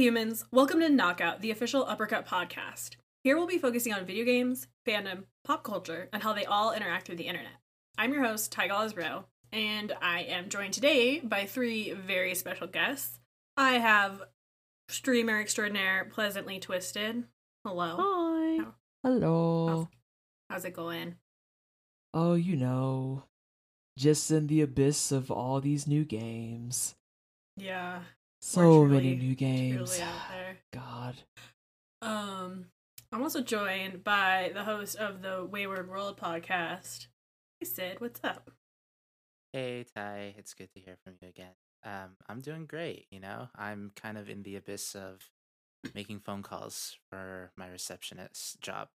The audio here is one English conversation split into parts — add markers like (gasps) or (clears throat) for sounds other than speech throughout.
Hey humans, welcome to Knockout, the official Uppercut podcast. Here we'll be focusing on video games, fandom, pop culture, and how they all interact through the internet. I'm your host, Tygal Isbro, and I am joined today by three very special guests. I have streamer extraordinaire Pleasantly Twisted. Hello. Hi. Hello. How's it going? Oh, you know, just in the abyss of all these new games. Yeah, So truly- many new games. truly out there. God. Um, I'm also joined by the host of the Wayward World podcast. Hey Sid, what's up? Hey Ty, it's good to hear from you again. Um, I'm doing great. You know, I'm kind of in the abyss of making phone calls for my receptionist job.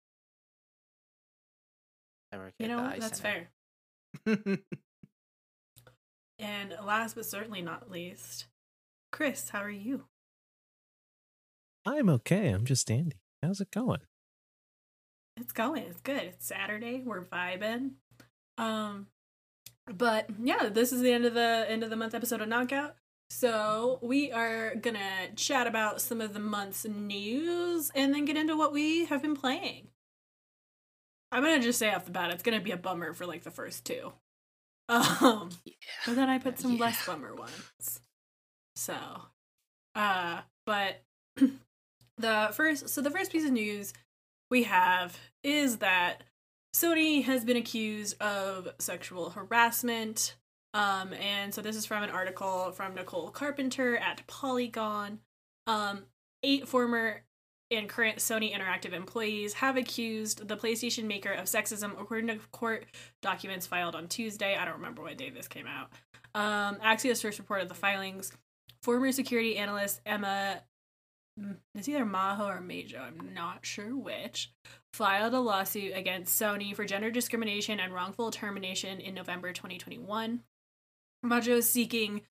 I work You at know, the what? that's center. fair. (laughs) And last but certainly not least, Chris, how are you? I'm okay. I'm just Andy. How's it going? It's going. It's good. It's Saturday. We're vibing. Um, but yeah, this is the end of the end of the month episode of Knockout. So we are gonna chat about some of the month's news and then get into what we have been playing. I'm gonna just say off the bat, it's gonna be a bummer for like the first two. (laughs) Um, Yeah. but then I put some Yeah. less bummer ones. So, uh, but (clears throat) the first, so the first piece of news we have is that Sony has been accused of sexual harassment. Um, and so this is from an article from Nicole Carpenter at Polygon. Um, eight former and current Sony Interactive employees have accused the PlayStation maker of sexism, according to court documents filed on Tuesday. I don't remember what day this came out. Um, Axios first reported the filings. Former security analyst Emma, mm, it's either Maho or Majo, I'm not sure which, filed a lawsuit against Sony for gender discrimination and wrongful termination in November 2021. Majo is seeking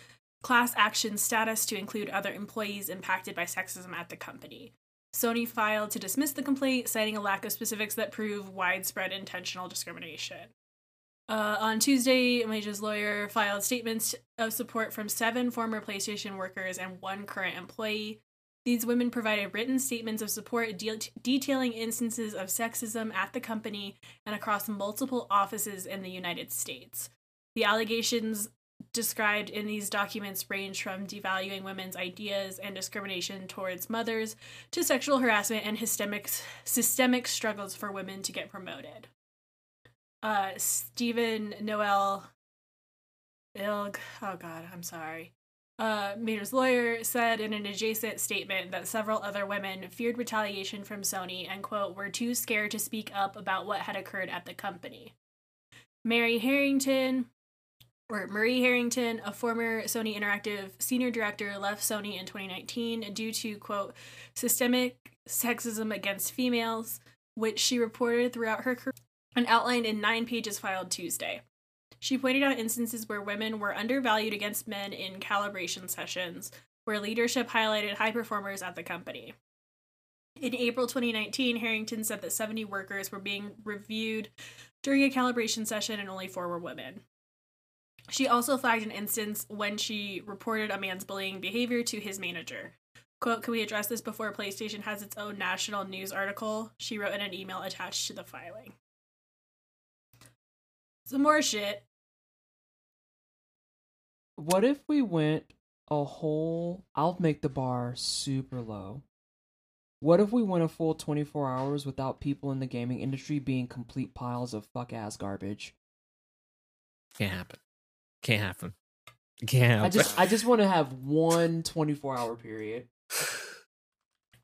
class action status to include other employees impacted by sexism at the company. Sony filed to dismiss the complaint, citing a lack of specifics that prove widespread intentional discrimination. Uh, on Tuesday, Majo's lawyer filed statements of support from seven former PlayStation workers and one current employee. These women provided written statements of support de- detailing instances of sexism at the company and across multiple offices in the United States. The allegations described in these documents range from devaluing women's ideas and discrimination towards mothers to sexual harassment and systemic systemic struggles for women to get promoted. Uh, Stephen Noel Ilg, oh god, I'm sorry. Uh, Mater's lawyer said in an adjacent statement that several other women feared retaliation from Sony and, quote, were too scared to speak up about what had occurred at the company. Mary Harrington, or Marie Harrington, a former Sony Interactive senior director, left Sony in 2019 due to, quote, systemic sexism against females, which she reported throughout her career and outlined in nine pages filed Tuesday. She pointed out instances where women were undervalued against men in calibration sessions, where leadership highlighted high performers at the company. In April 2019, Harrington said that 70 workers were being reviewed during a calibration session and only four were women. She also flagged an instance when she reported a man's bullying behavior to his manager. Quote, Can we address this before PlayStation has its own national news article? She wrote in an email attached to the filing. Some more shit. What if we went a whole. I'll make the bar super low. What if we went a full 24 hours without people in the gaming industry being complete piles of fuck ass garbage? Can't happen. Can't happen. Can't happen. I just I just want to have one 24 hour period.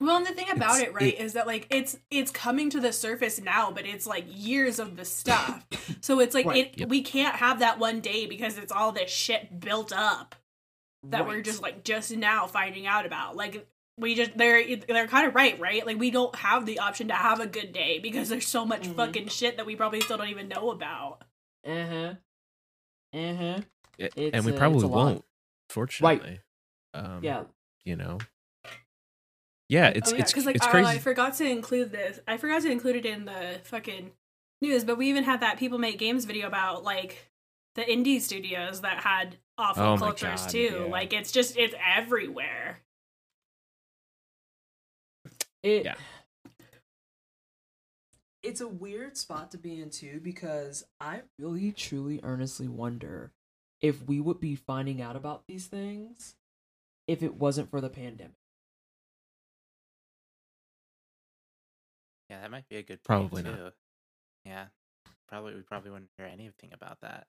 Well, and the thing about It's- it, right, it- is that like it's it's coming to the surface now, but it's like years of the stuff. So it's like Right, it yep. we can't have that one day because it's all this shit built up that we're just like just now finding out about. Like we just they're they're kind of right, right? Like we don't have the option to have a good day because there's so much Mhm. fucking shit that we probably still don't even know about. Uh huh. Uh huh. And we probably a won't. Fortunately. Um, Yeah. You know. Yeah, it's oh yeah, it's because like it's oh, crazy. I forgot to include this. I forgot to include it in the fucking news, but we even had that people make games video about like the indie studios that had awful Oh cultures God, too. yeah. Like it's just it's everywhere. It Yeah. It's a weird spot to be in too because I really truly earnestly wonder if we would be finding out about these things if it wasn't for the pandemic. Yeah, that might be a good point, Probably not. Yeah, probably we probably wouldn't hear anything about that.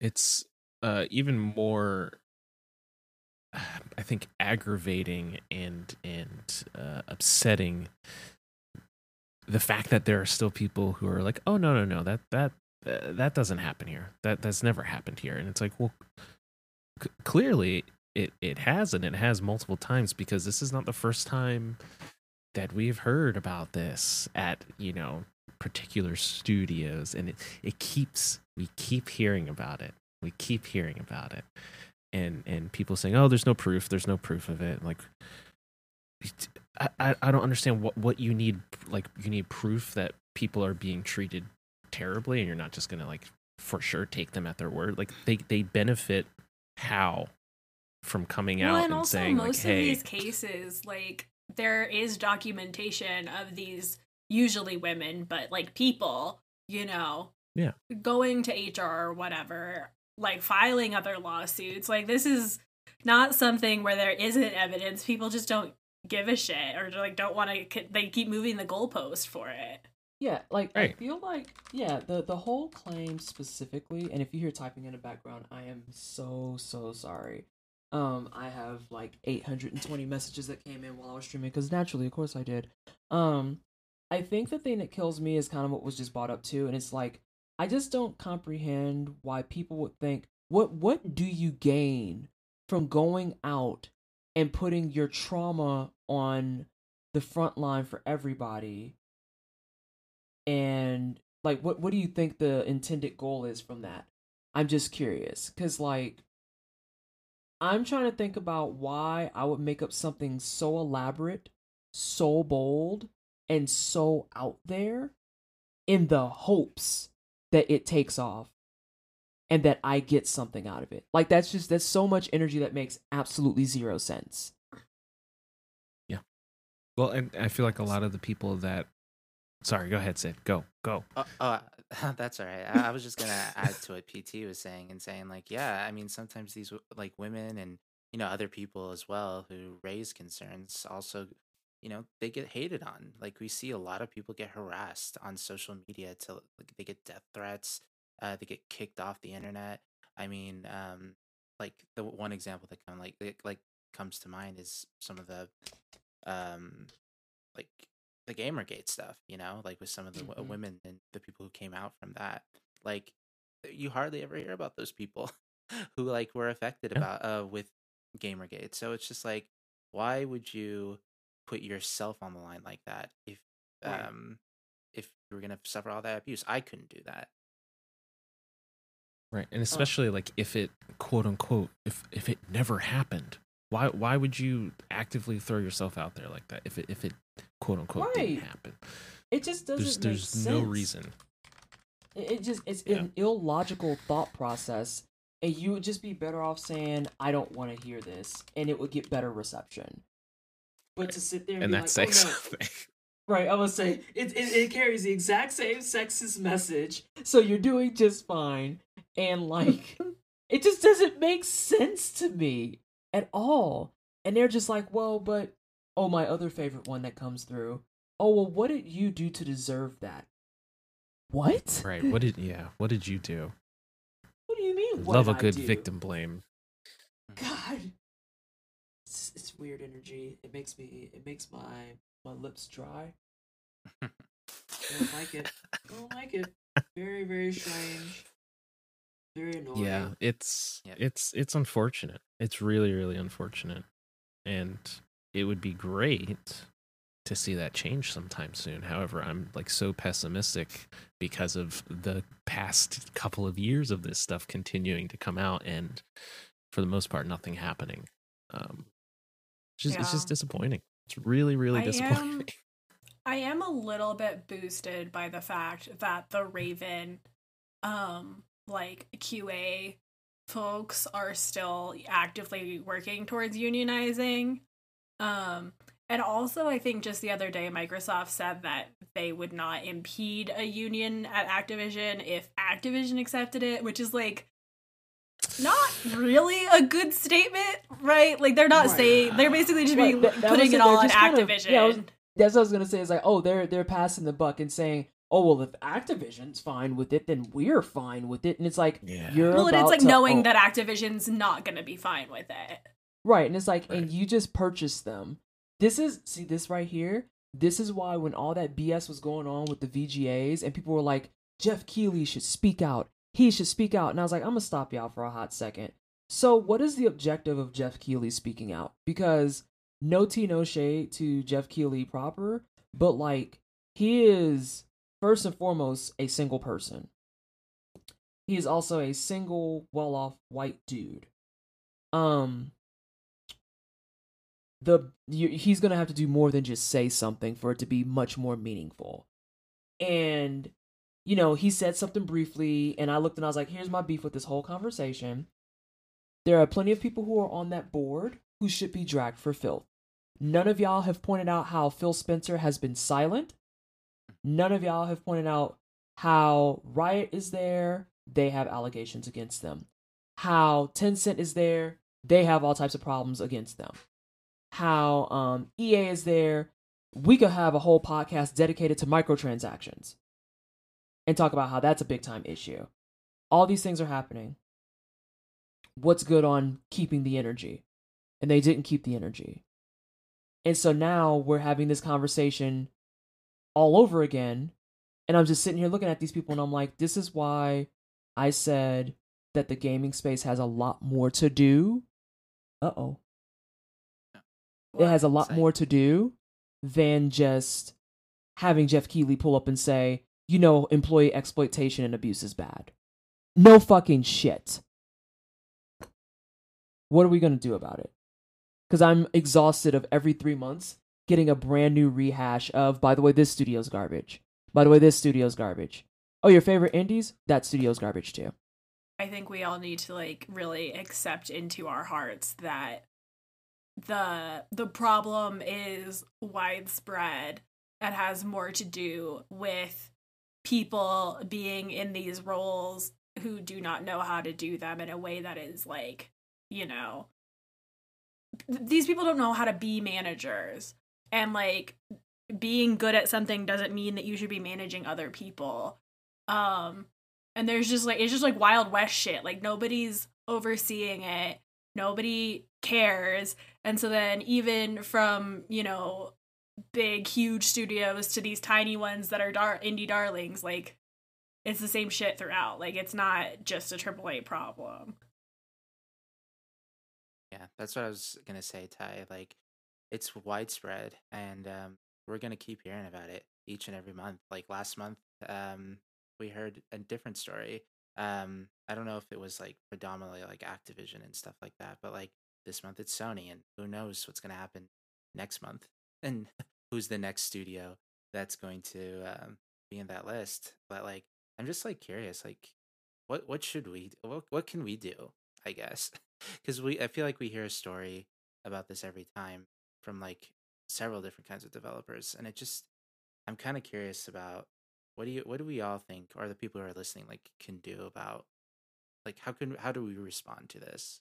it's uh even more (sighs) i think aggravating and and uh, upsetting the fact that there are still people who are like oh no no no that that uh, that doesn't happen here that that's never happened here and it's like well c- clearly it it has and it has multiple times because this is not the first time that we've heard about this at you know particular studios. And it, it keeps we keep hearing about it. We keep hearing about it. And and people saying oh there's no proof. There's no proof of it. Like I, I don't understand what what you need like you need proof that people are being treated terribly and you're not just gonna like for sure take them at their word. Like they they benefit how from coming out well, and, and also saying like most of these cases, like there is documentation of these usually women, but like people, you know, Yeah. going to HR or whatever, like filing other lawsuits. Like this is not something where there isn't evidence. People just don't give a shit or like don't want to. They keep moving the goalpost for it. Yeah, like I feel like yeah, the the whole claim specifically, and if you hear typing in the background, I am so so sorry. Um, I have like 820 messages that came in while I was streaming because naturally, of course, I did. Um, I think the thing that kills me is kind of what was just brought up too, and it's like I just don't comprehend why people would think what what do you gain from going out and putting your trauma on the front line for everybody and like what what do you think the intended goal is from that i'm just curious because like i'm trying to think about why i would make up something so elaborate so bold and so out there in the hopes that it takes off and that i get something out of it. Like that's just that's so much energy that makes absolutely zero sense. Yeah. well and i feel like a lot of the people that sorry go ahead sid. Go go. Oh, oh (laughs) that's all right. I, I was just gonna add to what PT was saying and saying like, yeah, I mean, sometimes these like women and you know other people as well who raise concerns also, you know, they get hated on. Like we see a lot of people get harassed on social media till like, they get death threats. Uh, they get kicked off the internet. I mean, um, like the one example that kind of like like- like comes to mind is some of the, um, like the gamergate stuff you know like with some of the w Mhm. women and the people who came out from that like you hardly ever hear about those people (laughs) who like were affected Yeah. about uh with gamergate so it's just like why would you put yourself on the line like that if Right. um if you were gonna suffer all that abuse i couldn't do that Right. And especially like if it quote unquote if if it never happened. Why why would you actively throw yourself out there like that if it if it quote unquote Right. didn't happen? it just doesn't There's make there's no reason. It, just it's Yeah. an illogical thought process, and you would just be better off saying, "I don't want to hear this," and it would get better reception. But to sit there and, And be that like, "Oh, no." (laughs) right? I would say it, it it carries the exact same sexist message, so you're doing just fine, and like (laughs) it just doesn't make sense to me at all. And they're just like, "Well, but oh, my other favorite one that comes through. Oh, well, what did you do to deserve that?" What? Right. What did yeah, what did you do? What do you mean? Love a good victim blame. God, it's, it's weird energy. It makes me. It makes my my lips dry. I don't like it. I don't (laughs) like it. Very very strange. Very annoying. Yeah, it's Yep. it's it's unfortunate. It's really really unfortunate. And it would be great to see that change sometime soon. However, I'm like so pessimistic because of the past couple of years of this stuff continuing to come out and for the most part nothing happening. Um it's just, it's just disappointing. It's really really I disappointing. am- (laughs) I am a little bit boosted by the fact that the Raven, um, like QA folks are still actively working towards unionizing. Um, and also, I think just the other day, Microsoft said that they would not impede a union at Activision if Activision accepted it, which is like not really a good statement, right? Like they're not Right. saying they're basically just being Right, that- that putting was it it, all on just kind of- Activision. yeah, was- That's what I was gonna say. Is like, oh, they're they're passing the buck and saying, oh well, if Activision's fine with it, then we're fine with it. And it's like, Yeah. you're well, and it's like to- knowing oh, that Activision's not going to be fine with it. Right, and it's like, and you just purchased them. This is see this right here. This is why when all that BS was going on with the VGAs and people were like, Jeff Keighley should speak out. He should speak out. And I was like, I'm gonna stop y'all for a hot second. So, what is the objective of Jeff Keighley speaking out? Because no tea, no shade to Jeff Keighley proper, but like he is first and foremost a single person. He is also a single, well-off white dude. Um, the you, he's gonna have to do more than just say something for it to be much more meaningful. And you know, he said something briefly, and I looked and I was like, "Here's my beef with this whole conversation." There are plenty of people who are on that board who should be dragged for filth. None of y'all have pointed out how Phil Spencer has been silent. None of y'all have pointed out how Riot is there. They have allegations against them. How Tencent is there. They have all types of problems against them. How um, EA is there. We could have a whole podcast dedicated to microtransactions and talk about how that's a big time issue. All these things are happening. What's good on keeping the energy? And they didn't keep the energy. And so now we're having this conversation all over again. And I'm just sitting here looking at these people and I'm like, this is why I said that the gaming space has a lot more to do. Uh oh. It has a lot more to do than just having Jeff Keighley pull up and say, you know, employee exploitation and abuse is bad. No fucking shit. What are we going to do about it? Because I'm exhausted of every three months getting a brand new rehash of, by the way, this studio's garbage. By the way, this studio's garbage. Oh, your favorite indies? That studio's garbage too. I think we all need to like really accept into our hearts that the the problem is widespread and has more to do with people being in these roles who do not know how to do them in a way that is like, you know, these people don't know how to be managers. And like being good at something doesn't mean that you should be managing other people. Um and there's just like it's just like wild west shit. Like nobody's overseeing it nobody cares and so then even from you know big huge studios to these tiny ones that are dar- indie darlings like it's the same shit throughout like it's not just a AAA problem Yeah, that's what I was gonna say, Ty. Like, it's widespread, and um, we're gonna keep hearing about it each and every month. Like last month, um, we heard a different story. Um, I don't know if it was like predominantly like Activision and stuff like that, but like this month it's Sony, and who knows what's gonna happen next month, (laughs) and who's the next studio that's going to um, be in that list. But like, I'm just like curious, like, what what should we what what can we do? I guess (laughs) because we I feel like we hear a story about this every time from like several different kinds of developers, and it just I'm kind of curious about what do you what do we all think, or the people who are listening, like can do about like how can how do we respond to this?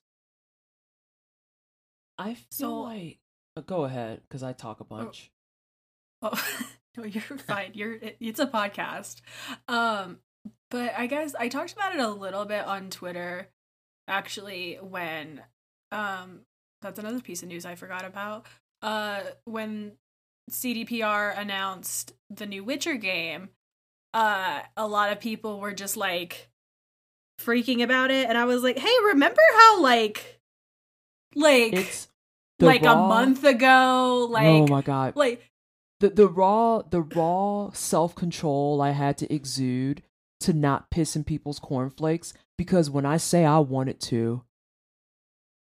I feel So- like. uh, Go ahead, because I talk a bunch. oh (laughs) no you're fine you're it- it's a podcast um but i guess i talked about it a little bit on twitter actually when um that's another piece of news i forgot about uh when cdpr announced the new witcher game uh a lot of people were just like freaking about it and i was like hey remember how like like It's like a month ago like oh my god! like the the raw the raw self control I had to exude to not piss in people's cornflakes because when I say I wanted to,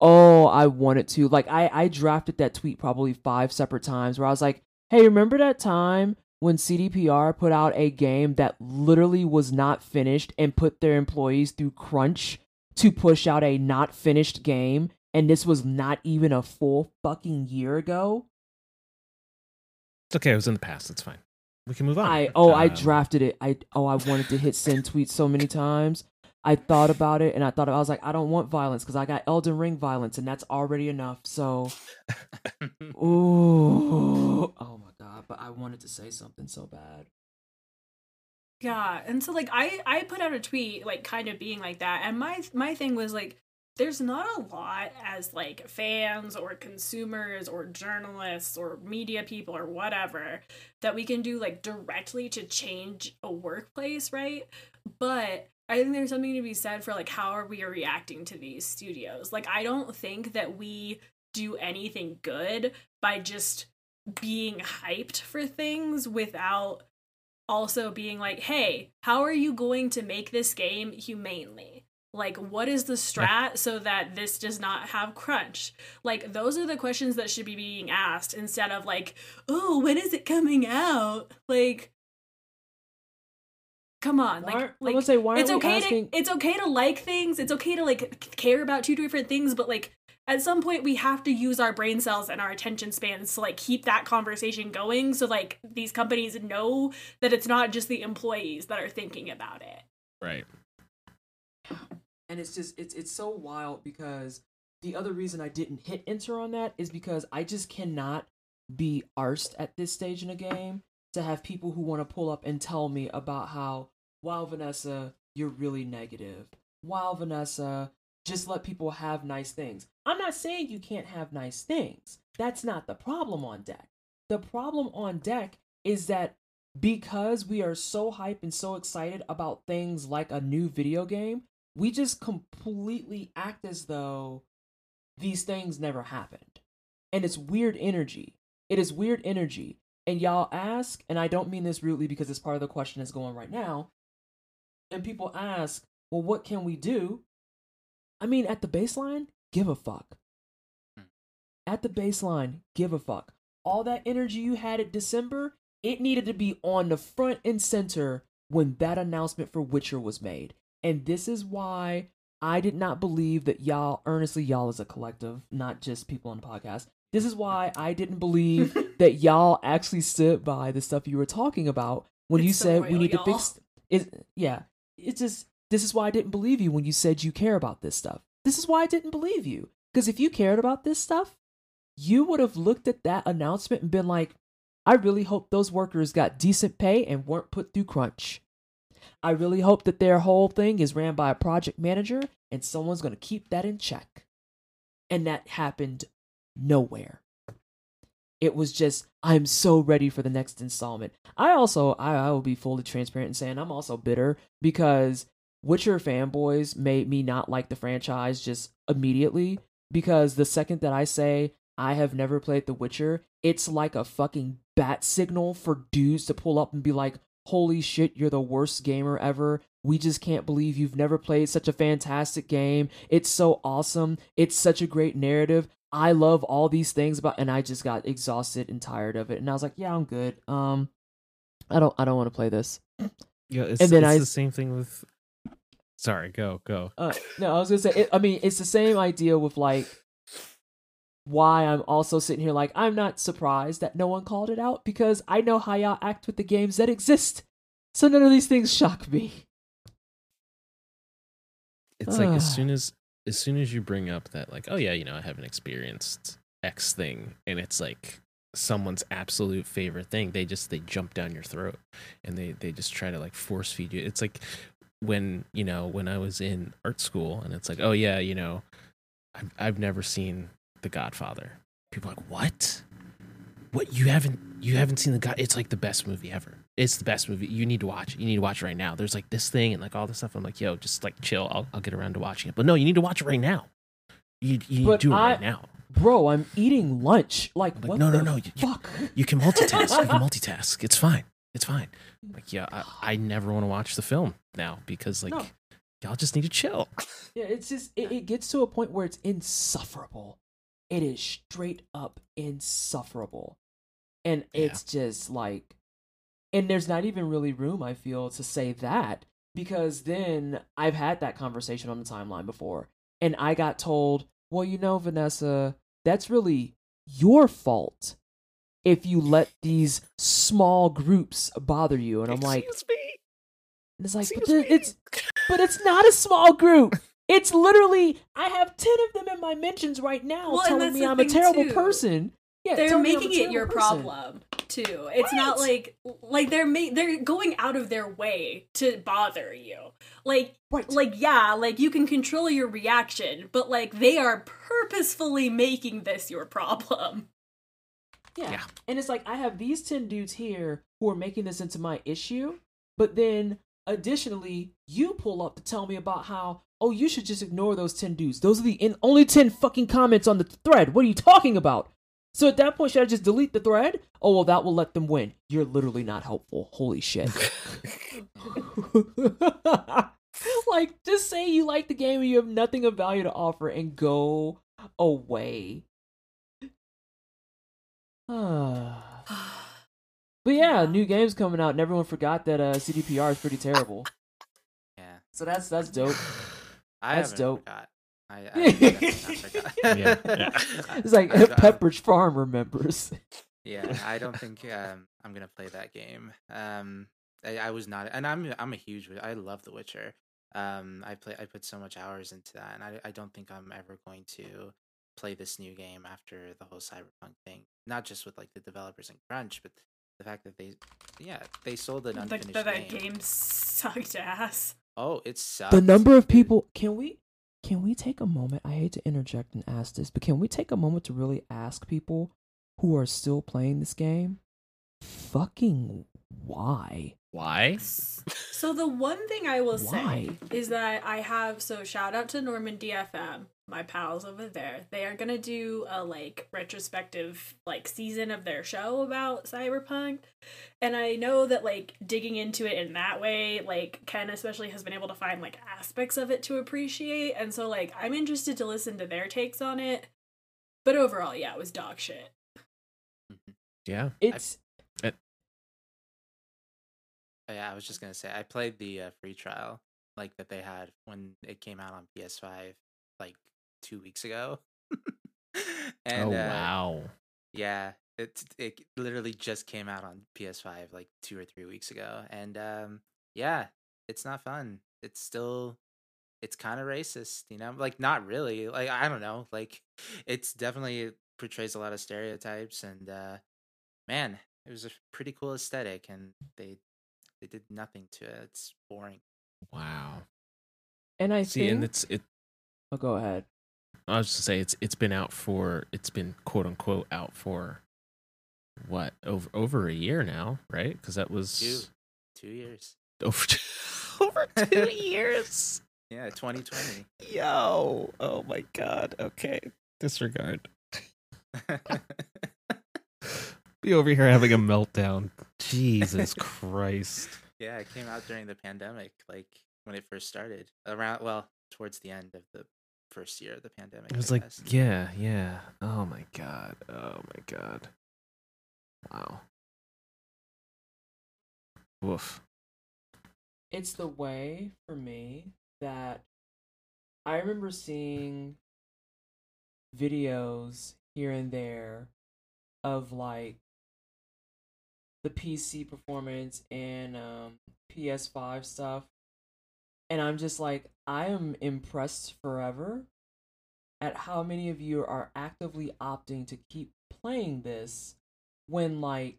oh, I wanted to. Like I I drafted that tweet probably five separate times where I was like, hey, remember that time when CDPR put out a game that literally was not finished and put their employees through crunch to push out a not finished game and this was not even a full fucking year ago. It's okay. It was in the past. It's fine. We can move on. I oh I Um, drafted it. I oh I wanted to hit send tweet so many times. I thought about it and I thought I was like I don't want violence because I got Elden Ring violence and that's already enough. So (laughs) ooh oh my god! But I wanted to say something so bad. Yeah, and so like I I put out a tweet like kind of being like that, and my my thing was like there's not a lot as like fans or consumers or journalists or media people or whatever that we can do like directly to change a workplace, right? But I think there's something to be said for like how are we reacting to these studios? Like I don't think that we do anything good by just being hyped for things without also being like, hey, how are you going to make this game humanely? Like, what is the strat so that this does not have crunch? Like, those are the questions that should be being asked instead of like, oh, when is it coming out? Like, come on, Why like, I like would say why it's okay asking- to it's okay to like things. It's okay to like care about two different things, but like at some point we have to use our brain cells and our attention spans to like keep that conversation going so like these companies know that it's not just the employees that are thinking about it. Right. and it's just it's it's so wild because the other reason I didn't hit enter on that is because I just cannot be arsed at this stage in a game to have people who want to pull up and tell me about how wow Vanessa you're really negative. Wow Vanessa just let people have nice things I'm not saying you can't have nice things that's not the problem on deck the problem on deck is that because we are so hyped and so excited about things like a new video game we just completely act as though these things never happened. And it's weird energy. It is weird energy. And y'all ask, and I don't mean this rudely because it's part of the question that's going right now. And people ask, well, what can we do? I mean, at the baseline, give a fuck. Hmm. At the baseline, give a fuck. All that energy you had at December, it needed to be on the front and center when that announcement for Witcher was made. And this is why I did not believe that y'all, earnestly, y'all as a collective, not just people on the podcast. This is why I didn't believe (laughs) that y'all actually stood by the stuff you were talking about when you It's the said we need to y'all. fix. It, yeah, it's just this is why I didn't believe you when you said you care about this stuff. This is why I didn't believe you because if you cared about this stuff, you would have looked at that announcement and been like, I really hope those workers got decent pay and weren't put through crunch. I really hope that their whole thing is ran by a project manager and someone's going to keep that in check. And that happened nowhere. It was just, I'm so ready for the next installment. I also, I, I will be fully transparent in saying I'm also bitter because Witcher fanboys made me not like the franchise just immediately because the second that I say I have never played The Witcher, it's like a fucking bat signal for dudes to pull up and be like, holy shit, you're the worst gamer ever. We just can't believe you've never played such a fantastic game. It's so awesome. It's such a great narrative. I love all these things about and I just got exhausted and tired of it. And I was like, yeah, I'm good. Um I don't I don't want to play this. Yeah, it's, And then it's I- the same thing with. Sorry, go go. Uh, no, I was gonna say. It, I mean, it's the same idea with like why I'm also sitting here like I'm not surprised that no one called it out because I know how y'all act with the games that exist, so none of these things shock me. It's like as Ah. soon as as soon as you bring up that like, oh yeah, you know, I haven't experienced X thing, and it's like someone's absolute favorite thing, they just they jump down your throat, and they they just try to like force feed you. It's like when you know when I was in art school, and it's like, oh yeah, you know, I've I've never seen The Godfather. People are like, what? What you haven't you haven't seen the God? It's like the best movie ever. It's the best movie. You need to watch it. You need to watch it right now. There's like this thing and like all this stuff. I'm like, yo, just like chill. I'll I'll get around to watching it. But no, you need to watch it right now. You you need But to do it I- right now. Bro, I'm eating lunch. Like, Like, what no, no, no, you- you- fuck? You can multitask. you can multitask. It's fine. It's fine. Mm. Like yeah, I, I never want to watch the film now because like No. y'all just need to chill. (laughs) Yeah, it's just it, it gets to a point where it's insufferable. It is straight up insufferable. And Yeah. it's just like and there's not even really room I feel to say that because then I've had that conversation on the timeline before, and I got told, well, you know, Vanessa, that's really your fault if you let these small groups bother you. And I'm like, Excuse me. and it's like, but the- it's but it's not a small group. It's literally I have ten of them in my mentions right now Well, telling me I'm a terrible too. person. Yeah, they're telling me I'm a making it your person. problem too. It's not like like they're ma- they're going out of their way to bother you. Like Right. like yeah, like you can control your reaction, but like they are purposefully making this your problem. Yeah. Yeah. And it's like I have these 10 dudes here who are making this into my issue, but then additionally, you pull up to tell me about how, oh, you should just ignore those 10 dudes. Those are the in- only 10 fucking comments on the thread. What are you talking about? So at that point, should I just delete the thread? Oh, well, that will let them win. You're literally not helpful. Holy shit. (laughs) (laughs) like, just say you like the game and you have nothing of value to offer and go away. (sighs) But yeah, new games coming out, and everyone forgot that uh, CDPR is pretty terrible. Yeah, So that's that's dope. (sighs) I That's haven't dope. forgot. I, I definitely not forgot. (laughs) Yeah, yeah. (laughs) It's like I've- I've- (laughs) Pepperidge Farm remembers. Yeah, I don't think um, I'm gonna play that game. Um, I, I was not, and I'm I'm a huge. I love The Witcher. Um, I play. I put so much hours into that, and I I don't think I'm ever going to play this new game after the whole cyberpunk thing. Not just with like the developers and crunch, but the fact that they, yeah, they sold an Like unfinished that, that game. game (laughs) sucked ass. Oh, it sucks. the number of people. Can we? Can we take a moment? I hate to interject and ask this, but can we take a moment to really ask people who are still playing this game? Fucking why? Why? So the one thing I will say is that I have so shout out to Norman DFM, my pals over there. They are gonna do a like retrospective like season of their show about cyberpunk. And I know that like digging into it in that way, like Ken especially has been able to find like aspects of it to appreciate. And so like I'm interested to listen to their takes on it. But overall, yeah, it was dog shit. Yeah. It's Oh, yeah, I was just gonna say I played the uh, free trial like that they had when it came out on PS5 like two weeks ago. (laughs) and oh uh, wow. yeah, it it literally just came out on PS5 like two or three weeks ago, and um, yeah, it's not fun. It's still it's kind of racist, you know, like not really. Like I don't know, like it's definitely portrays a lot of stereotypes, and uh, man, it was a pretty cool aesthetic, and they they did nothing to it. It's boring. Wow. and I See, think. and it's it. oh, go ahead. I was just to say it's it's been out for it's been quote unquote out for what over over a year now, right? Because that was Two two years. (laughs) over over two (laughs) years. Yeah, 2020. Yo, oh my god. Okay, disregard. (laughs) Be over here having a meltdown. Jesus Christ. yeah, it came out during the pandemic, like when it first started. Around well, towards the end of the first year of the pandemic. It was I like, guess. yeah, yeah. Oh my god. Oh my god. Wow. Woof. it's the way for me that I remember seeing videos here and there of like the PC performance and um, PS5 stuff. And I'm just like, I am impressed forever at how many of you are actively opting to keep playing this when like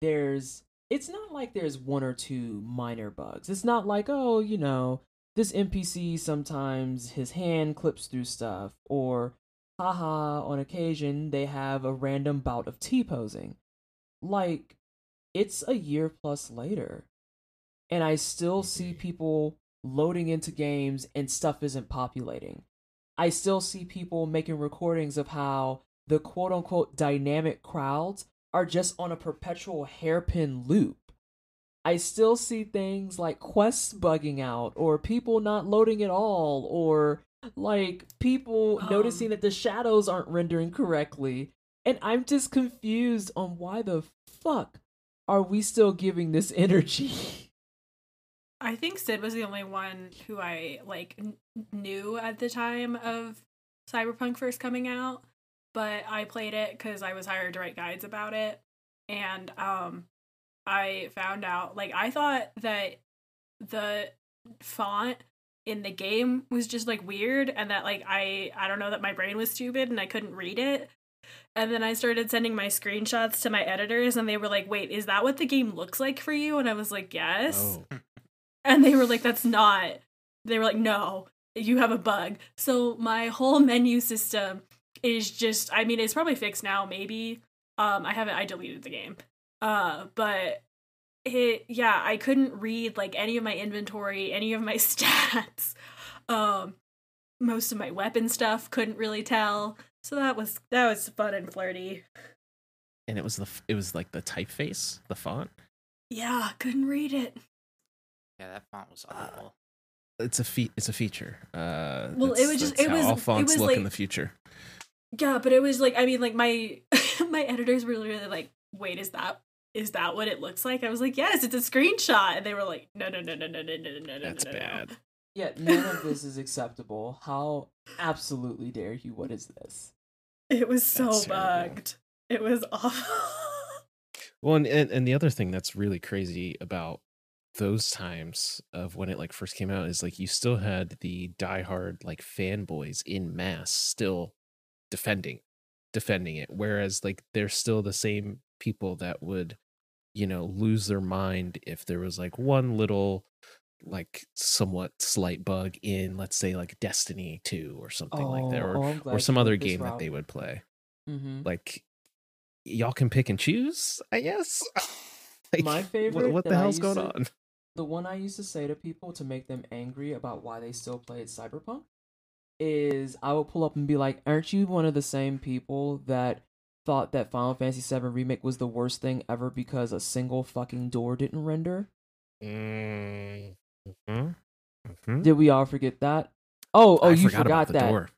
there's it's not like there's one or two minor bugs. It's not like, oh, you know, this NPC sometimes his hand clips through stuff, or haha, on occasion they have a random bout of T posing. Like, it's a year plus later, and I still see mm-hmm. people loading into games and stuff isn't populating. I still see people making recordings of how the quote unquote dynamic crowds are just on a perpetual hairpin loop. I still see things like quests bugging out, or people not loading at all, or like people Um. noticing that the shadows aren't rendering correctly. And I'm just confused on why the fuck are we still giving this (laughs) energy? I think Sid was the only one who I like n- knew at the time of Cyberpunk first coming out, but I played it because I was hired to write guides about it, and um, I found out like I thought that the font in the game was just like weird, and that like I I don't know that my brain was stupid and I couldn't read it. And then I started sending my screenshots to my editors, and they were like, "Wait, is that what the game looks like for you?" And I was like, "Yes." Oh, (laughs) And they were like, that's not. They were like, no, you have a bug. So my whole menu system is just, I mean, it's probably fixed now, maybe. Um, I haven't, I deleted the game. Uh, but it, yeah, I couldn't read like any of my inventory, any of my (laughs) stats. Um, most of my weapon stuff couldn't really tell. So that was, that was fun and flirty. and it was the it was like the typeface, the font. Yeah, couldn't read it. Yeah, that font was uh, awful. It's a feat. It's a feature. Uh, well, it was just it was all fonts was look like, in the future. Yeah, but it was like I mean, like my (laughs) my editors were really like, "Wait, is that is that what it looks like?" I was like, "Yes, it's a screenshot," and they were like, "No, no, no, no, no, no, no, no, That's no, bad. No. Yeah, none of this is acceptable. How absolutely dare you? What is this? It was so that's bugged. Terrible. It was (laughs) awful. Well, and, and, and the other thing that's really crazy about those times of when it like first came out is like you still had the diehard like fanboys in mass still defending defending it whereas like they're still the same people that would you know lose their mind if there was like one little like somewhat slight bug in let's say like destiny 2 or something like that or oh, or some other game that they would play. Mhm. like y'all can pick and choose i guess? (laughs) Like, My what, favorite what the hell's going to- on the one I used to say to people to make them angry about why they still played Cyberpunk is I would pull up and be like, "Aren't you one of the same people that thought that Final Fantasy VII remake was the worst thing ever because a single fucking door didn't render? mm-hmm. Mm-hmm. Did we all forget that? Oh, oh, I you forgot, forgot, that. door.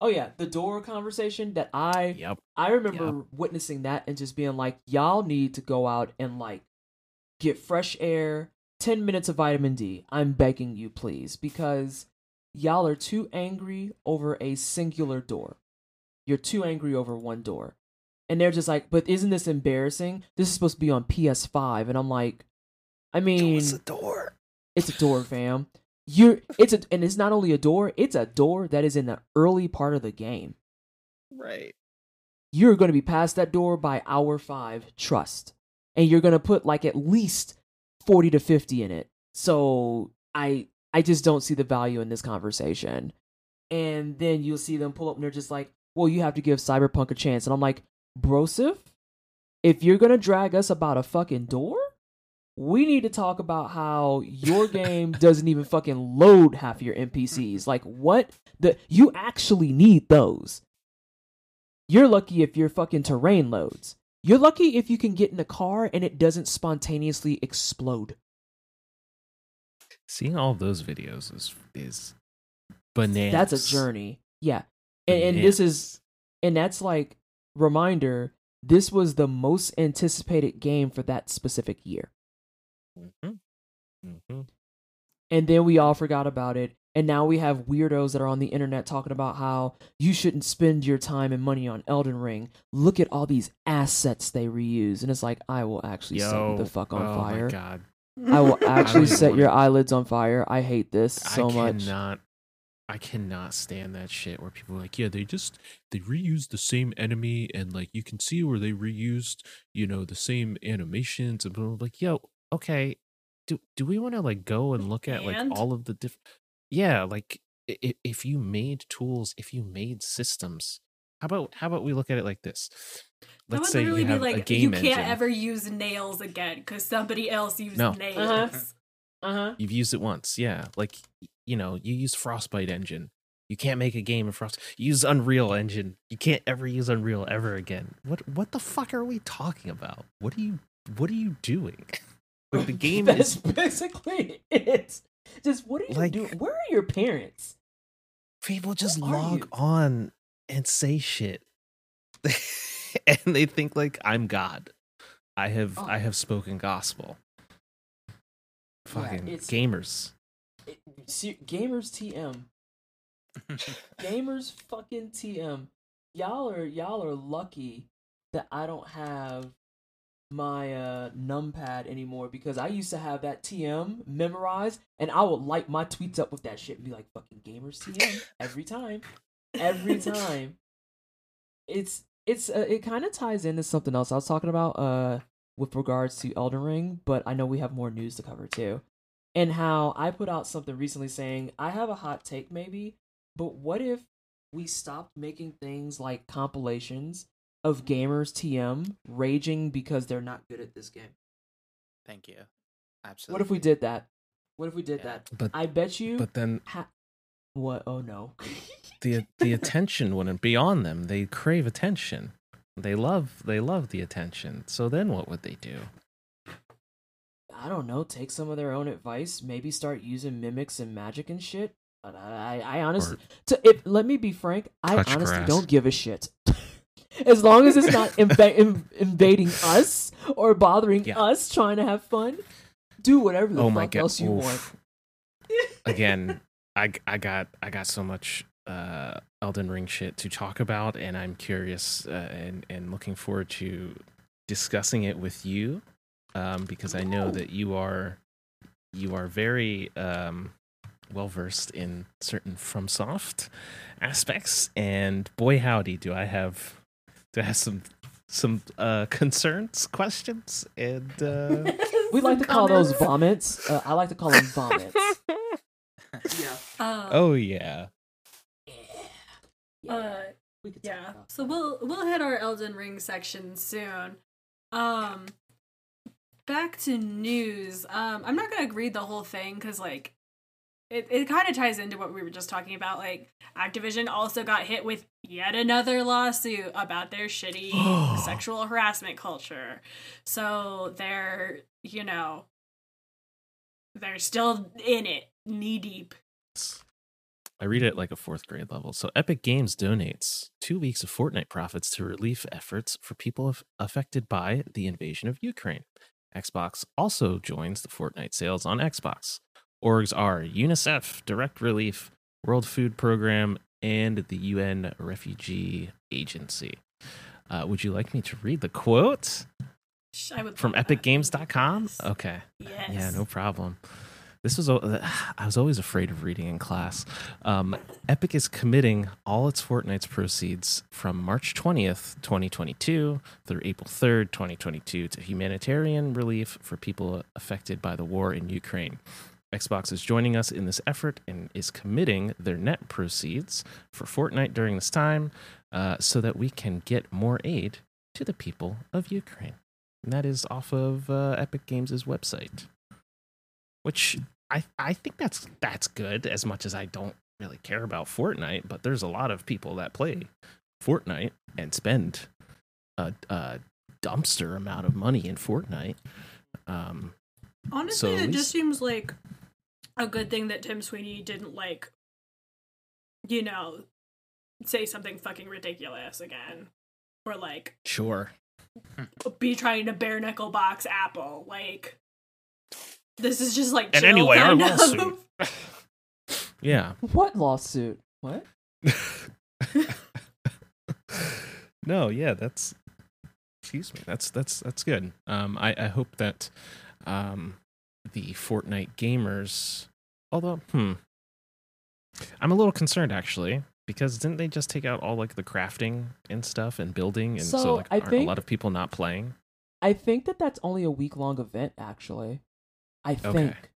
Oh yeah, the door conversation that I Yep. I remember witnessing that and just being like, y'all need to go out and like get fresh air, 10 minutes of vitamin D. I'm begging you, please, because y'all are too angry over a singular door. You're too angry over one door. And they're just like, but isn't this embarrassing? This is supposed to be on PS5. And I'm like, I mean, It's a door. it's a door, fam. You're it's a and it's not only a door, it's a door that is in the early part of the game Right. you're going to be past that door by hour five trust and you're going to put like at least 40 to 50 in it. So i i just don't see the value in this conversation. And then you'll see them pull up and they're just like well you have to give cyberpunk a chance. And i'm like brosif if you're going to drag us about a fucking door we need to talk about how your (laughs) game doesn't even fucking load half your npcs like what the you actually need those. You're lucky if your fucking terrain loads. You're lucky if you can get in a car and it doesn't spontaneously explode. Seeing all those videos is is bananas. That's a journey. Yeah. And, and this is and that's like reminder this was the most anticipated game for that specific year. Mm-hmm. Mm-hmm. And then we all forgot about it. And now we have weirdos that are on the internet talking about how you shouldn't spend your time and money on Elden Ring. Look at all these assets they reuse. And it's like, I will actually set you the fuck on oh fire. my god, I will (laughs) (laughs) actually even set your wanna- eyelids on fire. I hate this so I much. cannot. I cannot stand that shit where people are like, yeah, they just they reused the same enemy and like you can see where they reused, you know, the same animations and blah, blah, blah. like, yo, okay, do do we want to like go and look at like And? all of the different? Yeah, like if, if you made tools, if you made systems, how about how about we look at it like this? Let's say you have be a like, game you can't engine. ever use nails again because somebody else used No. nails. Uh-huh. Uh huh. You've used it once, yeah. Like you know, you use Frostbite engine. You can't make a game in Frost. You use Unreal Engine. You can't ever use Unreal ever again. What what the fuck are we talking about? What are you what are you doing? (laughs) Like the (laughs) game That's is basically (laughs) it. Just what are you Like- doing? Where are your parents? people just What are log on and say shit. (laughs) and they think like I'm God. I have Oh. I have spoken gospel. Fucking it's- gamers. It- see, gamers TM. (laughs) Gamers fucking TM. Y'all are y'all are lucky that I don't have my uh numpad anymore because I used to have that TM memorized and I would light my tweets up with that shit and be like fucking gamers TM (laughs) every time. Every time. It's it's uh, it kind of ties into something else I was talking about uh with regards to Elden Ring, but I know we have more news to cover too. And how I put out something recently saying I have a hot take maybe, but what if we stopped making things like compilations of gamers TM raging because they're not good at this game? Thank you. Absolutely. What if we did that? What if we did Yeah. that? But I bet you. but then ha- what? Oh no. the uh, the attention wouldn't be on them. They crave attention. They love they love the attention. So then what would they do? I don't know. Take some of their own advice. Maybe start using mimics and magic and shit. But I, I honestly, to, if, let me be frank. I honestly grass. don't give a shit. (laughs) as long as it's not (laughs) inv- in, invading us or bothering Yeah. us trying to have fun, do whatever the oh fuck god! else you Oof. want. Again, (laughs) I I got I got so much uh Elden Ring shit to talk about, and I'm curious uh, and and looking forward to discussing it with you, um, because I know that you are you are very um well versed in certain FromSoft aspects, and boy howdy, do I have do I have some some uh (laughs) concerns, questions, and uh (laughs) We like to call those vomits. Uh, I like to call them vomits. (laughs) yeah. Uh, oh yeah. Uh, we could yeah. So we'll we'll hit our Elden Ring section soon. Um, back to news. Um, I'm not gonna read the whole thing because like. It, it kind of ties into what we were just talking about. Like, Activision also got hit with yet another lawsuit about their shitty (gasps) sexual harassment culture. So they're, you know, they're still in it, knee deep. I read it like a fourth grade level. So Epic Games donates two weeks of Fortnite profits to relief efforts for people af- affected by the invasion of Ukraine. Xbox also joins the Fortnite sales on Xbox. Orgs are UNICEF, Direct Relief, World Food Program, and the UN Refugee Agency. Uh, would you like me to read the quote I would from epicgames.com? Yes. Okay. Yes. Yeah, no problem. This was, I was always afraid of reading in class. Um, Epic is committing all its Fortnite's proceeds from March 20th, 2022 through April 3rd, 2022 to humanitarian relief for people affected by the war in Ukraine. Xbox is joining us in this effort and is committing their net proceeds for Fortnite during this time uh, so that we can get more aid to the people of Ukraine. And that is off of uh, Epic Games' website which I I think that's that's good as much as I don't really care about Fortnite, but there's a lot of people that play Fortnite and spend a, a dumpster amount of money in Fortnite. Um, Honestly, So it just seems like a good thing that Tim Sweeney didn't like, you know, say something fucking ridiculous again, or like sure. be trying to bare knuckle box Apple. Like, this is just like And chill anyway, our lawsuit. (laughs) Yeah. What lawsuit? What? (laughs) no, yeah, that's excuse me. That's that's that's good. Um I, I hope that um the Fortnite gamers although hmm I'm a little concerned actually because didn't they just take out all like the crafting and stuff and building and so, So, like I aren't think- a lot of people not playing? I think that that's only a week long event. Actually, I think.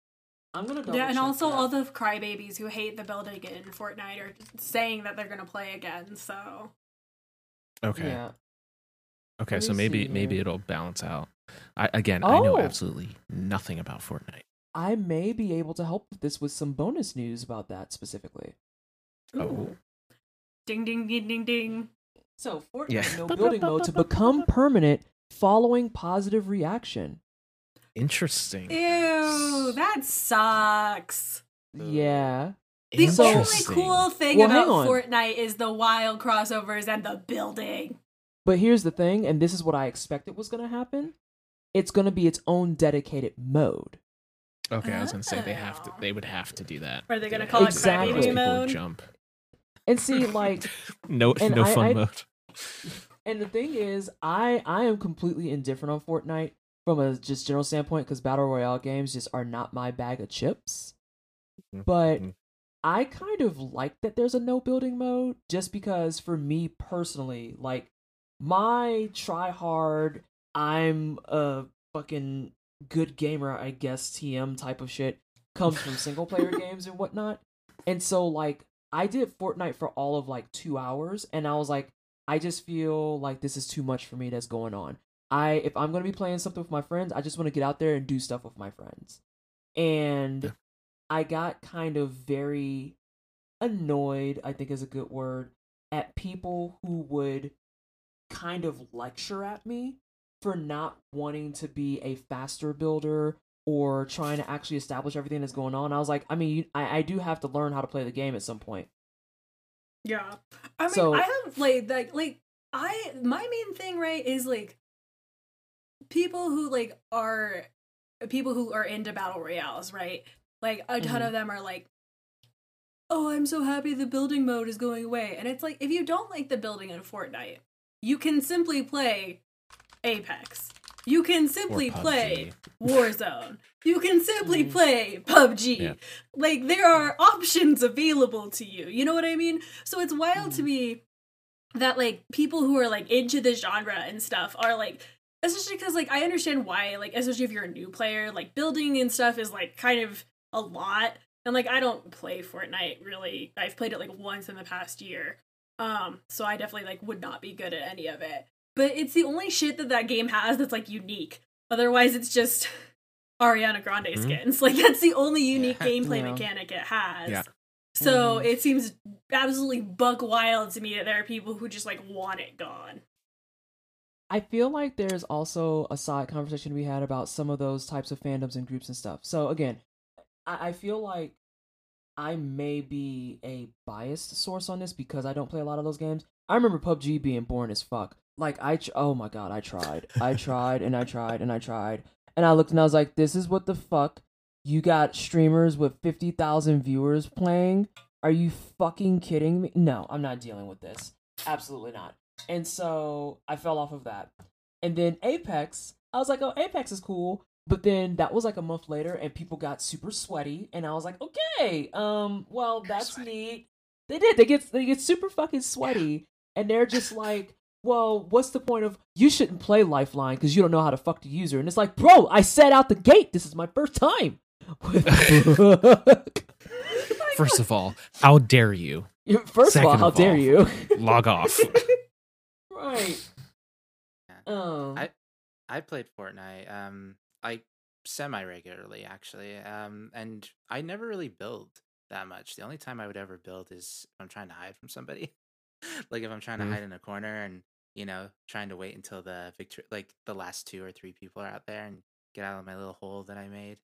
I'm gonna. double yeah, and also that. all the crybabies who hate the building in Fortnite are saying that they're gonna play again. So Okay. Yeah. Okay, so maybe see maybe it'll balance out. I again, I know Oh. absolutely nothing about Fortnite. I may be able to help with this with some bonus news about that specifically. Oh. ding ding ding ding ding. So Fortnite Yeah. no building mode to become permanent following positive reaction. Interesting. Ew, that sucks. Yeah. The only cool thing Well, about. Fortnite is the wild crossovers and the building. But here's the thing, and this is what I expected was going to happen. It's going to be its own dedicated mode. Okay, I was gonna say they have to. They would have to do that. Are they gonna call it Exactly. Most crybaby mode? Jump. And see, (laughs) like, No, no I- fun I- mode. and the thing is, I I am completely indifferent on Fortnite from a just general standpoint because battle royale games just are not my bag of chips. Mhm. But Mhm. I kind of like that there's a no building mode just because for me personally, like my try hard, I'm a fucking good gamer, I guess TM type of shit comes from (laughs) single player games and whatnot. And so like I did Fortnite for all of like two hours and I was like, I just feel like this is too much for me that's going on. I if I'm gonna be playing something with my friends, I just want to get out there and do stuff with my friends. And Yeah. I got kind of very annoyed, I think is a good word, at people who would kind of lecture at me for not wanting to be a faster builder or trying to actually establish everything that's going on. I was like, I mean, I, I do have to learn how to play the game at some point. Yeah. I mean, So- I have like like like I my main thing right is like people who like are people who are into battle royales, right? Like a ton Mhm. of them are like Oh, I'm so happy the building mode is going away. And it's like if you don't like the building in Fortnite, you can simply play Apex. You can simply play Warzone. You can simply Mhm. play PUBG. Yeah. Like there are options available to you. You know what I mean? So it's wild to Mhm. me that like people who are like into the genre and stuff are like especially because like I understand why like especially if you're a new player like building and stuff is like kind of a lot and like I don't play Fortnite really I've played it like once in the past year um so I definitely like would not be good at any of it but it's the only shit that that game has that's like unique otherwise it's just (laughs) Ariana Grande Mhm. skins (laughs) like that's the only unique gameplay Yeah. mechanic it has Yeah. so Mhm. it seems absolutely buck wild to me that there are people who just like want it gone. I feel like there's also a side conversation we had about some of those types of fandoms and groups and stuff. So again, I, I feel like I may be a biased source on this because I don't play a lot of those games. I remember PUBG being boring as fuck. Like I, tr- oh my god, I tried, I tried, and I tried, and I tried, and I looked and I was like, this is what the fuck. You got streamers with fifty thousand viewers playing. Are you fucking kidding me? No, I'm not dealing with this. Absolutely not. And so I fell off of that. And then Apex, I was like, oh, Apex is cool. But then that was like a month later and people got super sweaty and I was like, okay, um, well, that's sweaty. neat. They did. They get they get super fucking sweaty and they're just like, well, what's the point of you shouldn't play Lifeline because you don't know how to fuck the user? And it's like, bro, I said out the gate, this is my first time. (laughs) (laughs) (laughs) First of all, how dare you First of all, how of dare all, you? log off? right. Yeah. Um, I I played Fortnite um like semi regularly actually. Um and I never really build that much. The only time I would ever build is if I'm trying to hide from somebody. (laughs) like if I'm trying to Mhm. hide in a corner and you know, trying to wait until the victory like the last two or three people are out there and get out of my little hole that I made.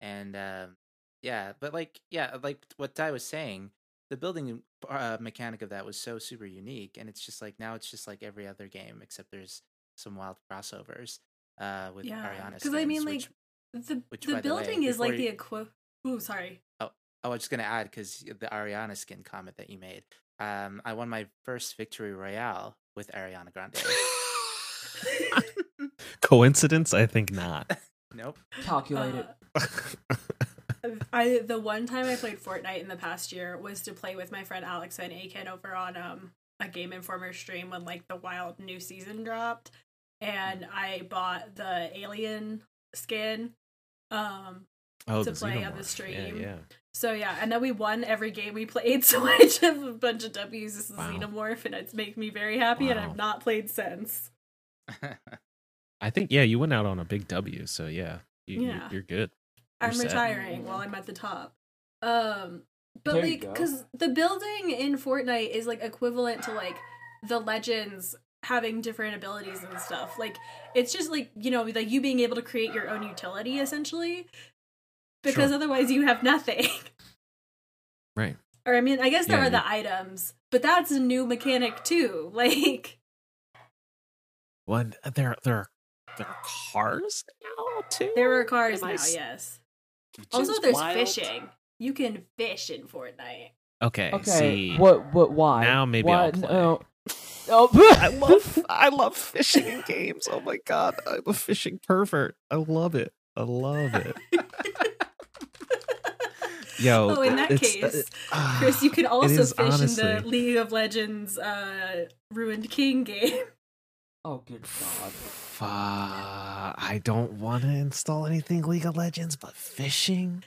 And um yeah, but like yeah, like what Ty was saying, the building uh, mechanic of that was so super unique and it's just like now it's just like every other game except there's some wild crossovers uh with Yeah, Ariana 'cause I mean, skins, like, which- The Which, the by the way, building is like before the you- equi. Ooh, sorry. oh oh, I was just gonna add because the Ariana skin comment that you made um I won my first victory royale with Ariana Grande (laughs) Coincidence? I think not. (laughs) nope calculated. Uh, (laughs) I the one time I played Fortnite in the past year was to play with my friend Alex and Aiken over on um a Game Informer stream when like the wild new season dropped, and I bought the alien skin. Um, Oh, To the play on the stream. Yeah, yeah. so yeah, and then we won every game we played, (laughs) so I just have a bunch of W's as a Wow. xenomorph, and it's making me very happy, and I've not played since. (laughs) I think yeah, you went out on a big W, so yeah, you, you- Yeah. you're good. I'm set. retiring while I'm at the top. Um, but There like, because the building in Fortnite is like equivalent to like the legends having different abilities and stuff. Like, it's just like you know, like you being able to create your own utility essentially, because Sure. otherwise you have nothing. (laughs) Right. or I mean, I guess there Yeah, are you- the items, but that's a new mechanic too. (laughs) Like, One uh, there there are there are cars now too. there are cars Am now. s- Yes. Also, there's wild. fishing. You can fish in Fortnite. Okay, Okay, see, what? What? Why? Now maybe why? I'll play. No. Oh, (laughs) I love I love fishing in games. Oh my god, I'm a fishing pervert. I love it. I love it. Yo, (laughs) Oh, in that it's- case, uh, (sighs) Chris, you can (sighs) also is, fish in the. League of Legends uh, Ruined King game. (laughs) oh, good God. Fuck, I don't want to install anything League of Legends, but fishing.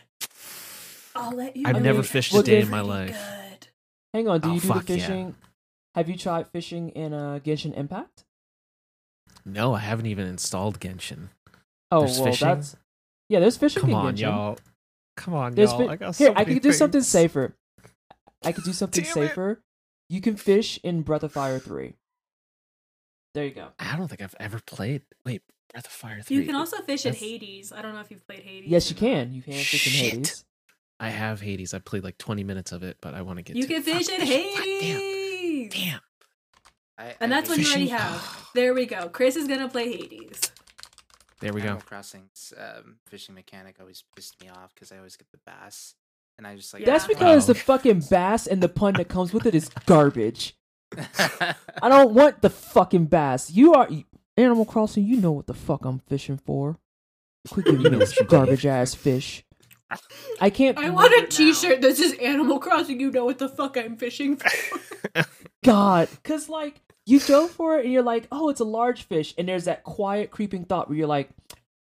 I'll let you. I've never fished a day in my life. Good. Hang on. Do Oh, you do the fuck yeah. Fishing? Have you tried fishing in uh, Genshin Impact? No, I haven't even installed Genshin. Oh There's well, fishing? that's yeah. There's fishing. Come in on, Genshin. y'all. Come on, There's y'all. fi- I got Here, so I many could do something safer. I could do (laughs) something Damn it. safer. You can fish in Breath of Fire 3. There you go. I don't think I've ever played. Wait, Breath of Fire 3. You can also fish in Hades. I don't know if you've played Hades. Yes, you not. can. You can fish in Hades. I have Hades. I played like 20 minutes of it, but I want to get You to can fish in Hades. Fuck, damn. Hades. Damn. I, And I that's what you already have. There we go. Chris is gonna play Hades. There we go. Animal Crossing's um, fishing mechanic always pissed me off because I always get the bass, and I just like That's because Wow. the fucking bass and the pun that comes with it is (laughs) garbage. (laughs) I don't want the fucking bass. You are Animal Crossing. You know what the fuck I'm fishing for. Quit giving me know this what you do. garbage ass fish. I can't. I want a remember now. T-shirt that says Animal Crossing. You know what the fuck I'm fishing for. (laughs) God, because like you go for it and you're like, oh, it's a large fish, and there's that quiet, creeping thought where you're like,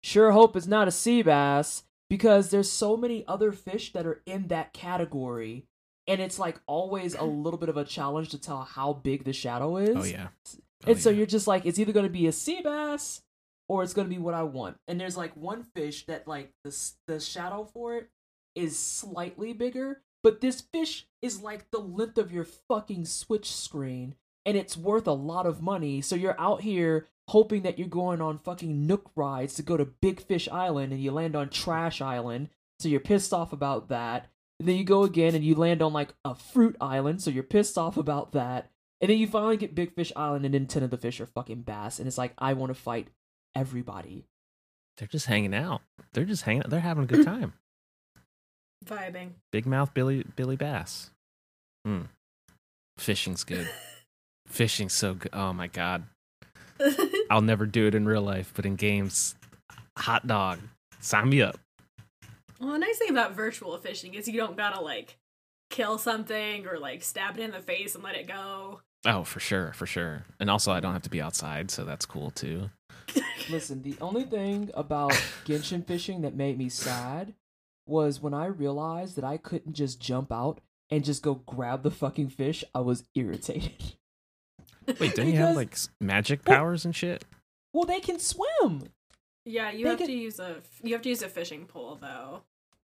sure hope it's not a sea bass because there's so many other fish that are in that category, and it's like always a little bit of a challenge to tell how big the shadow oh, is. oh, yeah. Oh, And so yeah. you're just like, it's either going to be a sea bass or it's to be what I want. And there's like one fish that like the the shadow for it is slightly bigger, but this fish is like the length of your fucking Switch screen, and it's worth a lot of money. So you're out here hoping that you're going on fucking Nook rides to go to Big Fish Island, and you land on Trash Island. So you're pissed off about that. And then you go again and you land on like a fruit island, so you're pissed off about that. And then you finally get Big Fish Island, and then ten of the fish are fucking bass, and it's like I want to fight everybody. They're just hanging out. They're just hanging out. They're having a good time. (clears throat) Vibing. Big mouth Billy Billy Bass. Hmm. Fishing's good. (laughs) Fishing's so good. Oh my god. (laughs) I'll never do it in real life, but in games, hot dog. Sign me up. well, the nice thing about virtual fishing is you don't gotta like kill something or like stab it in the face and let it go. Oh, for sure, for sure. And also, I don't have to be outside, so that's cool too. (laughs) Listen, the only thing about Genshin fishing that made me sad was when I realized that I couldn't just jump out and just go grab the fucking fish. I was irritated. Wait, don't you have like s- magic Well- powers and shit? Well, they can swim. Yeah, you They have could- to use a you have to use a fishing pole though.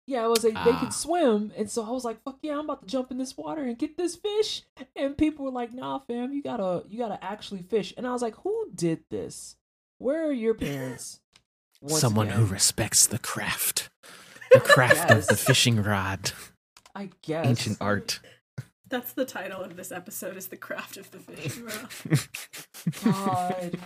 Yeah, I was like, they Ah. can swim, and so I was like, "Fuck yeah, I'm about to jump in this water and get this fish." And people were like, "Nah, fam, you gotta, you gotta actually fish." And I was like, "Who did this? Where are your parents?" (laughs) Once Someone who respects the craft. The craft of the fishing rod. I guess, Ancient art. That's the title of this episode is the craft of the fishing rod. God.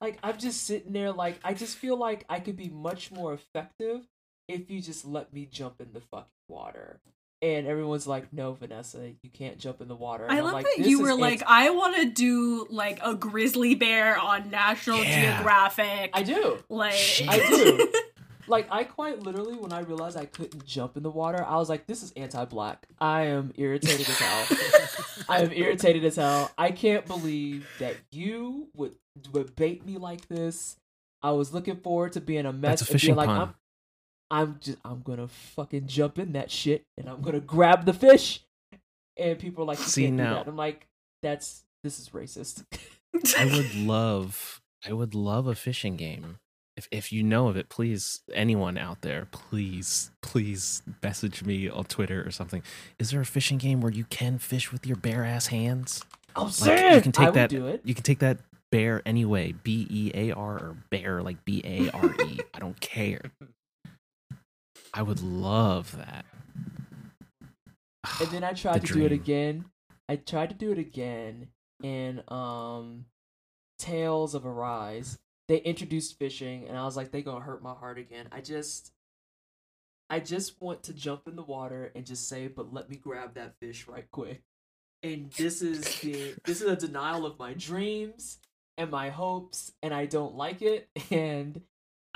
like I'm just sitting there like I just feel like I could be much more effective if you just let me jump in the fucking water. And everyone's like, "No, Vanessa, you can't jump in the water." And I I'm love like, that "This you is were anti- like, I want to do like a grizzly bear on National Yeah. Geographic. I do. like Shit. I do. (laughs) Like I quite literally when I realized I couldn't jump in the water, I was like, "This is anti-black." I am irritated as hell. (laughs) I am irritated as hell. I can't believe that you would would bait me like this. I was looking forward to being a mess That's a and being fishing like, pun. I'm, just, I'm gonna fucking jump in that shit and I'm gonna grab the fish. And people are like, you See, now- that. I'm like, that's this is racist. I would (laughs) love I would love a fishing game. If if you know of it, please anyone out there, please please message me on Twitter or something. Is there a fishing game where you can fish with your bare ass hands? I'm Like saying you can take that do it. you can take that bear anyway, B E A R or bear like B A R E. I don't care. (laughs) I would love that. And then I (sighs) tried The to do it again. I tried to do it again in um Tales of Arise. They introduced fishing and I was like, they gonna hurt my heart again. I just I just want to jump in the water and just say, but let me grab that fish right quick. And this is the this is a denial of my dreams and my hopes, and I don't like it. (laughs) And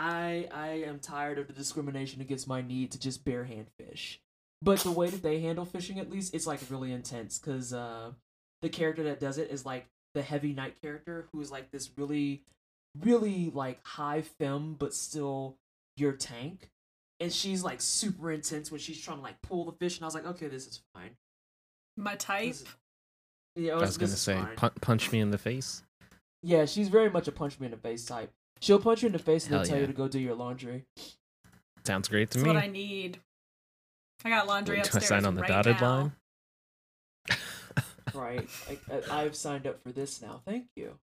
I I am tired of the discrimination against my need to just bare hand fish. But the way that they handle fishing, at least, it's like really intense because uh, the character that does it is like the heavy knight character who is like this really, really like high fem, but still your tank. And she's like super intense when she's trying to like pull the fish, and I was like, okay, this is fine. My type. Is- Yeah, I was this gonna say, pun- punch me in the face. Yeah, she's very much a punch me in the face type. She'll punch you in the face and Hell then tell yeah. you to go do your laundry. Sounds great to That's me. what I need. I got laundry Do I upstairs. sign on the right dotted now. line? Right. I, I, (laughs) I've signed up for this now. Thank you.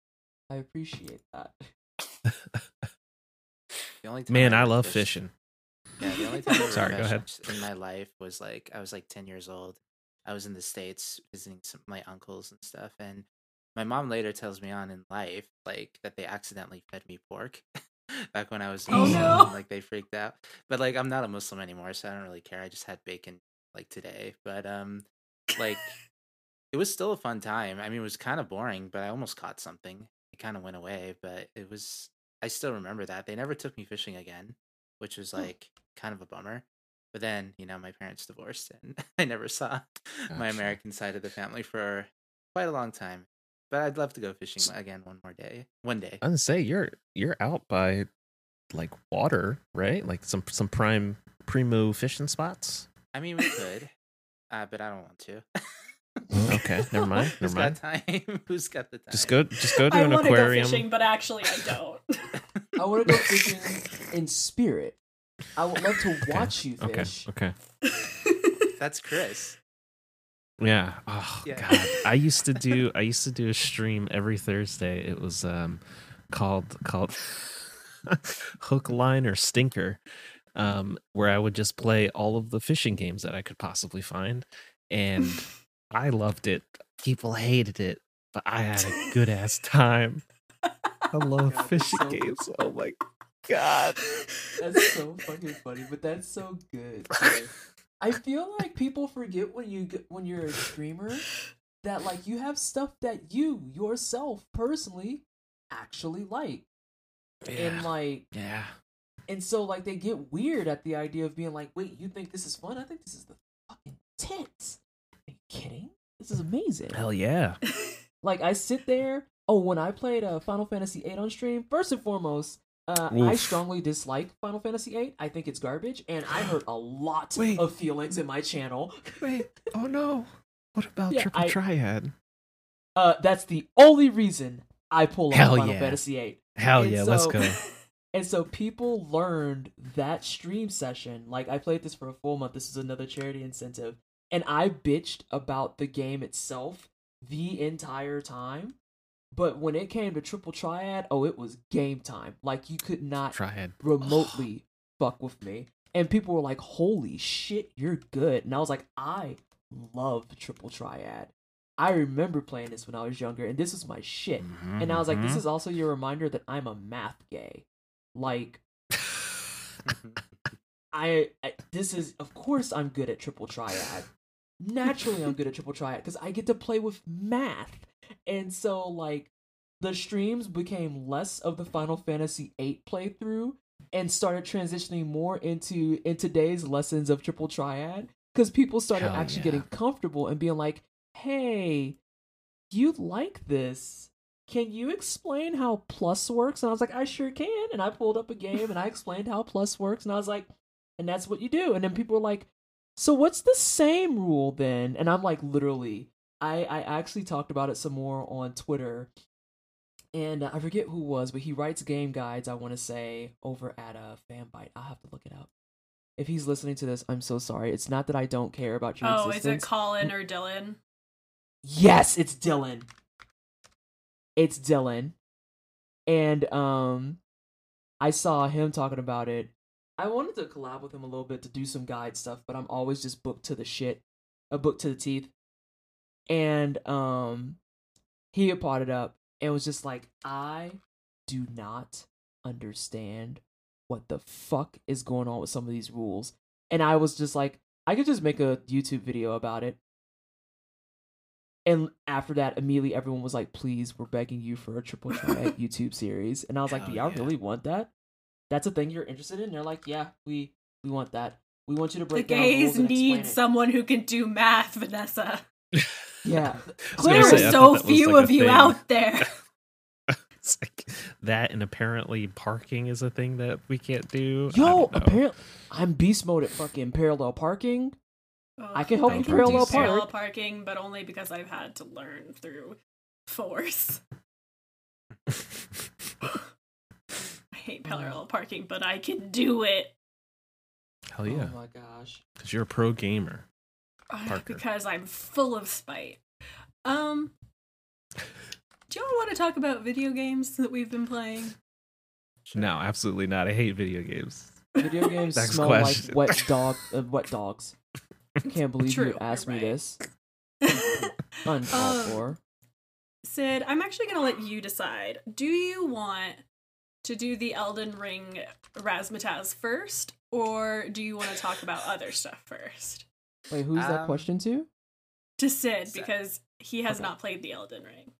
I appreciate that. The only time Man, I ever love fished- fishing. Yeah, the only time I (laughs) ever Sorry, go ahead. fished in my life was like I was like ten years old. I was in the states visiting some my uncles and stuff, and my mom later tells me on in life like that they accidentally fed me pork (laughs) back when I was Oh, no. like they freaked out. But like I'm not a Muslim anymore, so I don't really care. I just had bacon like today, but um, like (laughs) it was still a fun time. I mean, it was kind of boring, but I almost caught something. It kind of went away, but it was. I still remember that they never took me fishing again, which was like kind of a bummer. But then, you know, my parents divorced, and (laughs) I never saw my American side of the family for quite a long time. But I'd love to go fishing again one more day. One day. I was gonna say you're you're out by like water, right? Like some some prime primo fishing spots. I mean, we could, uh, but I don't want to. Okay, never (laughs) mind. Never Who's Never got mind. time? (laughs) Who's got the time? Just go just go to I an want to go aquarium. fishing, but actually I don't. (laughs) I want to go fishing in spirit. I would love to Okay, watch you Okay. fish. Okay. That's Chris. Yeah. Oh Yeah. god. I used to do (laughs) I used to do a stream every Thursday. It was um called called (laughs) Hook Line or Stinker. Um, where I would just play all of the fishing games that I could possibly find. And (laughs) I loved it. People hated it, but I had a good ass time. I love God, fishing so- games. Oh my god. That's so fucking funny, but that's so good. I feel like people forget when you get, when you're a streamer that like you have stuff that you yourself personally actually like, and like Yeah. and so like they get weird at the idea of being like, wait, you think this is fun? I think this is the fucking tits. Are you kidding? This is amazing. Hell yeah. Like I sit there. Oh, when I played uh, Final Fantasy VIII on stream, first and foremost, uh, I strongly dislike Final Fantasy VIII. I think it's garbage, and I hurt a lot Wait. of feelings in my channel. (laughs) Wait. Oh no. What about Yeah, Triple I- Triad? Uh, that's the only reason I pull Hell Final yeah. Fantasy VIII. Hell And yeah, let's go. (laughs) And so people learned that stream session. Like I played this for a full month. This is another charity incentive. And I bitched about the game itself the entire time. But when it came to Triple Triad, oh, it was game time. Like you could not Triad. remotely (sighs) fuck with me. And people were like, holy shit, you're good. And I was like, I love Triple Triad. I remember playing this when I was younger, and this was my shit. And I was like, this Mhm. is also your reminder that I'm a math gay. Like, (laughs) I, I this is of course I'm good at triple triad. Naturally, I'm good at triple triad because I get to play with math, and so like the streams became less of the Final Fantasy VIII playthrough and started transitioning more into in today's lessons of triple triad because people started Hell actually yeah. getting comfortable and being like, "Hey, you like this? Can you explain how plus works?" And I was like, "I sure can." And I pulled up a game and I (laughs) explained how plus works, and I was like, "And that's what you do." And then people were like, "So what's the same rule then?" And I'm like, literally, I I actually talked about it some more on Twitter. And uh, I forget who it was, but he writes game guides. I want to say over at a uh, Fanbyte. I'll have to look it up. If he's listening to this, I'm so sorry. It's not that I don't care about your oh, is it Colin or Dylan? Yes, it's Dylan. It's Dylan. And um I saw him talking about it. I wanted to collab with him a little bit to do some guide stuff, but I'm always just booked to the shit. A book to the teeth. And um he had brought it up and was just like, I do not understand what the fuck is going on with some of these rules. and I was just like, I could just make a YouTube video about it. And after that, immediately everyone was like, "Please, we're begging you for a triple threat (laughs) YouTube series." And I was like, "Do y'all yeah. really want that? That's a thing you're interested in?" They're like, "Yeah, we we want that. We want you to The break down rules gays and explain need it." someone who can do math, Vanessa. (laughs) Yeah, (laughs) I There are say, I thought so few like of you thing. out (laughs) there. It's like that, and apparently parking is a thing that we can't do. Yo, apparently I'm beast mode at fucking parallel parking. I can help I you parallel do parallel parking, but only because I've had to learn through force. (laughs) I hate parallel parking, but I can do it Hell yeah, Oh my gosh. because you're a pro gamer. Uh, Parker. (laughs) because I'm full of spite. Um, do y'all want to talk about video games that we've been playing? No, absolutely not. I hate video games. Video games (laughs) Next smell question. like wet (laughs) dog, uh, wet dogs. I Can't believe True, you asked ask me right. this. Uncalled Um, for. Sid, I'm actually going to let you decide. Do you want to do the Elden Ring Razzmatazz first, or do you want to talk about other stuff first? Wait, who's that um, question to? To Sid, Sid. because he has Okay. not played the Elden Ring.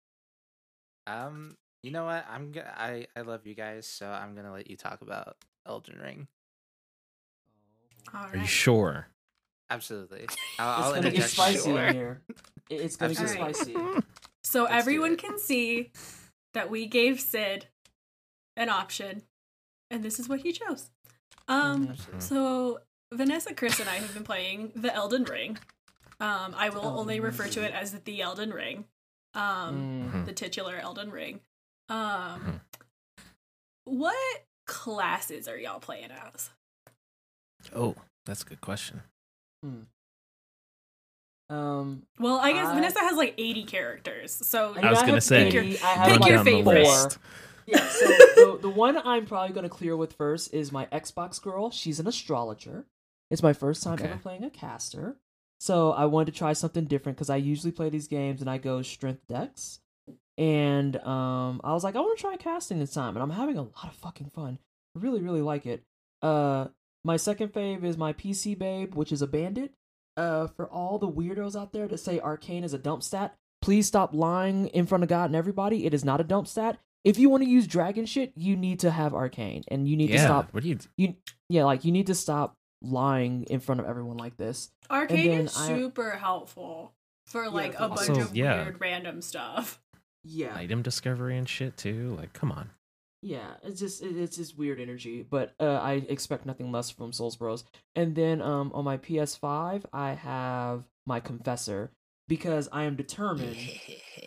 Um, you know what? I'm gonna. I I love you guys, so I'm gonna let you talk about Elden Ring. All Are you sure? Absolutely. It's (laughs) I'll, I'll gonna get spicy sure. in here. It's gonna get spicy. (laughs) So Let's everyone can see that we gave Sid an option, and this is what he chose. Um. Absolutely. so Vanessa, Chris, and I have been playing the Elden Ring. Um, I will Elden only refer to it as the Elden Ring. Um, Mm. the titular Elden Ring. Um, what classes are y'all playing as? Oh, that's a good question. Um, Well, I guess I- Vanessa has like 80 characters, so I, mean, I was I gonna have say, 80, I have pick your down the favorite. Yeah, so (laughs) the, the one I'm probably going to clear with first is my Xbox girl. She's an astrologer. It's my first time Okay. ever playing a caster. So I wanted to try something different because I usually play these games and I go strength Dex. And um, I was like, I want to try casting this time, and I'm having a lot of fucking fun. I really, really like it. Uh, my second fave is my PC babe, which is a bandit. Uh, for all the weirdos out there that say arcane is a dump stat, please stop lying in front of God and everybody. It is not a dump stat if you want to use dragon shit, you need to have arcane, and you need yeah. to stop. What do you? You yeah, like you need to stop lying in front of everyone like this. Arcade then is I- super helpful for like a bunch of yeah. weird random stuff. Yeah, Item discovery and shit too. Like, come on. yeah, it's just it's just weird energy, but uh, I expect nothing less from Souls Bros. And then um on my PS5, I have my Confessor because I am determined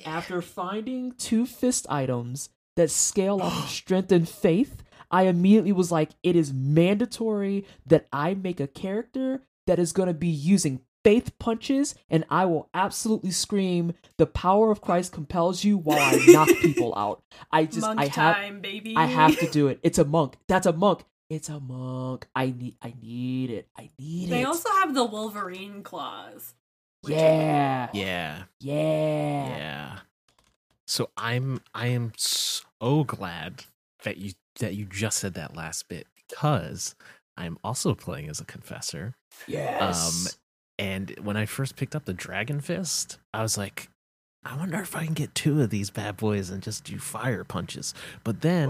after (laughs) finding two fist items that scale off of (gasps) strength and faith, I immediately was like, it is mandatory that I make a character that is going to be using faith punches, and I will absolutely scream, "The power of Christ compels you!" while I knock (laughs) people out. I just, Monk I have, time, baby. I have to do it. It's a monk. That's a monk. It's a monk. I need, I need it. I need They it. They also have the Wolverine claws. which are yeah. Yeah. yeah, Yeah. So I'm I am so glad that you that you just said that last bit because I'm also playing as a confessor. yes. Um, and when I first picked up the Dragon Fist, I was like, I wonder if I can get two of these bad boys and just do fire punches. But then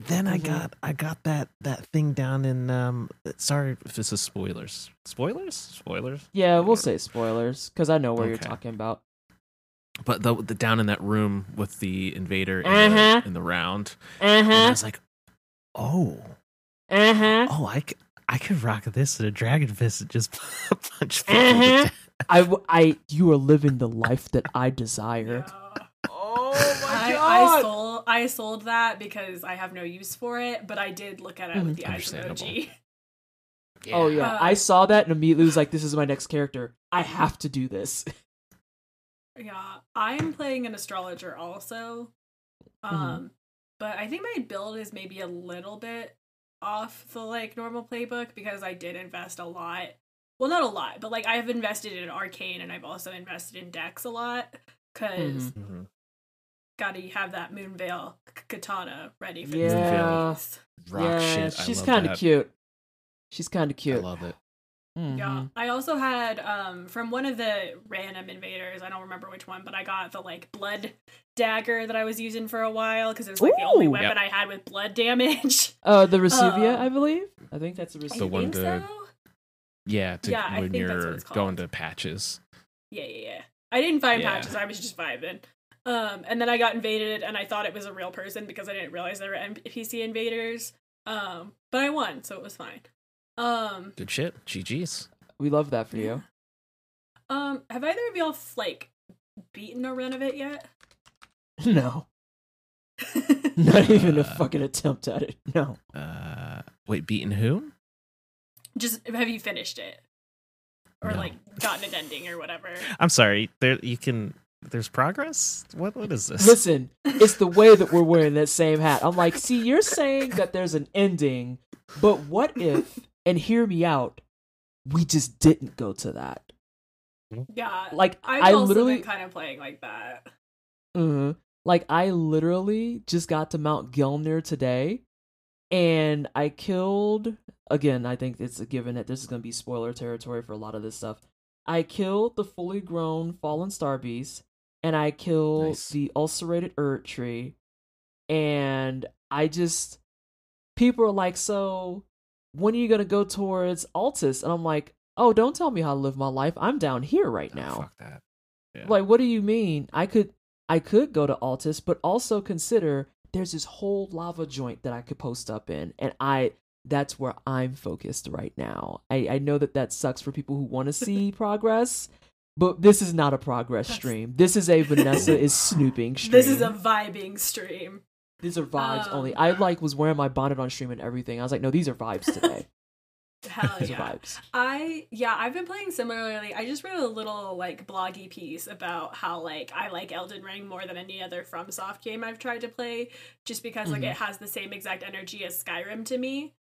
then I Mhm. got I got that that thing down in um sorry if this is spoilers. Spoilers? Spoilers? Yeah, we'll say spoilers because I know where you're talking about. But the the down in that room with the invader in, Uh-huh. the, in the round. Uh And I was like, oh, Uh huh. oh, I could, I could rock this in a dragon fist and just (laughs) punch people. Uh-huh. to I, w- I, you are living the life that I desire. Yeah. Oh I, I sold I sold that because I have no use for it, but I did look at it with the eyes of Understandable. (laughs) Oh yeah, Uh, I saw that and immediately was like, "This is my next character. I have to do this." (laughs) Yeah, I'm playing an astrologer also. Mm-hmm. Um, but I think my build is maybe a little bit off the like normal playbook because I did invest a lot. Well, not a lot, but like I've invested in arcane and I've also invested in Dex a lot because Mhm. Mhm. gotta have that Moonveil k- katana ready for Yeah. this. Rock yeah, shit. She's kind of cute. She's kind of cute. I cute. love it. Mhm. Yeah. I also had um from one of the random invaders, I don't remember which one, but I got the like blood dagger that I was using for a while because it was like the only weapon Yep. I had with blood damage. (laughs) Uh, the Reduvia, Uh, I believe. I think that's The Reduvia. one think to- so. Yeah, to, Yeah, I when think that's what you're it's going to patches. Yeah, yeah, yeah. I didn't find Yeah. patches. I was just vibing. Um, and then I got invaded, and I thought it was a real person because I didn't realize there were NPC invaders. Um, but I won, so it was fine. Um, Good shit. GG's. We love that for you. um, have either of y'all like beaten a run of it yet? (laughs) No, (laughs) not even a fucking attempt at it. No. Uh, wait, beaten who? just have you finished it, or No. like gotten an ending or whatever? I'm sorry. There, you can. There's progress. What? What is this? Listen, it's the way that we're wearing that same hat. I'm like, see, you're saying that there's an ending, but what if, and hear me out, we just didn't go to that? Yeah, Like, I've I also literally, been kind of playing like that. Mhm. like, I literally just got to Mount Gelmir today, and I killed, again, I think it's a given that this is going to be spoiler territory for a lot of this stuff. I killed the fully grown fallen star beast, and I killed Nice. the ulcerated Erd tree, and I just people are like, so when are you gonna go towards Altus? And I'm like, oh, don't tell me how to live my life. I'm down here right Oh, now. fuck that. Yeah. Like, what do you mean? I could I could go to Altus, but also consider there's this whole lava joint that I could post up in, and I that's where I'm focused right now. I I know that that sucks for people who want to (laughs) see progress. But this is not a progress That's- stream. This is a Vanessa is (laughs) snooping stream. This is a vibing stream. These are vibes um, only. I like was wearing my bonnet on stream and everything. I was like, no, these are vibes (laughs) today. Hell yeah. vibes. I yeah, I've been playing similarly. I just wrote a little like bloggy piece about how like I like Elden Ring more than any other FromSoft game I've tried to play, just because like Mhm. it has the same exact energy as Skyrim to me.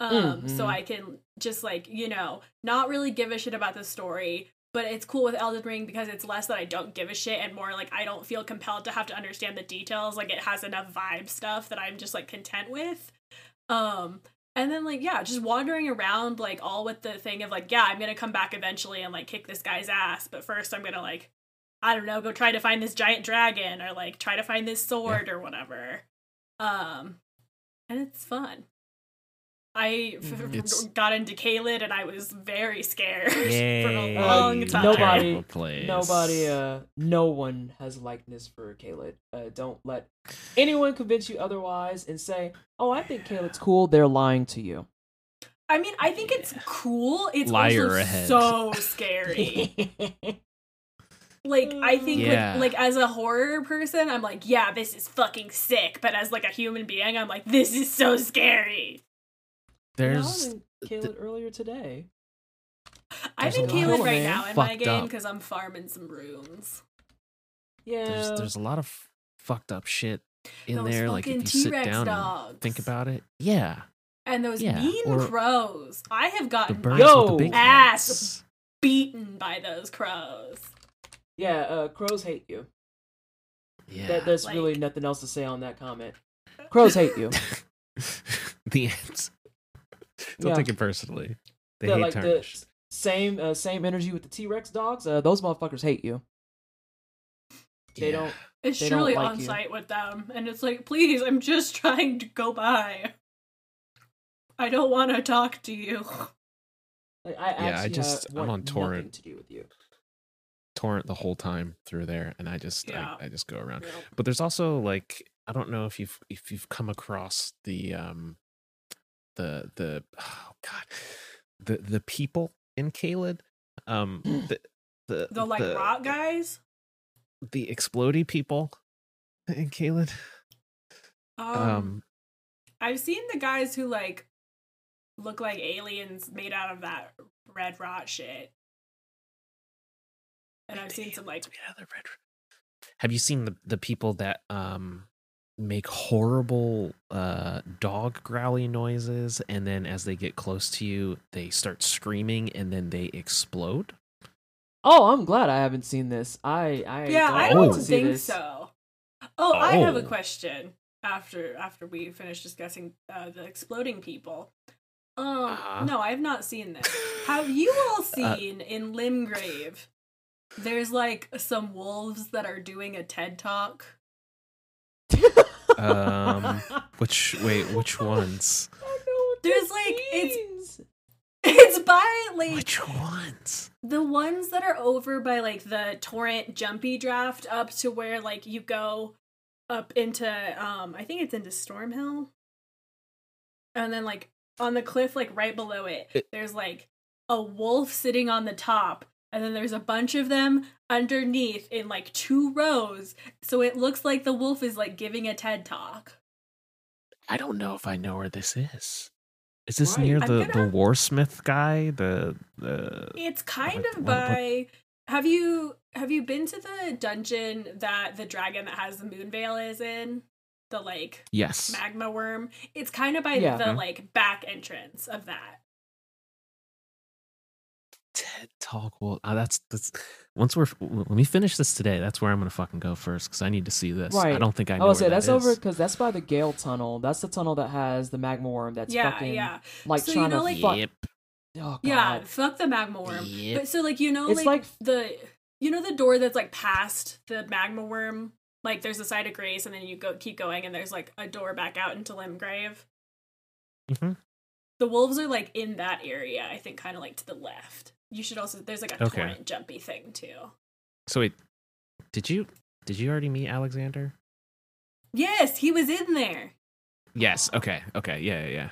Um, so Mhm. I can just like you know not really give a shit about the story, but it's cool with Elden Ring because it's less that I don't give a shit and more like I don't feel compelled to have to understand the details. Like it has enough vibe stuff that I'm just like content with. Um, and then like yeah, just wandering around like all with the thing of like yeah, I'm gonna come back eventually and like kick this guy's ass, but first I'm gonna like I don't know, go try to find this giant dragon or like try to find this sword or whatever. Um, and it's fun. I f- Mhm. It's- got into Caelid and I was very scared (laughs) for a long time. nobody- Nobody, uh, no one has likeness for Caelid. Uh, don't let anyone convince you otherwise and say, "Oh, I think Caelid's cool." They're lying to you. I mean, I think it's cool. It's Liar also ahead. so (laughs) scary. (laughs) like I think Yeah. like, like as a horror person, I'm like, yeah, this is fucking sick. But as like a human being, I'm like, this is so scary. There's Caelid earlier today. I'm There's in Caelid right now in my game because I'm farming some rooms. Yeah, there's there's a lot of fucked up shit in Those there. Like if you sit T-Rex down dogs. and think about it, yeah, And those Yeah, mean or- crows. I have the gotten birds Yo, the ass. heads. beaten by those crows. yeah. Uh, crows hate you. Yeah, That, there's Like- really nothing else to say on that comment. Crows hate you. (laughs) the ants. Don't Yeah. take it personally. They Yeah, hate like tarnish. the same uh, same energy with the T Rex dogs. Uh, those motherfuckers hate you. They Yeah. don't. It's They don't truly like on you. site with them. And it's like, please, I'm just (laughs) trying to go by. I don't want to talk to you. Like, I Yeah, I just- uh, I'm want on torrent. to do with you. torrent the whole time through there, and I just Yeah. I, I just go around. But there's also like I don't know if you've if you've come across the um the the oh god the the people in Caelid um the the The like rock guys? the explodey people in Caelid Um, um I've seen the guys who like look like aliens made out of that red rot shit. And I've seen some like Made out of red- Have you seen the the people that um make horrible uh dog growly noises and then as they get close to you they start screaming and then they explode? Oh, I'm glad I haven't seen this. I I Yeah, I don't to think this. so. Oh, I have a Oh. question after after we finish discussing uh, the exploding people. Um, Uh-huh. no, I've not seen this. (laughs) Have you all Uh, seen in Limgrave? There's like some wolves that are doing a TED talk. (laughs) Um, which wait, which ones? I know what There's, this like, it's- It's by like Which ones? the ones that are over by like the torrent jumpy draft up to where like you go up into um I think it's into Stormhill. And then like on the cliff like right below it, It- there's like a wolf sitting on the top and then there's a bunch of them underneath in like two rows. So it looks like the wolf is like giving a TED talk. I don't know if I know where this is. Is this Right. near the gonna- the Warsmith guy? The the It's kind of by have you have you been to the dungeon that the dragon that has the moon veil is in? The like yes. magma worm. It's kind of by Yeah. the uh-huh. like back entrance of that. TED Talk. Well, uh, that's that's once we're let me finish this today. That's where I'm gonna fucking go first because I need to see this. Right. I don't think I I know. would say where that's that over because that's by the Gale Tunnel. That's the tunnel that has the magma worm. That's yeah, fucking yeah. like So you trying know, to like- fuck. Yep. Oh, God. Yeah, fuck the magma worm. Yep. But so like you know It's like, like- the you know the door that's like past the magma worm? Like there's a side of grace and then you go keep going and there's like a door back out into Limgrave. Mhm. The wolves are like in that area, I think kinda like to the left. You should also there's like a Okay. torrent jumpy thing too. So wait, did you did you already meet Alexander? Yes, he was in there. Yes. Okay. Okay. Yeah. Yeah. yeah.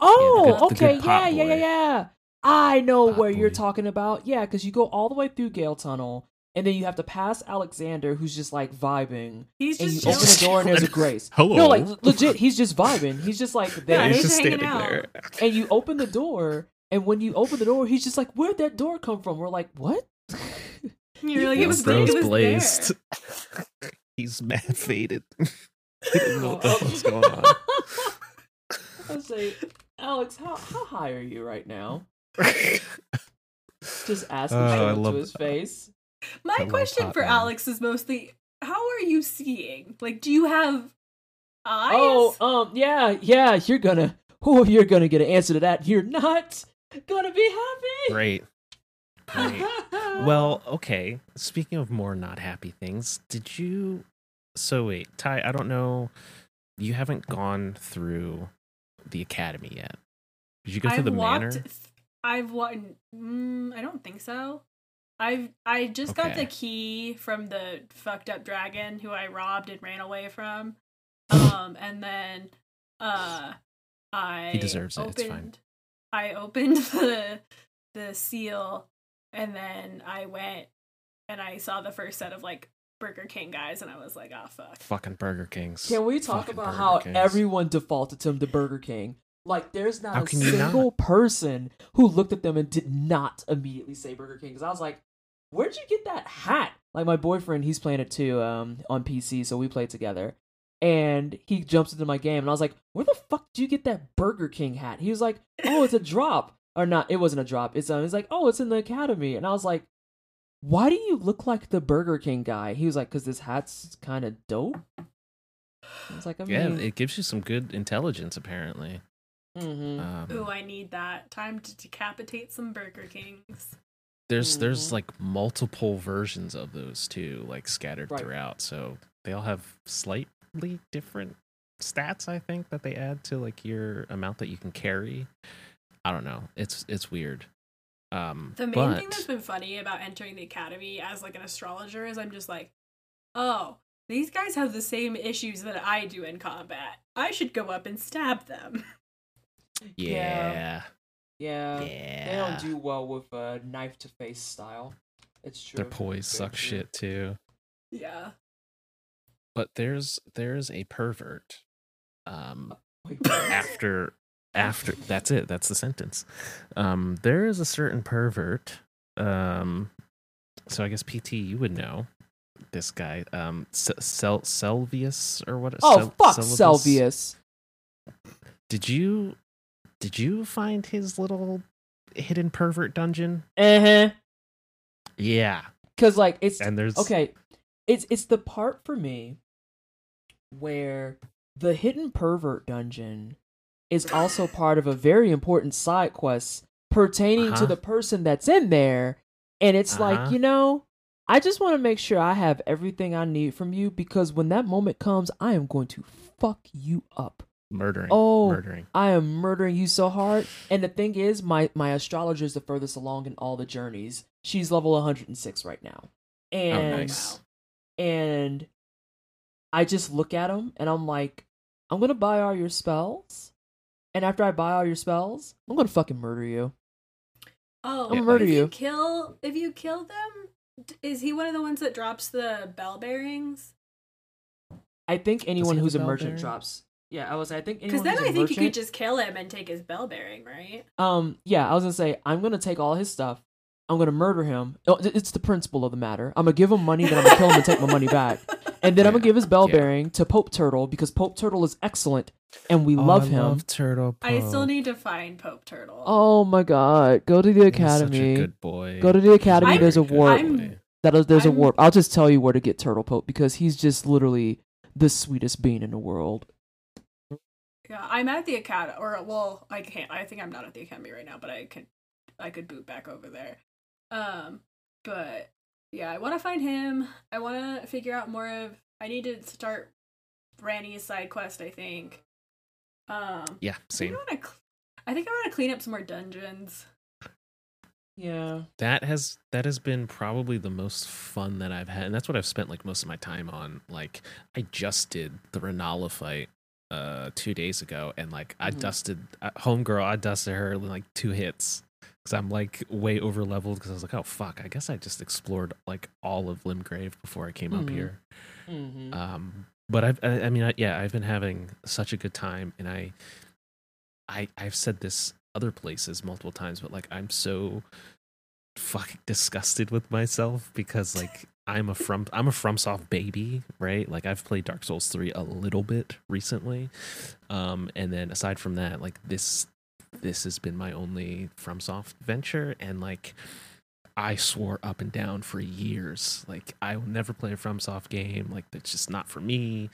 Oh, the good- okay, yeah, pot yeah, yeah, yeah. I know Pot where you're talking about. Yeah, because you go all the way through Gale Tunnel, and then you have to pass Alexander, who's just like vibing, He's and you just open the door and there's a (laughs) grace. Hello. No, like legit, he's just vibing. He's just like (laughs) there, Yeah, he's, he's just hanging standing out. there. and you open the door, and when you open the door, he's just like, "Where'd that door come from?" We're like, "What?" (laughs) You're like, it was, it was blazed. there. (laughs) He's mad faded. (laughs) he doesn't know what the going on. I say, Alex, how how high are you right now? Just ask him Oh, straight I into his face. My I question for Man. Alex is mostly how are you seeing? Like, do you have eyes? Oh, um, yeah, yeah, you're gonna, oh, you're gonna get an answer to that. You're not gonna be happy. Great. Great. (laughs) Well, okay. Speaking of more not happy things, did you? So wait, Ty. I don't know. You haven't gone through the academy yet. Did you go through I've the walked. manor? I've walked. Mm, I don't think so. I've I just got the key from the fucked up dragon who I robbed and ran away from. Um, and then uh, I He deserves it, Opened, it's fine. I opened (laughs) the the seal, and then I went and I saw the first set of like Burger King guys, and I was like, oh fuck. Fucking Burger Kings. Can we talk Fucking about Burger how Kings. everyone defaulted to the Burger King? Like, there's not How a can you not? single person who looked at them and did not immediately say Burger King. Because I was like, where'd you get that hat? Like, my boyfriend, he's playing it too um, on PC, so we play together. And he jumps into my game, and I was like, where the fuck did you get that Burger King hat? He was like, oh, it's a drop. Or not, it wasn't a drop. It's, um, it's like, oh, it's in the academy. And I was like, why do you look like the Burger King guy? He was like, because this hat's kind of dope. I was like, I Yeah, it gives you some good intelligence apparently. mhm. Um, Ooh, I need that. Time to decapitate some Burger Kings. there's there's Mhm. like multiple versions of those too, like scattered Right. throughout. So they all have slightly different stats. I think that they add to like your amount that you can carry. I don't know. It's it's weird. Um, The main but thing that's been funny about entering the academy as like an astrologer is I'm just like, oh, these guys have the same issues that I do in combat. I should go up and stab them. yeah, yeah, yeah, they don't do well with uh, knife to face style. It's true. Their poise sucks shit too. yeah. But there's there's a pervert. Um, (laughs) after after that's it that's the sentence um there is a certain pervert um so i guess pt you would know this guy um Sel- Seluvis or what oh Sel- fuck? Seluvis. did you did you find his little hidden pervert dungeon Uh huh. yeah Because like it's and there's okay. It's it's the part for me where the hidden pervert dungeon is also part of a very important side quest pertaining to Uh-huh. the person that's in there. And it's Uh-huh. like, you know, I just want to make sure I have everything I need from you because when that moment comes, I am going to fuck you up. Murdering. Oh, murdering. I am murdering you so hard. And the thing is, my my astrologer is the furthest along in all the journeys. She's level 106 right now. And oh, nice. and I just look at him and I'm like, I'm gonna buy all your spells, and after I buy all your spells, I'm gonna fucking murder you. Oh, I'm gonna if murder you you. kill if you kill them, is he one of the ones that drops the bell bearings? I think anyone who's a a merchant bearing? drops. Yeah, I was. I think Because then who's I a think you could just kill him and take his bell bearing, right? Um, yeah, I was gonna say I'm gonna take all his stuff. I'm gonna murder him. Oh, It's the principle of the matter. I'm gonna give him money, then I'm gonna kill him and take my money back, (laughs) and then I'm gonna give his bell yeah. bearing to Pope Turtle because Pope Turtle is excellent and we Oh, love I him. Love Turtle. I still need to find Pope Turtle. Oh my god, go to the He's academy. Such a good boy. Go to the academy. I'm- there's a warp. I'm- That is, there's a I'm- warp. I'll just tell you where to get Turtle Pope because he's just literally the sweetest being in the world. Yeah, I'm at the academy, or well, I can't. I think I'm not at the academy right now, but I could, I could boot back over there. Um, but yeah, I want to find him. I want to figure out more of. I need to start Ranni's side quest. I think. Um, Yeah, I think same. I want to. I think I want to clean up some more dungeons. Yeah. That has that has been probably the most fun that I've had, and that's what I've spent like most of my time on. Like I just did the Renala fight uh two days ago, and like I Mhm. dusted uh, homegirl. I dusted her in like two hits because I'm like way over leveled. Because I was like, oh fuck, I guess I just explored like all of Limgrave before I came up Mhm. here. Mm-hmm. Um, but I've, I, I mean, I, yeah, I've been having such a good time, and I, I, I've said this other places multiple times, but like, I'm so fucking disgusted with myself because like I'm a from I'm a FromSoft baby, right? Like I've played Dark Souls 3 a little bit recently. Um and then aside from that, like this this has been my only FromSoft venture and like I swore up and down for years like I will never play a FromSoft game, like that's just not for me.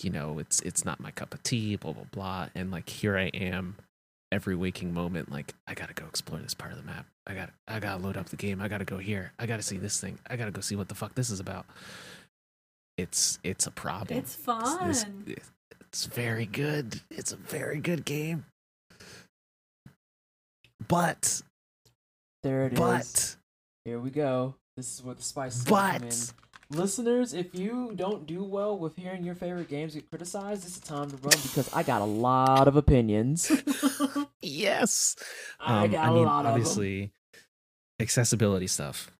You know, it's it's not my cup of tea, blah blah blah. And like here I am every waking moment like I got to go explore this part of the map. I got I got to load up the game. I got to go here. I got to see this thing. I got to go see what the fuck this is about. It's it's a problem. It's fun. This- it's very good. It's a very good game. But There it is. but Here we go. This is where the spice is gonna come in. but Listeners, if you don't do well with hearing your favorite games get criticized, this is time to run because I got a lot of opinions. (laughs) yes. I Um, got I a mean, lot of 'em. obviously, accessibility stuff.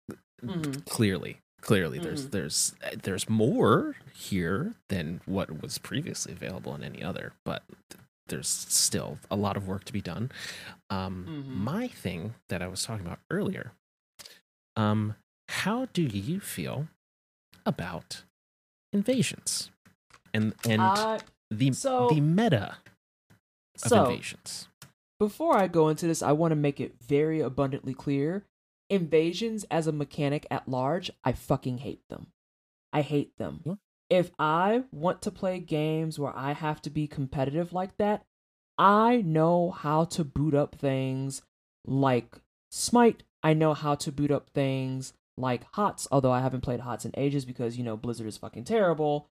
Mhm. Clearly, clearly, there's Mhm. there's there's more here than what was previously available in any other, but there's still a lot of work to be done. Um, Mhm. My thing that I was talking about earlier. Um, how do you feel about invasions and and Uh, the so- the meta of so, invasions? before I go into this, I want to make it very abundantly clear. Invasions as a mechanic at large, I fucking hate them. I hate them. Yeah. If I want to play games where I have to be competitive like that, I know how to boot up things like Smite. I know how to boot up things like HOTS, although I haven't played HOTS in ages because, you know, Blizzard is fucking terrible.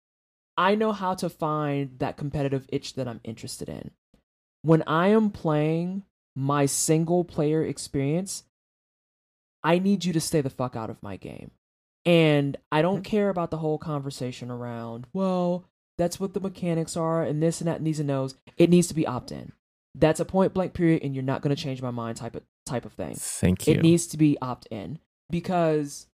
I know how to find that competitive itch that I'm interested in when I am playing my single player experience, I need you to stay the fuck out of my game. And I don't care about the whole conversation around, well, that's what the mechanics are, and this and that and these and those. It needs to be opt in. That's a point blank period, and you're not going to change my mind type of type of thing. Thank you. It needs to be opt in because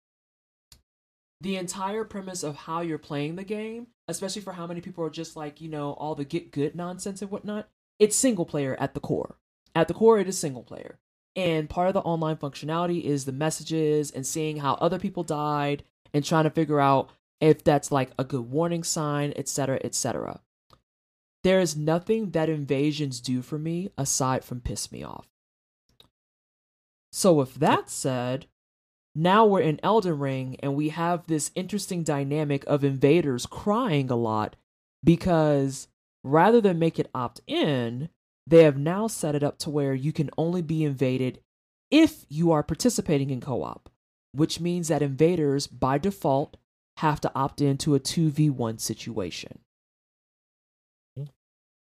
the entire premise of how you're playing the game, especially for how many people are just like, you know, all the get good nonsense and whatnot, it's single player at the core. At the core, it is single player. And part of the online functionality is the messages and seeing how other people died and trying to figure out if that's like a good warning sign, etc., etc. There is nothing that invasions do for me aside from piss me off. So, with that said, now we're in Elden Ring and we have this interesting dynamic of invaders crying a lot because rather than make it opt in, they have now set it up to where you can only be invaded if you are participating in co op, which means that invaders by default have to opt into a 2v1 situation.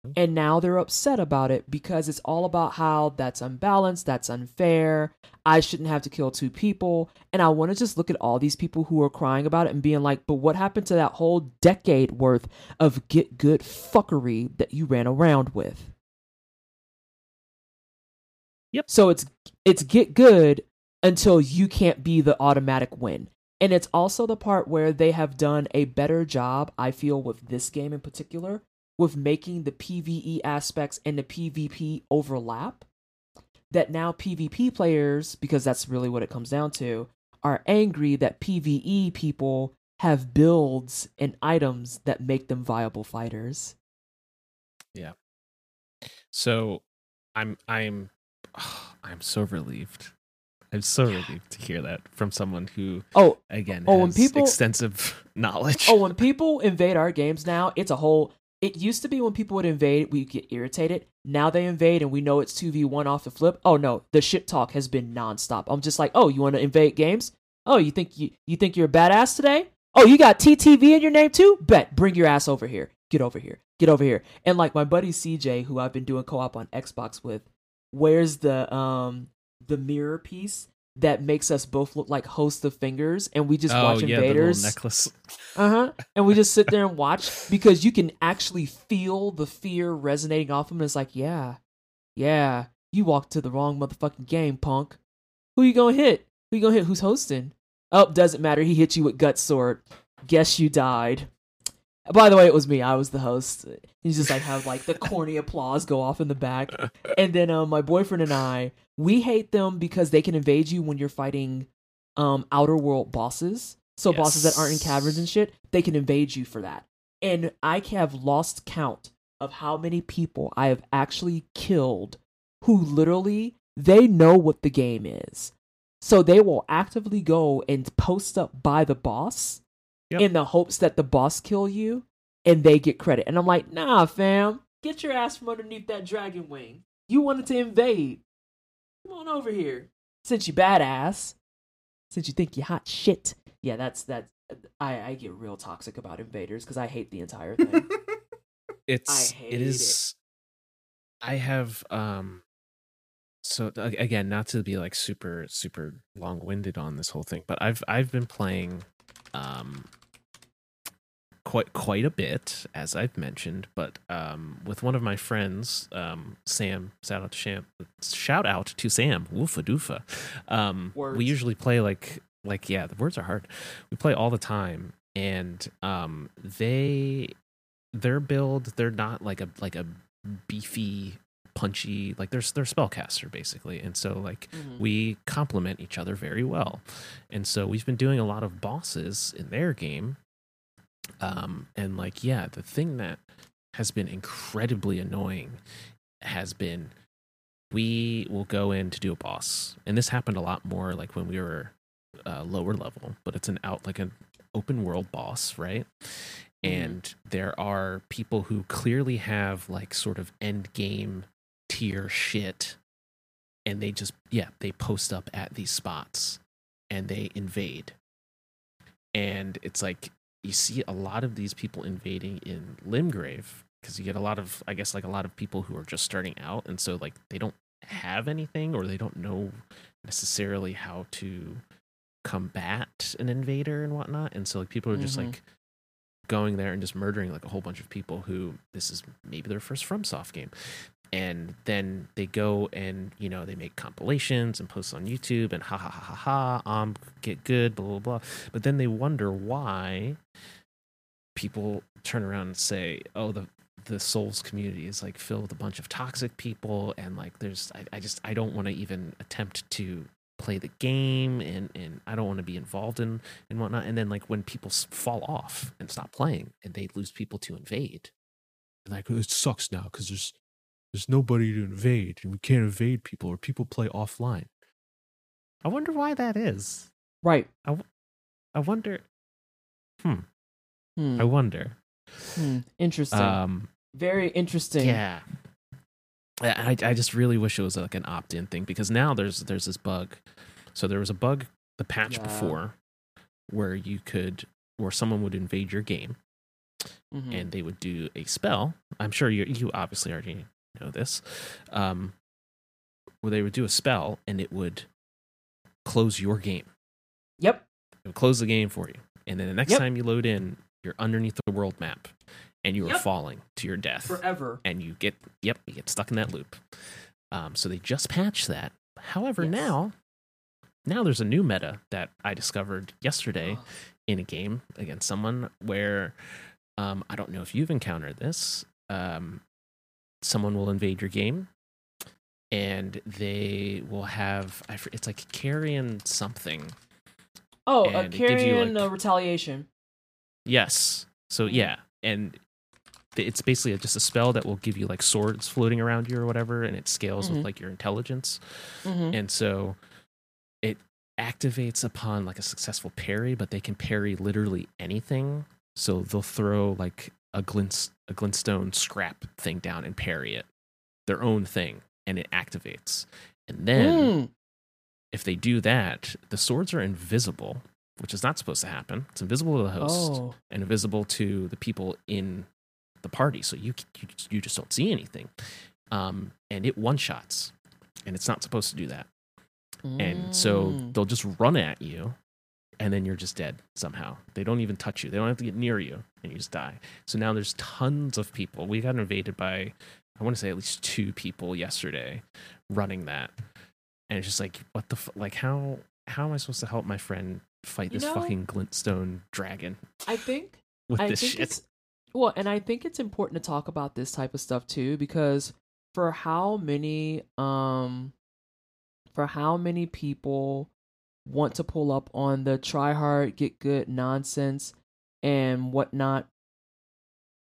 Mm-hmm. And now they're upset about it because it's all about how that's unbalanced, that's unfair. I shouldn't have to kill two people. And I want to just look at all these people who are crying about it and being like, but what happened to that whole decade worth of get good fuckery that you ran around with? Yep. So it's it's get good until you can't be the automatic win. And it's also the part where they have done a better job, I feel, with this game in particular, with making the PvE aspects and the PvP overlap. That now PvP players, because that's really what it comes down to, are angry that PvE people have builds and items that make them viable fighters. Yeah. So I'm I'm (sighs) I'm so relieved. I'm so relieved to hear that from someone who Oh, again Oh, when has people- extensive (laughs) knowledge. oh, when people invade our games now, it's a whole. It used to be when people would invade, we get irritated. Now they invade, and we know it's two v one off the flip. Oh no, the shit talk has been nonstop. I'm just like, oh, you want to invade games? Oh, you think you you think you're a badass today? Oh, you got TTV in your name too? Bet, bring your ass over here. Get over here. Get over here. And like my buddy CJ, who I've been doing co op on Xbox with, wears the um the mirror piece that makes us both look like hosts of fingers, and we just oh watch yeah, the invaders. necklace. (laughs) Uh huh. And we just sit there and watch because you can actually feel the fear resonating off him. It's like, yeah, yeah, you walked to the wrong motherfucking game, punk. Who you gonna hit? Who you gonna hit? Who's hosting? Oh, doesn't matter. He hit you with gut sword. Guess you died. By the way, it was me. I was the host. He's just like have like the corny applause go off in the back, (laughs) and then um, my boyfriend and I we hate them because they can invade you when you're fighting um outer world bosses. So bosses that aren't in caverns and shit, they can invade you for that. And I have lost count of how many people I have actually killed who literally they know what the game is. So they will actively go and post up by the boss Yep. in the hopes that the boss kill you and they get credit. And I'm like, nah, fam, get your ass from underneath that dragon wing. You wanted to invade. Come on over here. Since you badass. Since you think you hot shit. Yeah, that's that's I, I get real toxic about invaders because I hate the entire thing. (laughs) It's hate it it. is. I have um. So again, not to be like super super long winded on this whole thing, but I've I've been playing um quite quite a bit as I've mentioned, but um with one of my friends, um Sam, shout out to Sam, shout out to Sam, woofa doofa. Um we usually play like like yeah, the words are hard. We play all the time and um they their build, they're not like a like a beefy punchy like they're they're spellcaster basically. And so like Mhm. we complement each other very well. And so we've been doing a lot of bosses in their game. Um, and like, yeah, the thing that has been incredibly annoying has been we will go in to do a boss. And this happened a lot more like when we were uh, lower level, but it's an out like an open world boss, right? And there are people who clearly have like sort of end game tier shit and they just yeah they post up at these spots and they invade and it's like you see a lot of these people invading in limgrave because you get a lot of i guess like a lot of people who are just starting out and so like they don't have anything or they don't know necessarily how to combat an invader and whatnot and so like people are just Mhm. like going there and just murdering like a whole bunch of people who this is maybe their first FromSoft game. And then they go and you know they make compilations and posts on YouTube and ha ha ha ha ha um get good blah blah blah. But then they wonder why people turn around and say, oh the the Souls community is like filled with a bunch of toxic people and like there's I, I just I don't want to even attempt to play the game and and I don't want to be involved in and whatnot. And then like when people fall off and stop playing and they lose people to invade, they're like it sucks now because there's there's nobody to invade and we can't invade people or people play offline. I wonder why that is. Right. I wonder. Hmm. Hmm. I wonder. Hmm. Interesting. Um. Very interesting. Yeah. I I just really wish it was like an opt in thing because now there's there's this bug. So there was a bug the patch Yeah. before where you could where someone would invade your game Mhm. and they would do a spell. I'm sure you you obviously already know this. Um, where they would do a spell and it would close your game. Yep. It would close the game for you. And then the next Yep. time you load in, you're underneath the world map and you are Yep. falling to your death. Forever. And you get yep, you get stuck in that loop. Um, so they just patched that. However, Yes. now now there's a new meta that I discovered yesterday in a game against someone where um, I don't know if you've encountered this. Um, someone will invade your game, and they will have it's like Carian something. Oh, And you, Carian like- uh, retaliation. Yes, so yeah, and it's basically just a spell that will give you like swords floating around you or whatever, and it scales Mhm. with like your intelligence. Mm-hmm. and so it activates upon like a successful parry but they can parry literally anything so they'll throw like a glint a glintstone scrap thing down and parry it their own thing and it activates and then Mm. if they do that the swords are invisible which is not supposed to happen it's invisible to the host Oh. and invisible to the people in the party so you you, you just don't see anything. Um and it one shots and it's not supposed to do that. And so Mm. they'll just run at you and then you're just dead somehow. They don't even touch you. They don't have to get near you and you just die. So now there's tons of people. We got invaded by i want to say at least two people yesterday running that. And it's just like what the f- like how how am i supposed to help my friend fight You this know- fucking glintstone dragon I think (laughs) with I this think shit? it's well, and I think it's important to talk about this type of stuff too because for how many um for how many people want to pull up on the try hard get good nonsense and whatnot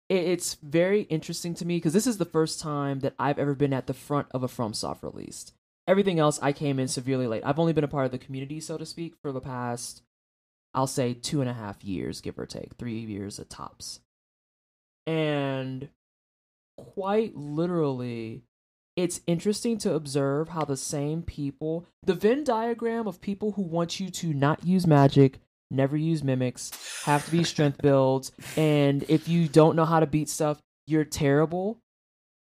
it's very interesting to me because this is the first time that I've ever been at the front of a FromSoft release. Everything else I came in severely late. I've only been a part of the community, so to speak, for the past I'll say two and a half years, give or take, three years at tops. And quite literally, it's interesting to observe how the same people, the Venn diagram of people who want you to not use magic, never use mimics, have to be strength builds, and if you don't know how to beat stuff, you're terrible.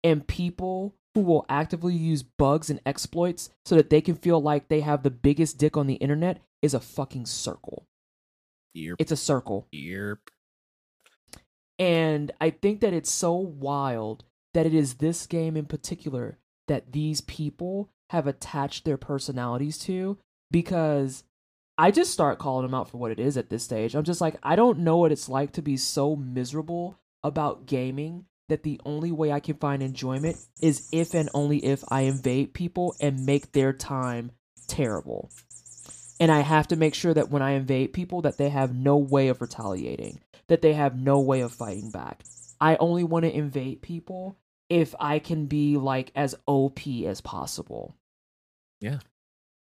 And people who will actively use bugs and exploits so that they can feel like they have the biggest dick on the internet is a fucking circle. Yerp, It's a circle. yerp. And I think that it's so wild that it is this game in particular that these people have attached their personalities to because I just start calling them out for what it is at this stage. I'm just like, I don't know what it's like to be so miserable about gaming that the only way I can find enjoyment is if and only if I invade people and make their time terrible. And I have to make sure that when I invade people that they have no way of retaliating, that they have no way of fighting back. I only want to invade people if I can be like as OP as possible. Yeah.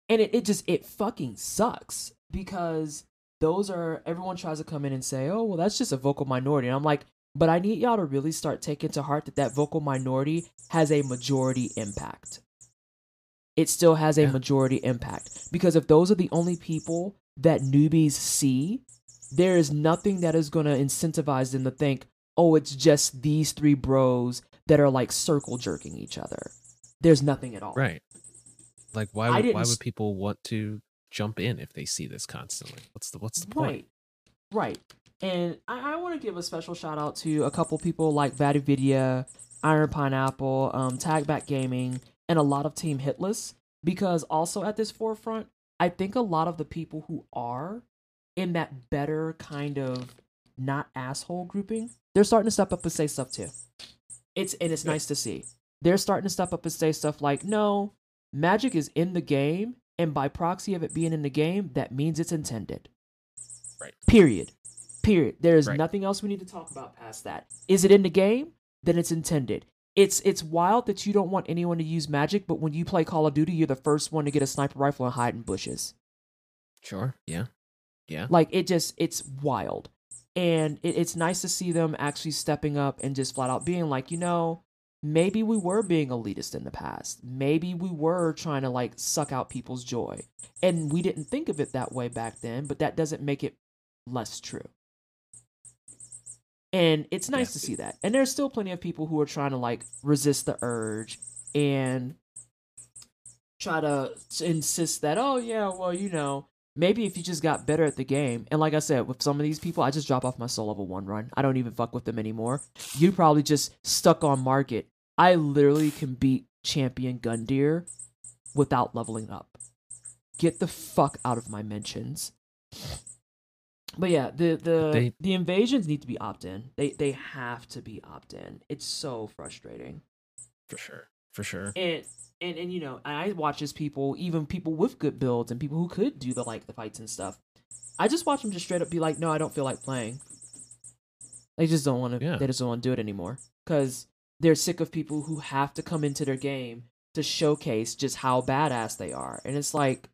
And it, it just it fucking sucks because those are everyone tries to come in and say, "Oh, well that's just a vocal minority." And I'm like, "But I need y'all to really start taking to heart that that vocal minority has a majority impact." It still has a Yeah. majority impact because if those are the only people that newbies see, there is nothing that is going to incentivize them to think, "Oh, it's just these three bros that are like circle jerking each other." There's nothing at all. right like why would why would people want to jump in if they see this constantly what's the what's the point Right. Right. And I, I want to give a special shout out to a couple people like VaatiVidya, Iron Pineapple, um, Tagback Gaming, and a lot of Team Hitless. Because also at this forefront, I think a lot of the people who are in that better kind of not asshole grouping, they're starting to step up and say stuff too. It's and it's nice to see. They're starting to step up and say stuff like, "No, magic is in the game, and by proxy of it being in the game, that means it's intended." Right. Period. Period. There is Right. nothing else we need to talk about past that. Is it in the game? Then it's intended. It's it's wild that you don't want anyone to use magic, but when you play Call of Duty, you're the first one to get a sniper rifle and hide in bushes. sure yeah yeah Like it just it's wild. And it, it's nice to see them actually stepping up and just flat out being like, you know, maybe we were being elitist in the past. Maybe we were trying to like suck out people's joy. And we didn't think of it that way back then, but that doesn't make it less true. And it's nice to see that. And there's still plenty of people who are trying to like resist the urge and try to insist that, oh, yeah, well, you know, maybe if you just got better at the game. And like I said, with some of these people, I just drop off my soul level one run. I don't even fuck with them anymore. You probably just stuck on Margit. I literally can beat champion Gundyr without leveling up. Get the fuck out of my mentions. But yeah, the the They- the invasions need to be opt in. They they have to be opt in. It's so frustrating. For sure. For sure. And and and you know, I watch as people, even people with good builds and people who could do the like the fights and stuff. I just watch them just straight up be like, no, I don't feel like playing. They just don't want to. Yeah. They just don't want to do it anymore because they're sick of people who have to come into their game to showcase just how badass they are, and it's like,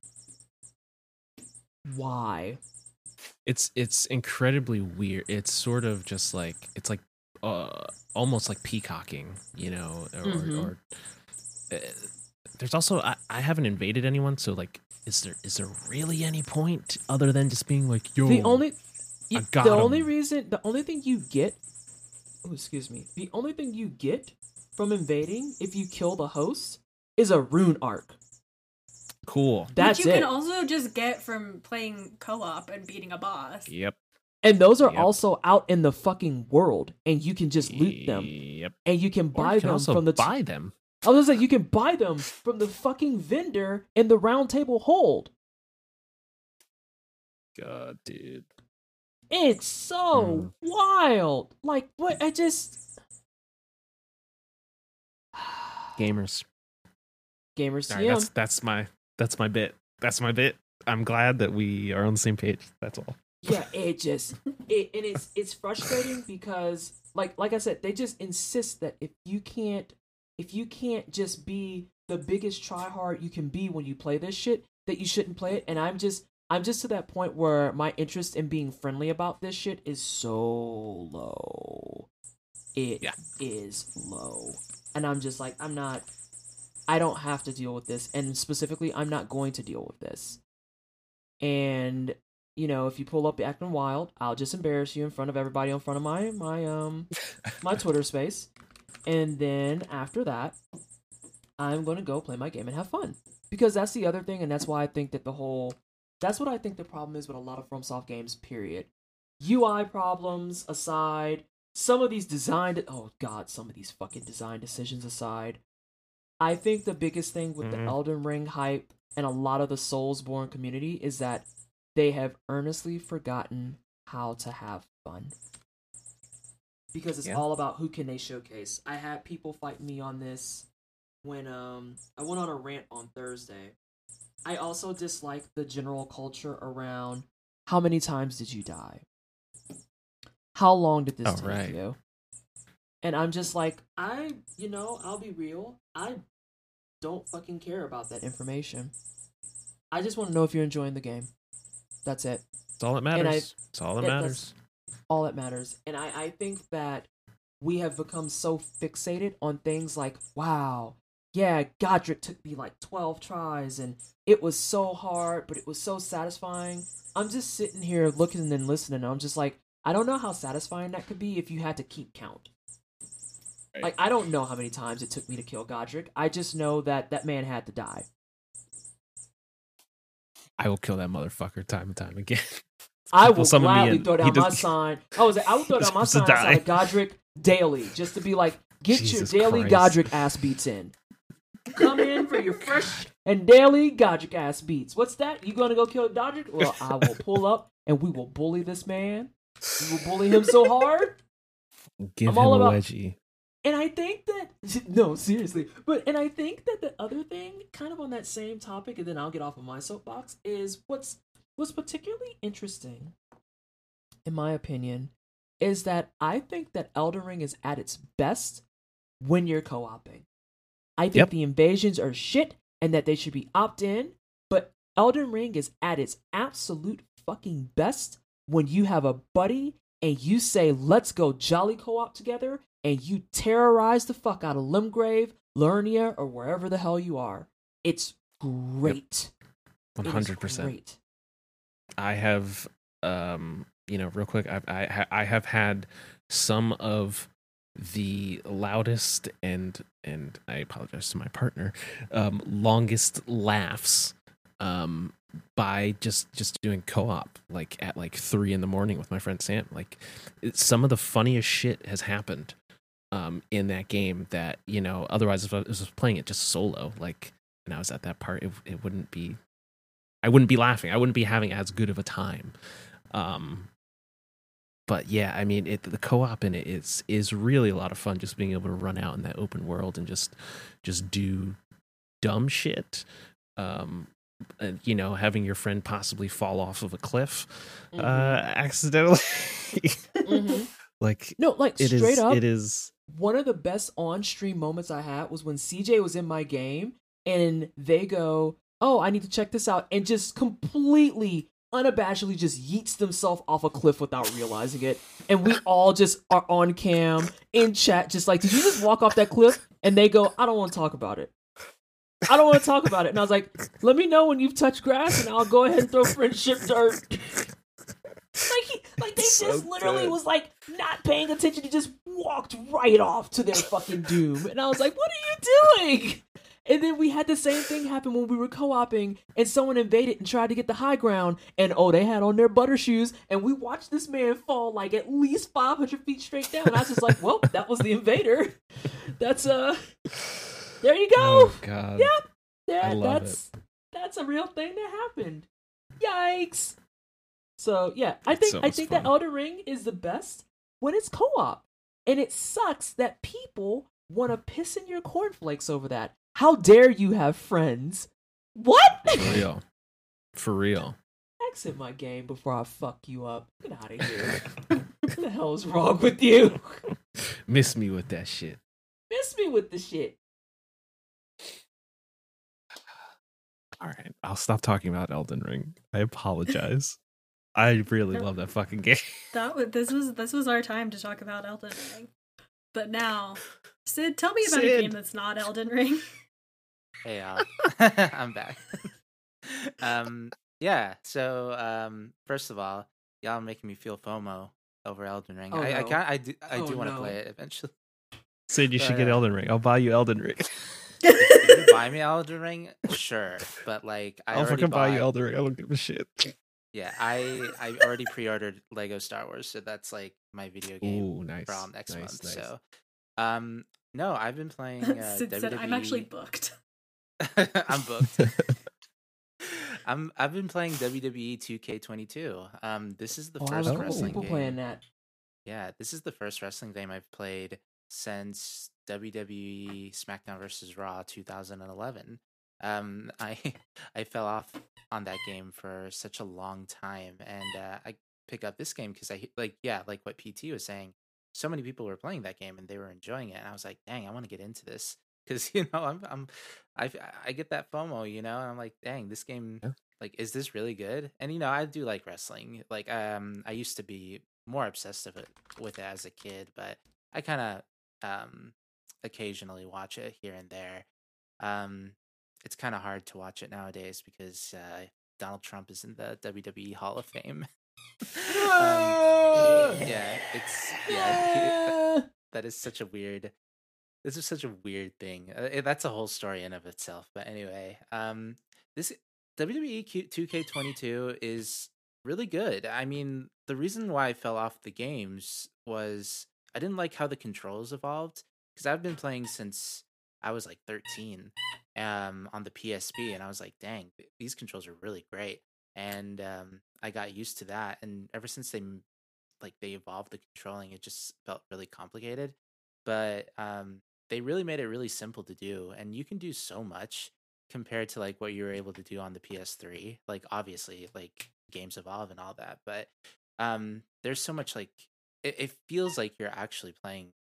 why? It's it's incredibly weird. It's sort of just like it's like uh almost like peacocking, you know, or, Mhm. or uh, there's also I, I haven't invaded anyone, so like is there is there really any point other than just being like yo the only I y- got the only reason the only thing you get oh excuse me the only thing you get from invading if you kill the host is a rune arc cool. that's Which you it can also just get from playing co-op and beating a boss. Yep. and those are Yep. also out in the fucking world and you can just loot them Yep. and you can buy you can them also from the t- buy them. I was gonna say you can buy them from the fucking vendor in the round table hold God, dude. it's so hmm. wild like what I just Gamers. gamers Sorry, that's that's my that's my bit. That's my bit. I'm glad that we are on the same page. That's all. yeah it just it and it's it's frustrating because like like i said they just insist that if you can't if you can't just be the biggest tryhard you can be when you play this shit that you shouldn't play it and i'm just i'm just to that point where my interest in being friendly about this shit is so low It is Yeah. low and i'm just like i'm not i don't have to deal with this and specifically i'm not going to deal with this and you know, if you pull up acting wild, I'll just embarrass you in front of everybody in front of my my um my (laughs) Twitter space. And then after that, I'm going to go play my game and have fun. Because that's the other thing and that's why I think that the whole that's what I think the problem is with a lot of FromSoft games period. UI problems aside, some of these design oh god, some of these fucking design decisions aside, I think the biggest thing with Mhm. the Elden Ring hype and a lot of the Soulsborne community is that they have earnestly forgotten how to have fun. Because it's Yeah. all about who can they showcase. I had people fight me on this when um I went on a rant on Thursday. I also dislike the general culture around how many times did you die? How long did this Oh, take right. you? And I'm just like, I, you know, I'll be real. I don't fucking care about that information. I just want to know if you're enjoying the game. That's it. It's all that And I- matters. it's all that yeah, matters. All that matters. And I, I think that we have become so fixated on things like, wow, yeah, Godrick took me like 12 tries and it was so hard, but it was so satisfying. I'm just sitting here looking and listening. And I'm just like, I don't know how satisfying that could be if you had to keep count. Right. Like, I don't know how many times it took me to kill Godrick. I just know that that man had to die. I will kill that motherfucker time and time again. (laughs) (laughs) Oh, I will summon me gladly throw he down my sign. I was I would throw down my sign to outside die. of Godrick daily just to be like, get Jesus your daily Christ. Godrick ass beats in. Come in for your fresh and daily Godrick ass beats. What's that? You gonna go kill Godrick? Well, I will (laughs) pull up and we will bully this man. We will bully him so hard. Give I'm him all a about- wedgie. And I think that (laughs) no, seriously. But and I think that the other thing, kind of on that same topic, and then I'll get off of my soapbox, is what's what's particularly interesting, in my opinion, is that I think that Elden Ring is at its best when you're co-oping. I think Yep. the invasions are shit and that they should be opt-in, but Elden Ring is at its absolute fucking best when you have a buddy and you say, let's go jolly co op together, and you terrorize the fuck out of Limgrave, Liurnia, or wherever the hell you are. It's great. One hundred percent. I have, um, you know, real quick, I've, I I have had some of the loudest and and I apologize to my partner, um, longest laughs, um, by just just doing co-op like at like three in the morning with my friend Sam. Like, some of the funniest shit has happened, um, in that game that you know otherwise if I was playing it just solo, like, and I was at that part, it it wouldn't be I wouldn't be laughing. I wouldn't be having as good of a time. Um, but yeah, I mean, it, the co-op in it is is really a lot of fun. Just being able to run out in that open world and just just do dumb shit. Um, and, you know, having your friend possibly fall off of a cliff uh, accidentally. (laughs) Mhm. like No, like it is. straight up. It is. One of the best on-stream moments I had was when CJ was in my game and they go, "Oh, I need to check this out," and just completely unabashedly just yeets themselves off a cliff without realizing it, and we (laughs) all just are on cam in chat, just like, "Did you just walk off that cliff?" And they go, "I don't want to talk about it." I don't want to talk about it. And I was like, let me know when you've touched grass and I'll go ahead and throw friendship dirt. Like he, like they So just literally good. was like not paying attention. He just walked right off to their fucking doom. And I was like, what are you doing? And then we had the same thing happen when we were co-oping and someone invaded and tried to get the high ground and oh they had on their butter shoes and we watched this man fall like at least 500 feet straight down. And I was just like, well, that was the invader. That's uh there you go. Oh God. Yeah, I love that's that's a real thing that happened. Yikes! So yeah, I think I think fun. that Elden Ring is the best when it's co-op, and it sucks that people want to piss in your cornflakes over that. How dare you have friends? What? For real. For real. Exit my game before I fuck you up. Get out of here. (laughs) what the hell is wrong with you? Miss me with that shit. Miss me with the shit. All right, I'll stop talking about Elden Ring. I apologize. I really love that fucking game. (laughs) That this was this was our time to talk about Elden Ring. But now, Sid, tell me about a game that's not Elden Ring. (laughs) Hey, Al. (laughs) I'm back. um, yeah. So, um, first of all, y'all are making me feel FOMO over Elden Ring. Oh, I, I no. can I do, I Oh, do want to no. play it eventually. Sid, you should get uh, Elden Ring. I'll buy you Elden Ring. if you buy me Elden Ring, sure. But like, I I'll already fucking buy you Elden Ring. I don't give a shit. Yeah, I (laughs) I already pre-ordered Lego Star Wars, so that's like my video game Ooh, nice. for all next nice, month. nice. So, um, no, I've been playing. Uh, Sid said, "I'm actually booked." (laughs) (laughs) I'm booked. I'm I've been playing WWE 2K22. Um, this is the Oh, first wrestling game. playing that. Yeah, this is the first wrestling game I've played since WWE SmackDown vs. Raw 2011. Um, (laughs) I I fell off on that game for such a long time, and uh, I pick up this game because I like yeah, like what PT was saying. So many people were playing that game and they were enjoying it, and I was like, dang, I want to get into this (laughs) because you know I'm I'm I I get that FOMO, you know, and I'm like, dang, this game Yeah. like is this really good? And you know, I do like wrestling. Like um, I used to be more obsessed of it with it as a kid, but I kind of um occasionally watch it here and there. Um, it's kind of hard to watch it nowadays because uh, Donald Trump is in the WWE Hall of Fame. (laughs) um, yeah, it's yeah. (laughs) that is such a weird. This is such a weird thing. Uh, that's a whole story in of itself. But anyway, um, this WWE Q- 2K22 is really good. I mean, the reason why I fell off the games was I didn't like how the controls evolved because I've been playing since I was like 13 um on the PSP and I was like, "Dang, these controls are really great." And um I got used to that and ever since they like they evolved the controlling, it just felt really complicated. But um they really made it really simple to do and you can do so much compared to like what you were able to do on the PS3. Like obviously, like games evolve and all that, but um there's so much like it, it feels like you're actually playing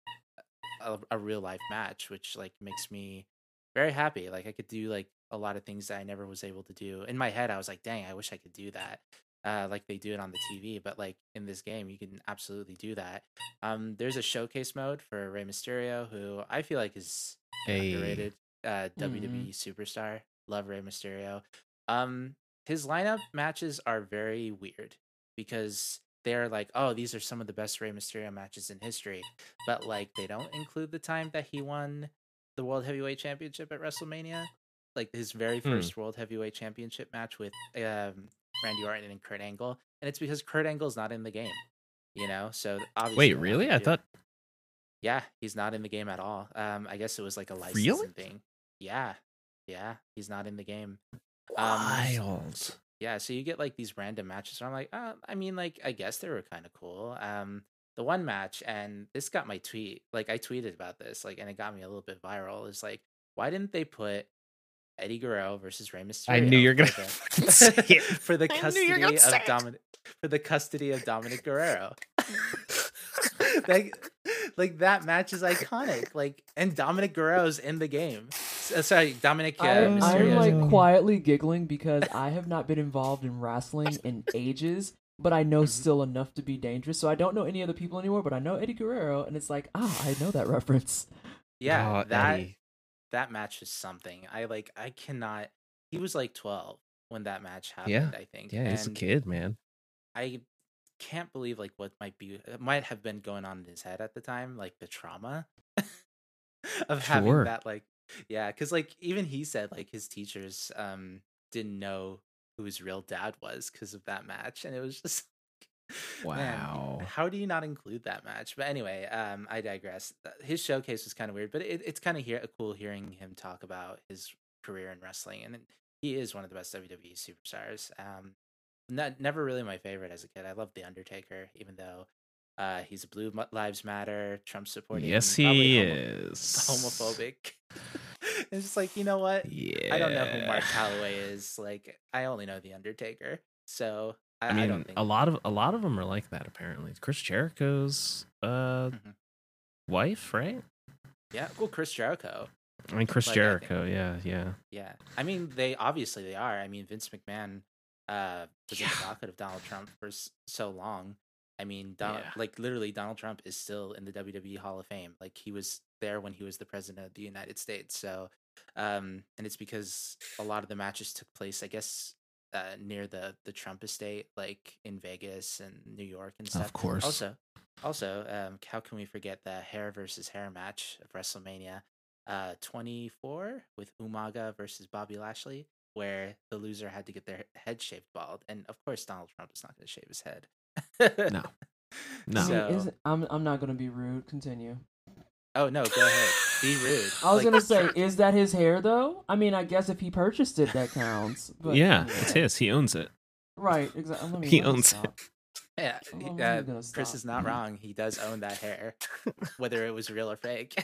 a, a real life match, which like makes me very happy. Like I could do like a lot of things that I never was able to do. In my head, I was like, dang, I wish I could do that. uh, like they do it on the TV. But like in this game, you can absolutely do that. Um, there's a showcase mode for Rey Mysterio, who I feel like is Hey. underrated uh, WWE superstar. Love Rey Mysterio. Um, his lineup matches are very weird because they're like, oh, these are some of the best Rey Mysterio matches in history, but like they don't include the time that he won the World Heavyweight Championship at WrestleMania, like his very Hmm. first World Heavyweight Championship match with um, Randy Orton and Kurt Angle, and it's because Kurt Angle's not in the game. You know, so obviously Wait, really? I thought yeah, he's not in the game at all. Um, I guess it was like a licensing Really? thing. Yeah, yeah, he's not in the game. Um, wild. Yeah, so you get like these random matches. And I'm like, uh, I mean, like, I guess they were kind of cool. Um, the one match, and this got my tweet. Like, I tweeted about this, like, and it got me a little bit viral. Is like, why didn't they put Eddie Guerrero versus Rey Mysterio? (laughs) (laughs) I knew you're gonna for the- say it. for the custody you were gonna of. Dominic for the custody of Dominic Guerrero. (laughs) like, like that match is iconic. Like, and Dominic Guerrero's in the game. Uh, sorry, Dominic uh, I'm, I'm like in the game. quietly giggling because I have not been involved in wrestling in ages, but I know Mhm. still enough to be dangerous. So I don't know any other people anymore, but I know Eddie Guerrero, and it's like, ah, I know that (laughs) reference. Yeah, Oh, that Eddie. that match is something. I like. I cannot. He was like twelve when that match happened. Yeah, I think. Yeah, he's a kid, man. I can't believe like what might be might have been going on in his head at the time, like the trauma (laughs) of having that like yeah, because like even he said like his teachers um didn't know who his real dad was because of that match, and it was just (laughs) man, Wow. how do you not include that match? But anyway, um, I digress. Uh, His showcase was kind of weird, but it, it's kind of hear, cool hearing him talk about his career in wrestling, and he is one of the best WWE superstars. Um, not never really my favorite as a kid. I loved the Undertaker, even though uh, he's a Blue Lives Matter, Trump supporting. Yes, he is. homophobic. (laughs) it's just like you know what? Yeah. I don't know who Mark Calaway is. Like I only know the Undertaker, so I, I I mean, don't think a lot of a lot of them are like that. Apparently, Chris Jericho's uh Mhm. wife, right? Yeah, well, Chris Jericho. I mean, Chris Like, I think- Jericho. Yeah, yeah. Yeah, I mean, they obviously they are. I mean, Vince McMahon uh, was in Yeah. the docket of Donald Trump for s- so long. I mean, Donald, Yeah. like literally, Donald Trump is still in the WWE Hall of Fame. Like he was there when he was the president of the United States. So, um, and it's because a lot of the matches took place, I guess, uh, near the the Trump estate, like in Vegas and New York and stuff. Of course. Also, also, um, how can we forget the hair versus hair match of WrestleMania uh 24 with Umaga versus Bobby Lashley, where the loser had to get their head shaved bald, and of course Donald Trump is not going to shave his head. No. (laughs) No. So, isn't- I'm I'm not gonna be rude. Continue. Oh no, go ahead. Be rude. I was Like, gonna say, is that his hair though? I mean, I guess if he purchased it, that counts. But yeah, anyway. it's his. He owns it. Right, exactly. He owns stop. (laughs) Yeah, Oh, he- uh, Chris is not wrong. He does own that hair, whether it was real or fake.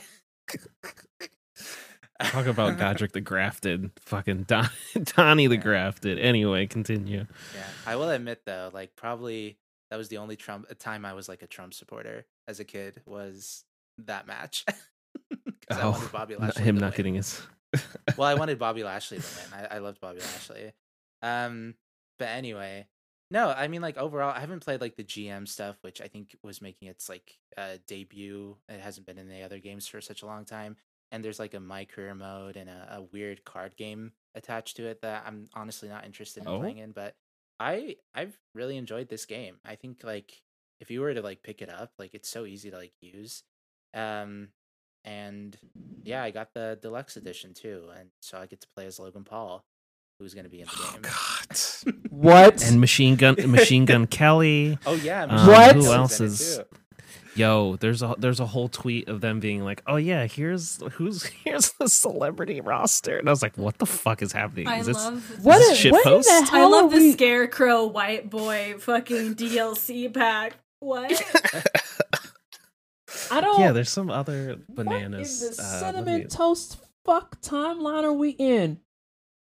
Talk about (laughs) Godrick the Grafted. Fucking Don- (laughs) Donnie the Yeah. Grafted. Anyway, continue. Yeah, I will admit though, like probably that was the only Trump time I was like a Trump supporter as a kid was that match. (laughs) 'Cause I wanted Bobby (laughs) Lashley Oh, him not win. getting his. (laughs) well, I wanted Bobby Lashley to win. I, I loved Bobby Lashley. Um, but anyway, no, I mean like overall, I haven't played like the GM stuff, which I think was making its like uh, debut. It hasn't been in the other games for such a long time. And there's like a my career mode and a, a weird card game attached to it that I'm honestly not interested in Oh? playing in. But I I've really enjoyed this game. I think like if you were to like pick it up, like it's so easy to like use. Um, and yeah, I got the deluxe edition too, and so I get to play as Logan Paul, who's going to be in the Oh game. God. What? And Machine Gun (laughs) Machine Gun Kelly. Oh yeah, Um, What? Who else is? Yo, there's a there's a whole tweet of them being like, "Oh yeah, here's who's (laughs) here's the celebrity roster," and I was like, "What the fuck is happening? I this love what? Is Is, this shit what post? the I love are the we? scarecrow white boy fucking DLC pack. What? (laughs) I (laughs) don't. yeah?" There's some other What bananas. in the uh, cinnamon me- toast fuck timeline are we in?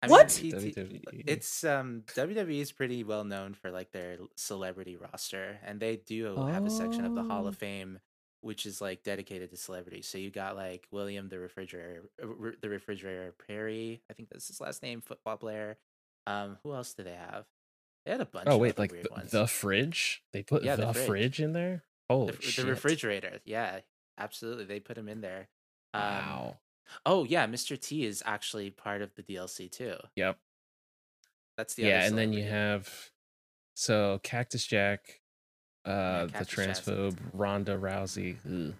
I What? TT WWE. It's um WWE is pretty well known for like their celebrity roster, and they do have a section of the Hall Oh. of Fame which is like dedicated to celebrities. So you got like William the refrigerator, uh, the refrigerator Perry. I think that's his last name. Football player. Um, who else do they have? They had a bunch. Oh of wait, like weird the, ones. the fridge? They put Yeah, the, the fridge. fridge. in there? The Holy f- shit! the refrigerator. Yeah, absolutely. They put him in there. Um, Wow. Oh yeah, Mr. T is actually part of the DLC too. Yep. That's the yeah, and then you have so Cactus Jack, uh, the Cactus Jack's- transphobe Ronda Rousey. ugh.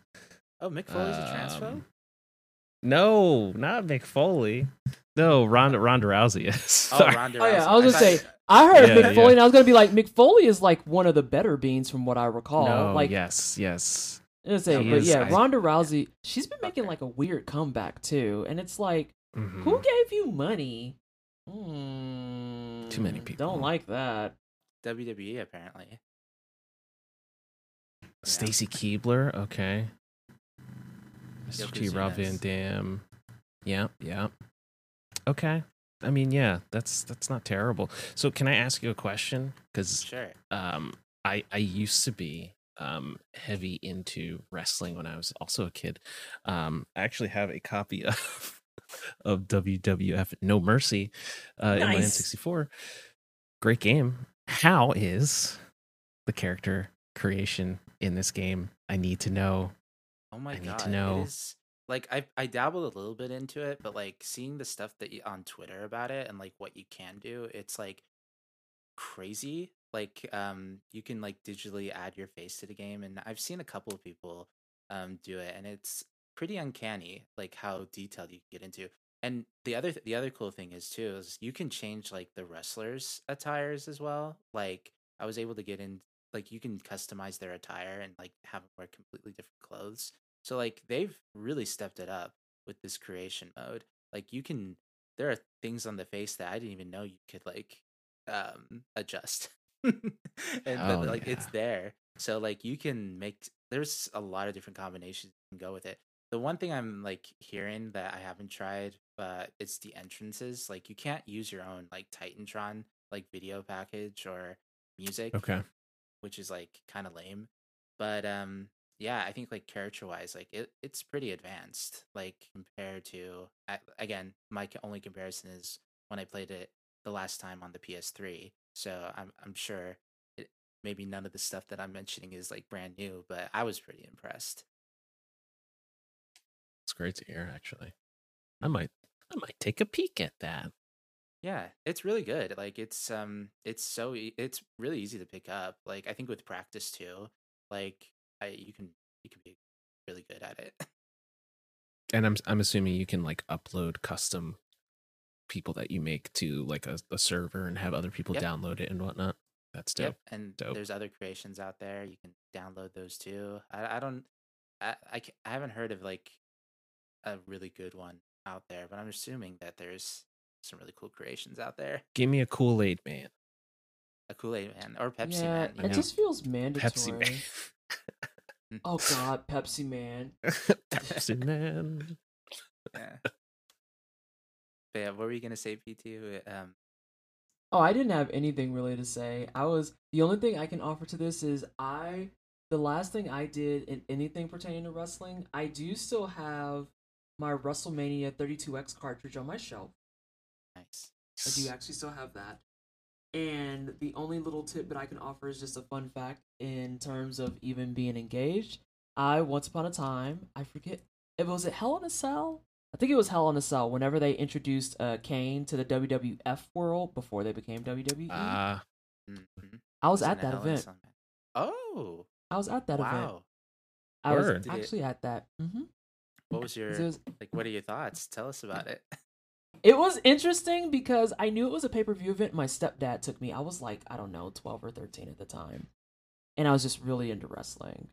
Oh, Mick Foley's a transphobe. No, not Mick Foley. No, Ronda Ronda Rousey is. Oh, Sorry. Ronda Oh, yeah, I was gonna say, I heard Yeah, Mick Foley, yeah. and I was gonna be like, Mick Foley is like one of the better beans from what I recall. no, like, yes, yes. I was gonna say, but is- yeah, I- Ronda Rousey, she's been making Okay. like a weird comeback too, and it's like, Mhm. who gave you money? Hmm, Too many people. Don't like that. WWE apparently. Stacy Keibler, okay. Mr. T. Rob Van Dam. Yeah, yeah. Okay. I mean, yeah, that's that's not terrible. So, can I ask you a question? Because Sure. um, I I used to be um heavy into wrestling when I was also a kid. Um, I actually have a copy (laughs) of of WWF No Mercy uh, in my N64. Great game. How is the character creation in this game? I need to know. Oh my I need god. to know. It is, like I I dabbled a little bit into it, but like seeing the stuff that you, on Twitter about it and like what you can do, it's like crazy. Like um you can like digitally add your face to the game and I've seen a couple of people um do it and it's pretty uncanny like how detailed you can get into. And the other the other cool thing is too is you can change like the wrestlers attires as well. Like I was able to get in like you can customize their attire and like have them wear completely different clothes. So like they've really stepped it up with this creation mode. Like you can there are things on the face that I didn't even know you could like um adjust. (laughs) and but, like it's there. So like you can make there's a lot of different combinations you can go with it. The one thing I'm like hearing that I haven't tried, but it's the entrances. Like you can't use your own like Titantron like video package or music Okay. which is like kind of lame. But um yeah, I think like character wise, like it it's pretty advanced. Like compared to I, again, my only comparison is when I played it the last time on the PS3. So I'm I'm sure it, maybe none of the stuff that I'm mentioning is like brand new, but I was pretty impressed. It's great to hear. Actually, I might I might take a peek at that. Yeah, it's really good. Like it's um it's so e- it's really easy to pick up. Like I think with practice too, like I you can you can be really good at it. (laughs) And I'm I'm assuming you can like upload custom people that you make to like a, a server and have other people Yep. download it and whatnot. That's dope. Yep, and Dope. there's other creations out there. You can download those too. I, I don't, I, I, I haven't heard of like a really good one out there, but I'm assuming that there's some really cool creations out there. Give me a Kool Aid man. A Kool Aid Man or Pepsi yeah, Man. It know. just feels mandatory. Pepsi Man. (laughs) Oh (laughs) God, Pepsi Man. Pepsi Man. yeah. But yeah, what were you gonna say, PT? Um, Oh, I didn't have anything really to say. I was the only thing I can offer to this is I the last thing I did in anything pertaining to wrestling, I do still have my WrestleMania 32X cartridge on my shelf. nice. I do (laughs) actually still have that. And the only little tip that I can offer is just a fun fact in terms of even being engaged. I once upon a time, I forget if it was at Hell in a Cell. I think it was Hell in a Cell. Whenever they introduced uh, Kane to the WWF world before they became WWE, Ah, Mhm. I was in at that Hell event. Oh, I was at that event. wow. I was Word. Did it- actually at that. Mm-hmm. What was your It was like? What are your thoughts? Tell us about it. (laughs) It was interesting because I knew it was a pay per view event. My stepdad took me. I was like, I don't know, 12 or 13 at the time. And I was just really into wrestling.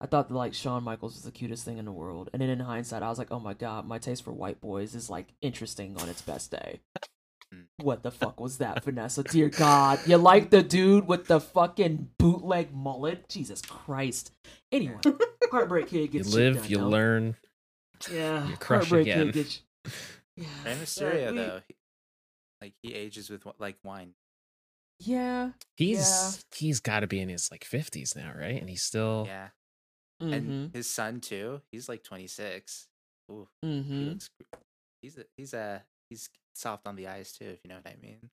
I thought that, like Shawn Michaels was the cutest thing in the world. And then in hindsight, I was like, oh my god, my taste for white boys is like interesting on its best day. (laughs) What the fuck was that, Vanessa? Dear God. You like the dude with the fucking bootleg mullet? Jesus Christ. Anyway, (laughs) Heartbreak Kid gets shit live, done, you learn. Yeah, you crush Heartbreak again. Kid gets. (laughs) Yeah, Rey but Mysterio we- though, he- like he ages with wi- like wine. Yeah. He's he's got to be in his like fifties now, right? And he's still Yeah, Mm-hmm. and his son too. He's like 26. Ooh, mm-hmm. looks. He's a, he's a he's soft on the eyes too, if you know what I mean.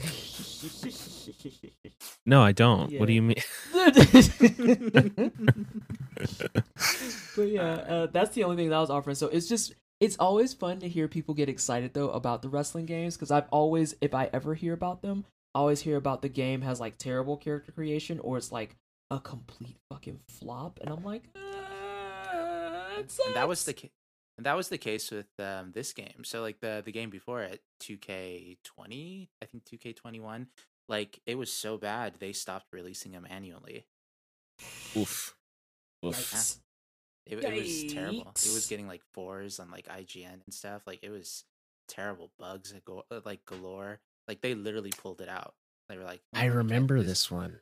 (laughs) No, I don't. What do you mean? (laughs) but (laughs) yeah, uh, that's the only thing that I was offering. So it's just it's always fun to hear people get excited though about the wrestling games because I've always, if I ever hear about them, I always hear about the game has like terrible character creation or it's like a complete fucking flop, and I'm like, it and that was the ca- and that was the case with um, this game. So like the the game before it, 2K20, I think 2K21, like it was so bad they stopped releasing them annually. Oof. Oof. Yikes. It, it was terrible. It was getting like fours on like IGN and stuff. Like it was terrible bugs that go uh, like galore. Like they literally pulled it out. They were like, I remember do this one.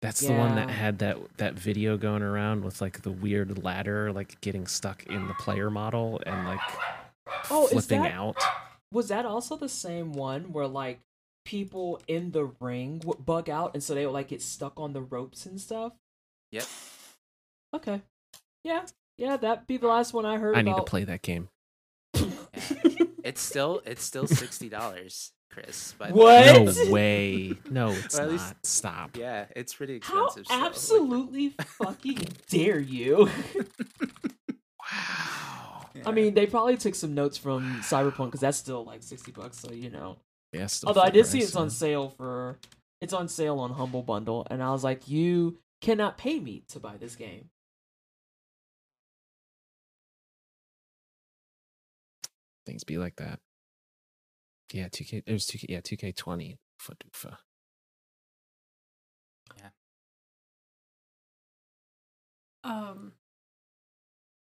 That's the one that had that that video going around with like the weird ladder, like getting stuck in the player model and like Oh, is flipping that- out. Was that also the same one where like people in the ring would bug out and so they would like get stuck on the ropes and stuff? Yep. Okay. Yeah. Yeah, that'd be the last one I heard I need to play that game. (laughs) It's still it's still sixty dollars, Chris. But What? No way. No, (laughs) it's at not. least- Stop. Yeah, it's pretty How expensive. so, like, absolutely (laughs) fucking dare you? Wow. yeah. I mean, they probably took some notes from Cyberpunk because that's still like sixty bucks, so you know. Yeah, still Although I full did see it's on sale for, it's on sale on Humble Bundle, and I was like, you cannot pay me to buy this game. Things be like that. Yeah, 2K. It was 2K. Yeah, 2K20. Fadoofa. Um,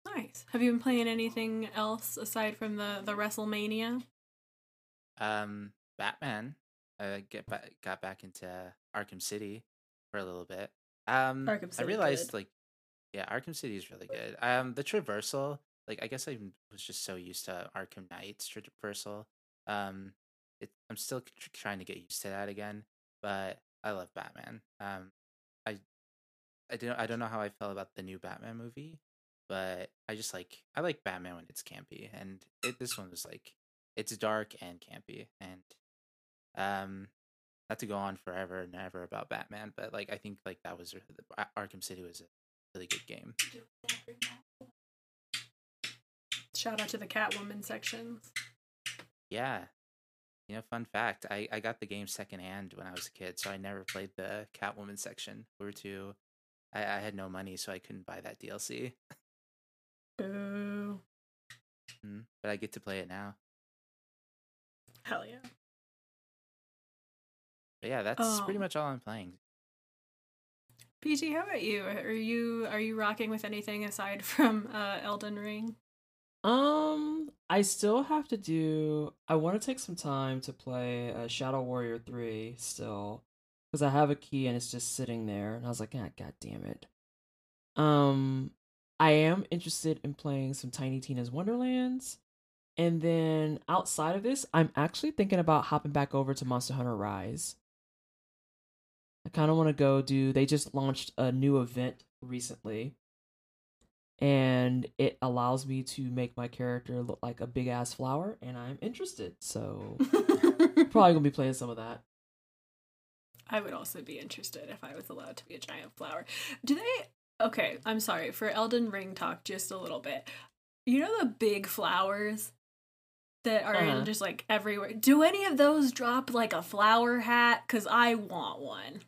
nice. Have you been playing anything else aside from the the WrestleMania? um, Batman. Uh, get back got back into Arkham City for a little bit. Um, Arkham I realized good. like, yeah, Arkham City is really good. Um, the traversal, like, I guess I was just so used to Arkham Knight's traversal. Um, it, I'm still tr- trying to get used to that again, but I love Batman. Um, I, I don't, I don't know how I felt about the new Batman movie, but I just like, I like Batman when it's campy, and it, this one was like, it's dark and campy, and um, not to go on forever and ever about Batman, but like I think like that was Arkham City was a really good game. Shout out to the Catwoman sections. Yeah. You know, fun fact, I, I got the game secondhand when I was a kid, so I never played the Catwoman section. We were too I, I had no money, so I couldn't buy that DLC. Boo. Mm, But I get to play it now. Hell yeah. But yeah, that's pretty Oh. much all I'm playing. PG, how about you? Are you are you rocking with anything aside from uh, Elden Ring? Um, I still have to do. I want to take some time to play uh, Shadow Warrior Three still, because I have a key and it's just sitting there, and I was like, ah, god damn it. Um, I am interested in playing some Tiny Tina's Wonderlands, and then outside of this, I'm actually thinking about hopping back over to Monster Hunter Rise. I kind of want to go do. They just launched a new event recently and it allows me to make my character look like a big ass flower and i'm interested so (laughs) probably gonna be playing some of that I would also be interested if I was allowed to be a giant flower. Do they? Okay, I'm sorry for Elden Ring talk just a little bit. You know the big flowers that are Uh-huh. in just like everywhere. Do any of those drop like a flower hat? Cause I want one.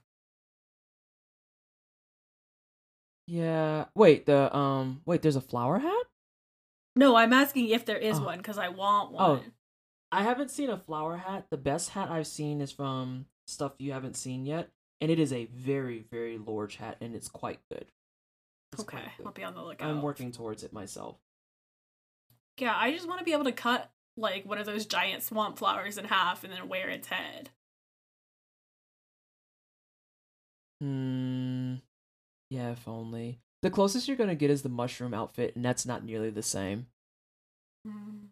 Yeah wait the um wait there's a flower hat No, I'm asking if there is Oh. one because I want one. Oh. one. i haven't seen a flower hat the best hat i've seen is from stuff you haven't seen yet and it is a very very large hat and it's quite good It's quite okay, good. I'll be on the lookout. i'm working towards it myself Yeah, I just want to be able to cut like one of those giant swamp flowers in half and then wear its head. Hmm. Yeah, if only. The closest you're gonna get is the mushroom outfit, and that's not nearly the same. Mm.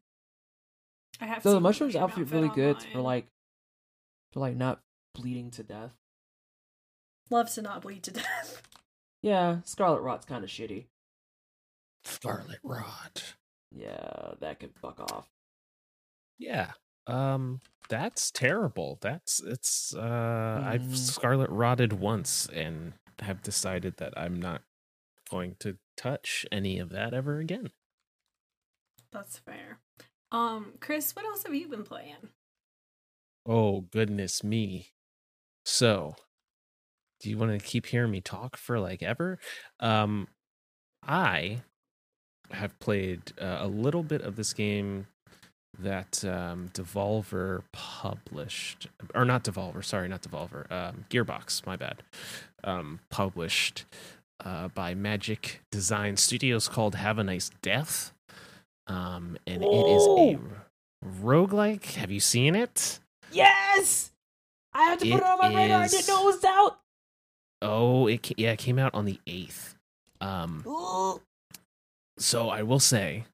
I have So the mushrooms mushroom outfit really good for like, for like not bleeding to death. loves to not bleed to death. (laughs) Yeah, Scarlet Rot's kind of shitty. Scarlet Rot. Yeah, that could fuck off. Yeah. Um, that's terrible. That's it's. Uh, I've Mhm. scarlet rotted once and have decided that I'm not going to touch any of that ever again. That's fair. Um, Chris, what else have you been playing? Oh goodness me. So, do you want to keep hearing me talk for like ever? Um, I have played uh, a little bit of this game that um, Devolver published, or not Devolver. Sorry, not Devolver. Um, Gearbox. My bad. Um, published uh, by Magic Design Studios called Have a Nice Death. Um, and it is a roguelike. Have you seen it? Yes! I had to put It it on my radar. I didn't know it was out. Oh, it yeah, it came out on the eighth. Um, so I will say,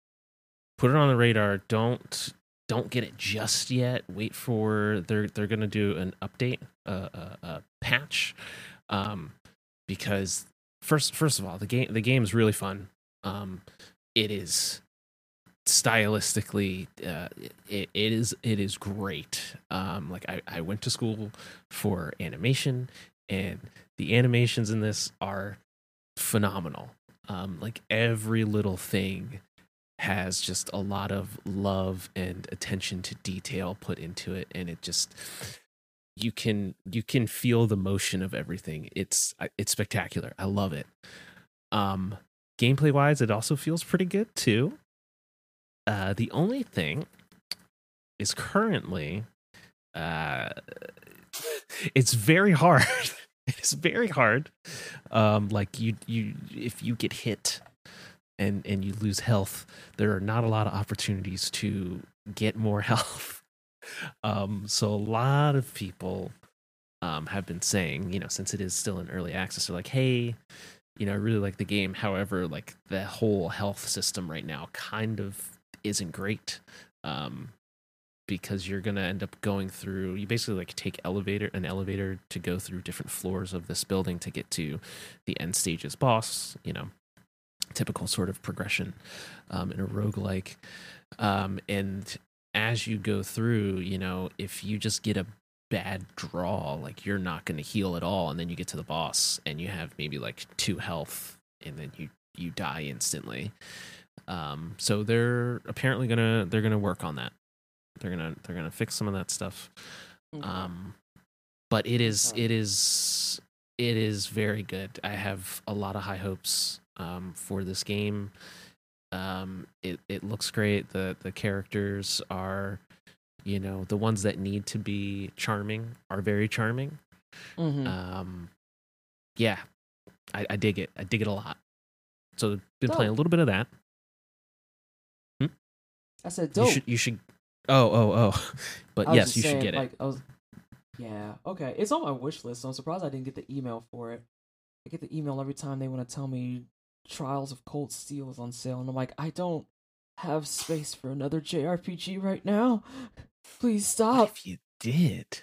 put it on the radar. Don't don't get it just yet. Wait for they're they're gonna do an update, uh, a, patch, um, because first first of all, the game the game is really fun. Um, it is stylistically uh, it, it is it is great um like I, I went to school for animation and the animations in this are phenomenal um like every little thing has just a lot of love and attention to detail put into it and it just you can you can feel the motion of everything. It's it's spectacular. I love it. Um gameplay wise it also feels pretty good too. Uh the only thing is currently uh it's very hard. (laughs) It's very hard. Um like you you if you get hit and and you lose health there are not a lot of opportunities to get more (laughs) health. Um so a lot of people um have been saying you know since it is still in early access they're like hey you know i really like the game. However like the whole health system right now kind of isn't great um because you're gonna end up going through you basically like take elevator an elevator to go through different floors of this building to get to the end stages boss you know typical sort of progression um, in a roguelike. Um, and as you go through you know if you just get a bad draw like you're not going to heal at all and then you get to the boss and you have maybe like two health and then you you die instantly. Um, so they're apparently gonna they're gonna work on that. They're gonna they're gonna fix some of that stuff. Um but it is it is it is very good. I have a lot of high hopes um for this game. Um it it looks great. The the characters are you know the ones that need to be charming are very charming. Mhm. um yeah i i dig it. I dig it a lot. So been playing a little bit of that. I said you dope. should you should oh oh oh. (laughs) But yes you saying, should get it. like, I was, yeah, okay. It's on my wish list, so I'm surprised I didn't get the email for it. I get the email every time they want to tell me Trails of Cold Steel is on sale, and I'm like, I don't have space for another JRPG right now. Please What stop. if you did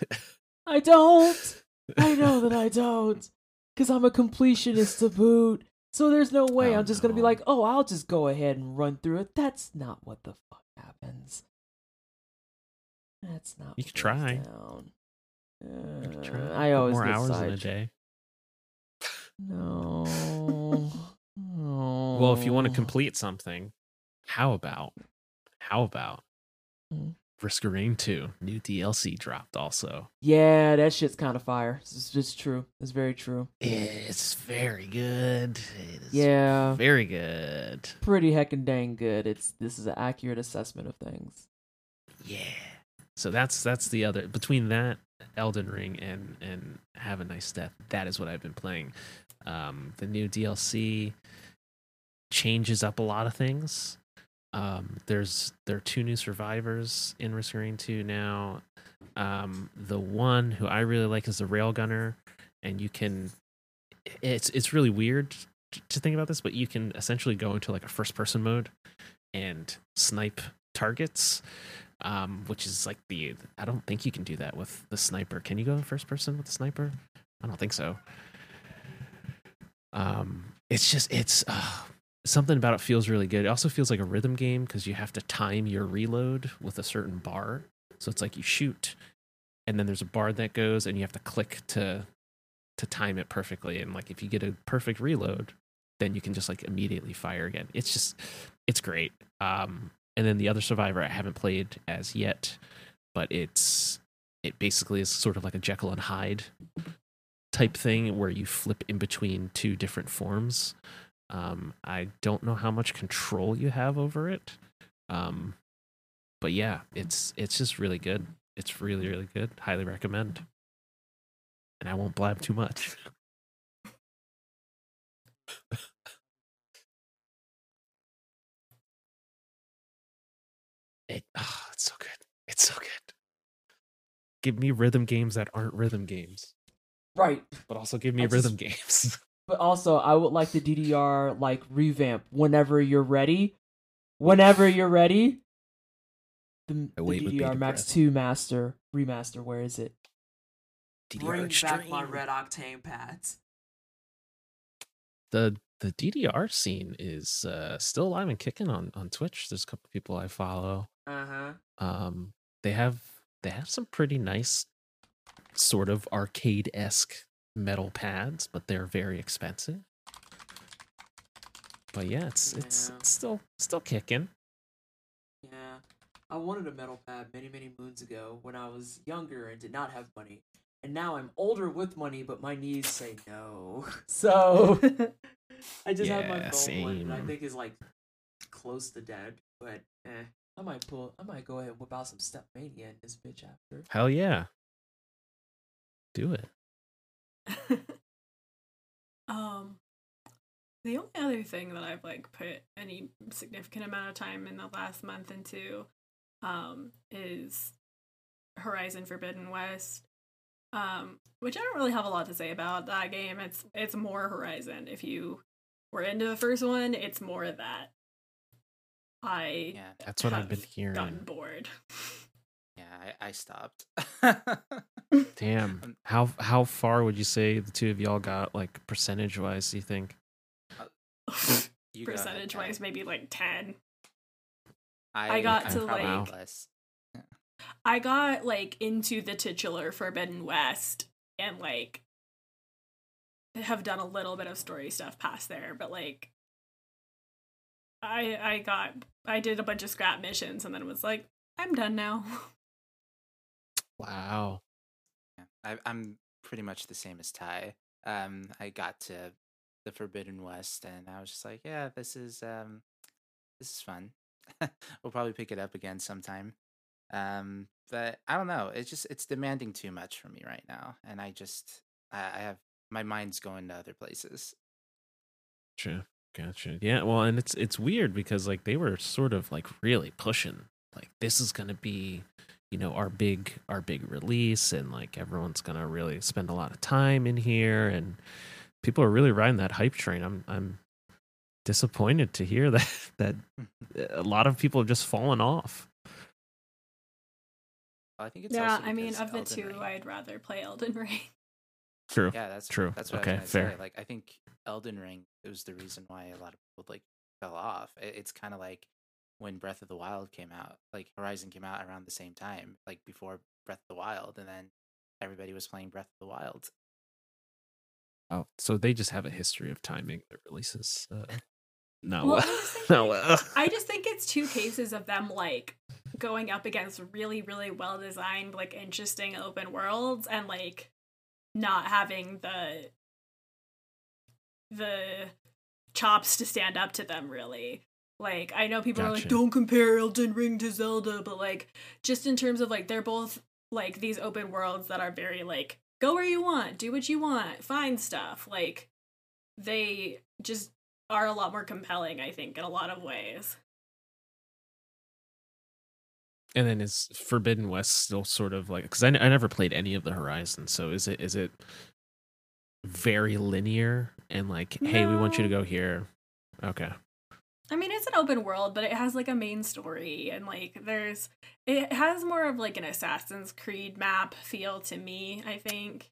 I don't. I know that I (laughs) don't. Because I'm a completionist to boot. So there's no way Oh, I'm just to be like, oh, I'll just go ahead and run through it. That's not what the fuck happens. That's not You what could try. Down. You Uh, try I always more hours in a day No. (laughs) no. Well, if you want to oh. complete something, how about how about. Mm. Risk of Rain 2 new DLC dropped also. Yeah, that shit's kind of fire. It's just true. It's very true. It's very good. It is Yeah. very good. Pretty heckin' dang good. It's this is an accurate assessment of things. Yeah. So that's that's the other between that Elden Ring and and Have a Nice Death. That is what I've been playing. Um, the new DLC changes up a lot of things. Um, there's there are two new survivors in Risk of Rain 2 now. Um, the one who I really like is the Railgunner, and you can. It's it's really weird to think about this, but you can essentially go into like a first person mode and snipe targets um, which is like the I don't think you can do that with the sniper. Can you go in first person with the sniper? I don't think so. Um, it's just it's uh, something about it feels really good. It also feels like a rhythm game because you have to time your reload with a certain bar. So it's like you shoot, and then there's a bar that goes, and you have to click to to time it perfectly. And like if you get a perfect reload, then you can just like immediately fire again. It's just it's great. Um, and then the other Survivor I haven't played as yet, but it's it basically is sort of like a Jekyll and Hyde type thing where you flip in between two different forms. Um, I don't know how much control you have over it. Um, but yeah, it's it's just really good. It's really really good. Highly recommend. And I won't blab too much. (laughs) It, oh, it's so good. It's so good. Give me rhythm games that aren't rhythm games, Right. but also give me I just- rhythm games. (laughs) But also, I would like the DDR like revamp whenever you're ready. Whenever you're ready. The, the I wait with DDR Max 2 Master remaster. Where is it? DDR Extreme. Back my RedOctane pads. the the DDR scene is uh, still alive and kicking on on Twitch. There's a couple people I follow. Uh huh. Um, they have they have some pretty nice, sort of arcade esque metal pads, but they're very expensive. But yeah, it's it's, Yeah. it's still still kicking. Yeah. I wanted a metal pad many, many moons ago when I was younger and did not have money. And now I'm older with money, but my knees say no. (laughs) So I just have my (laughs) Yeah, phone one that I think is like close to dead, but eh. I might pull I might go ahead and whip out some Step Mania in this bitch after. Hell yeah, do it. (laughs) um, the only other thing that I've like put any significant amount of time in the last month into, um, is Horizon Forbidden West. Um, which I don't really have a lot to say about that game. It's it's more Horizon. If you were into the first one, it's more of that. I Yeah, That's what I've been hearing. gotten bored. (laughs) yeah, I, I stopped. Damn. (laughs) How how far would you say the two of y'all got, like percentage wise? Do you think? Uh, (sighs) you Percentage Ty. wise, maybe like ten. I, got I'm to, probably like- less. I got like into the titular Forbidden West and like have done a little bit of story stuff past there, but like I I got I did a bunch of scrap missions and then was like, I'm done now. (laughs) Wow. I, I'm pretty much the same as Ty. Um, I got to the Forbidden West, and I was just like, "Yeah, this is um, this is fun. (laughs) we'll probably pick it up again sometime." Um, but I don't know. It's just it's demanding too much for me right now, and I just I, I have my mind's going to other places. Gotcha. Gotcha. Yeah. Well, and it's it's weird because like they were sort of like really pushing like this is gonna be, you know, our big our big release, and like everyone's gonna really spend a lot of time in here, and people are really riding that hype train. I'm I'm disappointed to hear (laughs) that that a lot of people have just fallen off. I think it's yeah, I mean, of the Elden two, Ring- I'd rather play Elden Ring. True. Yeah, that's True. That's what Okay, I was fair. say. Like, I think Elden Ring was the reason why a lot of people like fell off. It's kind of like when Breath of the Wild came out. Like Horizon came out around the same time, like before Breath of the Wild, and then everybody was playing Breath of the Wild. Oh, so they just have a history of timing their releases. Uh, (laughs) no, Well, I well. just think, no. like, well. I just (laughs) (laughs) think it's two cases of them like going up against really, really well designed, like interesting open worlds and like not having the the chops to stand up to them really. Like I know people are like, don't compare Elden Ring to Zelda, but like just in terms of like they're both like these open worlds that are very like go where you want, do what you want, find stuff. Like they just are a lot more compelling, I think, in a lot of ways. And then is Forbidden West still sort of like because I, n- I never played any of the Horizons, so is it is it very linear and like hey we want you to go here, okay I mean, it's an open world, but it has like a main story and like there's it has more of like an Assassin's Creed map feel to me, I think.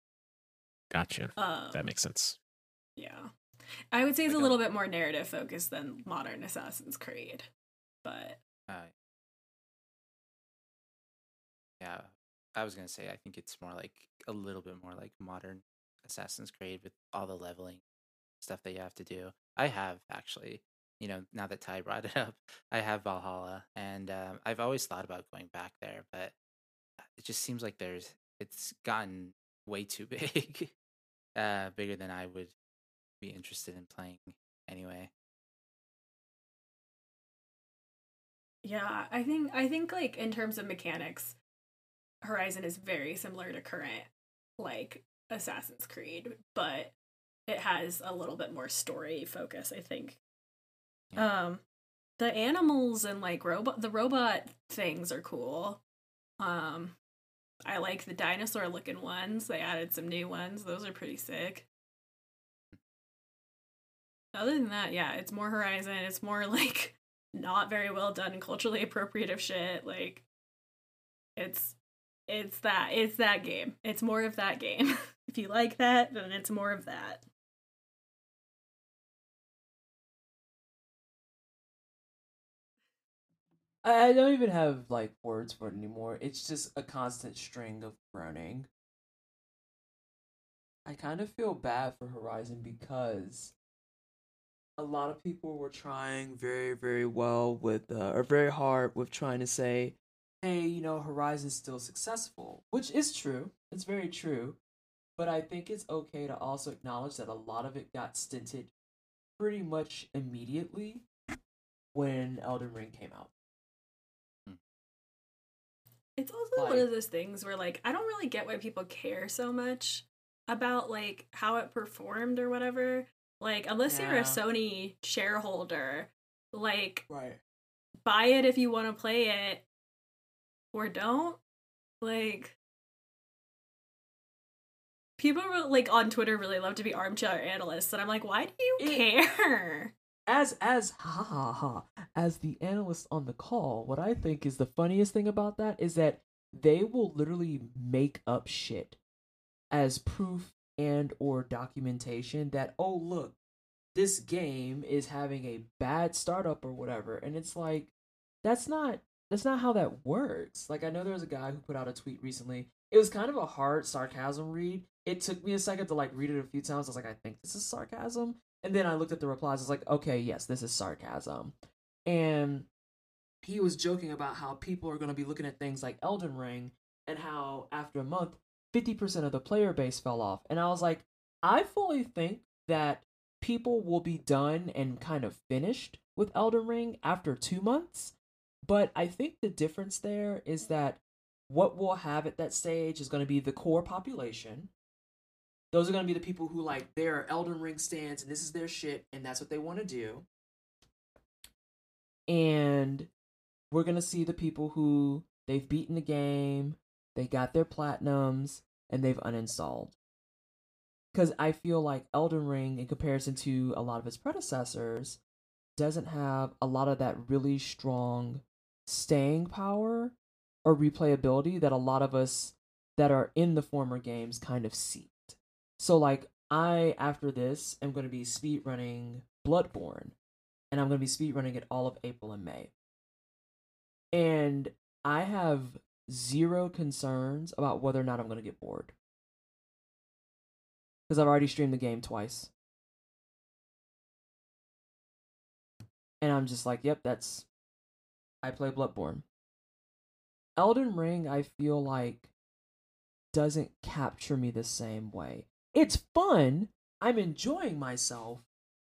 gotcha Um, that makes sense. yeah. I would say it's a little bit more narrative focused than modern Assassin's Creed. But Uh, yeah, I was gonna say I think it's more like a little bit more like modern Assassin's Creed with all the leveling stuff that you have to do. I have actually, you know, now that Ty brought it up, I have Valhalla, and um, I've always thought about going back there, but it just seems like there's it's gotten way too (laughs) big, uh, bigger than I would be interested in playing anyway. Yeah, I think I think like in terms of mechanics, Horizon is very similar to current like Assassin's Creed, but it has a little bit more story focus, I think. Yeah. Um the animals and like robot the robot things are cool. Um I like the dinosaur looking ones. They added some new ones. Those are pretty sick. Other than that, yeah, it's more Horizon. It's more (laughs) like not very well done culturally appropriative shit. Like it's it's that it's that game. It's more of that game. (laughs) if you like that, then it's more of that. I don't even have like words for it anymore. It's just a constant string of groaning. I kind of feel bad for Horizon because a lot of people were trying very, very well with, uh, or very hard with trying to say, hey, you know, Horizon's still successful, which is true. It's very true. But I think it's okay to also acknowledge that a lot of it got stinted pretty much immediately when Elden Ring came out. It's also one of those things where like I don't really get why people care so much about like how it performed or whatever. Like unless you're a Sony shareholder, like Right. buy it if you want to play it or don't. Like people like on Twitter really love to be armchair analysts and I'm like, why do you It- care? (laughs) as as ha ha ha as the analyst on the call what i think is the funniest thing about that is that they will literally make up shit as proof and or documentation that oh look this game is having a bad startup or whatever. And it's like that's not that's not how that works. Like i know there was a guy who put out a tweet recently. It was kind of a hard sarcasm read. It took me a second to like read it a few times. I was like i think this is sarcasm and then I looked at the replies. I was like, okay, yes, this is sarcasm. And he was joking about how people are going to be looking at things like Elden Ring and how after a month, 50% of the player base fell off. And I was like, I fully think that people will be done and kind of finished with Elden Ring after two months. But I think the difference there is that what we'll have at that stage is going to be the core population those are going to be the people who like they're Elden Ring stands and this is their shit and that's what they want to do. And we're going to see the people who they've beaten the game, they got their platinums and they've uninstalled. Cuz I feel like Elden Ring in comparison to a lot of its predecessors doesn't have a lot of that really strong staying power or replayability that a lot of us that are in the former games kind of seeked. So like I after this am going to be speed running Bloodborne and I'm going to be speed running it all of April and May. And I have zero concerns about whether or not I'm going to get bored. Cuz I've already streamed the game twice. And I'm just like, yep, that's I play Bloodborne. Elden Ring I feel like doesn't capture me the same way it's fun. I'm enjoying myself,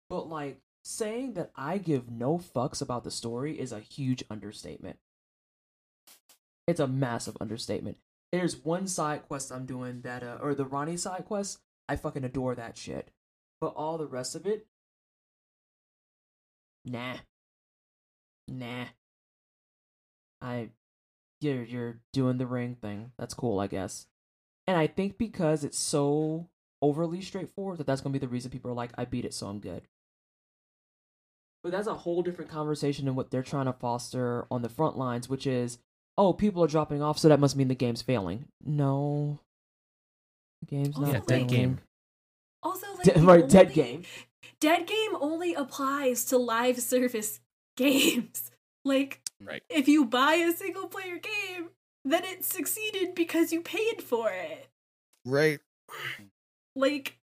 but like saying that I give no fucks about the story is a huge understatement. It's a massive understatement. There's one side quest I'm doing that, uh, or the Ranni side quest. I fucking adore that shit, but all the rest of it, nah, nah. I, you're you're doing the ring thing. That's cool, I guess. And I think because it's so overly straightforward that that's going to be the reason people are like i beat it so i'm good but that's a whole different conversation than what they're trying to foster on the front lines which is oh people are dropping off so that must mean the game's failing no the game's Also, not Yeah, dead failing. game. Also, like De- the right, dead game Dead game only applies to live service (laughs) games. Like Right. if you buy a single player game, then it succeeded because you paid for it. Right. Mm-hmm. Like,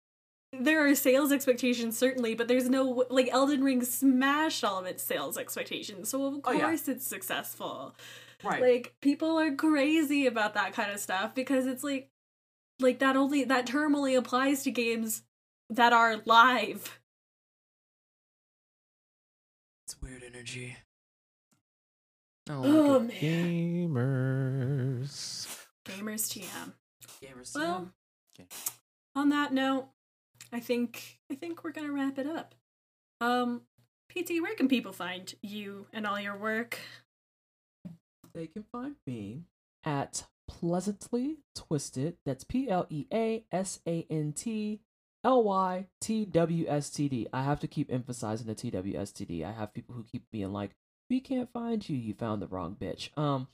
there are sales expectations certainly, but there's no like Elden Ring smashed all of its sales expectations, so of Oh, yeah. course it's successful. Right. Like people are crazy about that kind of stuff because it's like like that only that term only applies to games that are live. it's weird energy. Oh oh man. Gamers. Gamers TM. Gamers. Well, Okay. On that note, I think I think we're gonna wrap it up. Um, PT, where can people find you and all your work? they can find me at pleasantly twisted. That's p-l-e-a-s-a-n-t l-y-t-w-s-t-d i have to keep emphasizing the t-w-s-t-d i have people who keep being like we can't find you. You found the wrong bitch. Um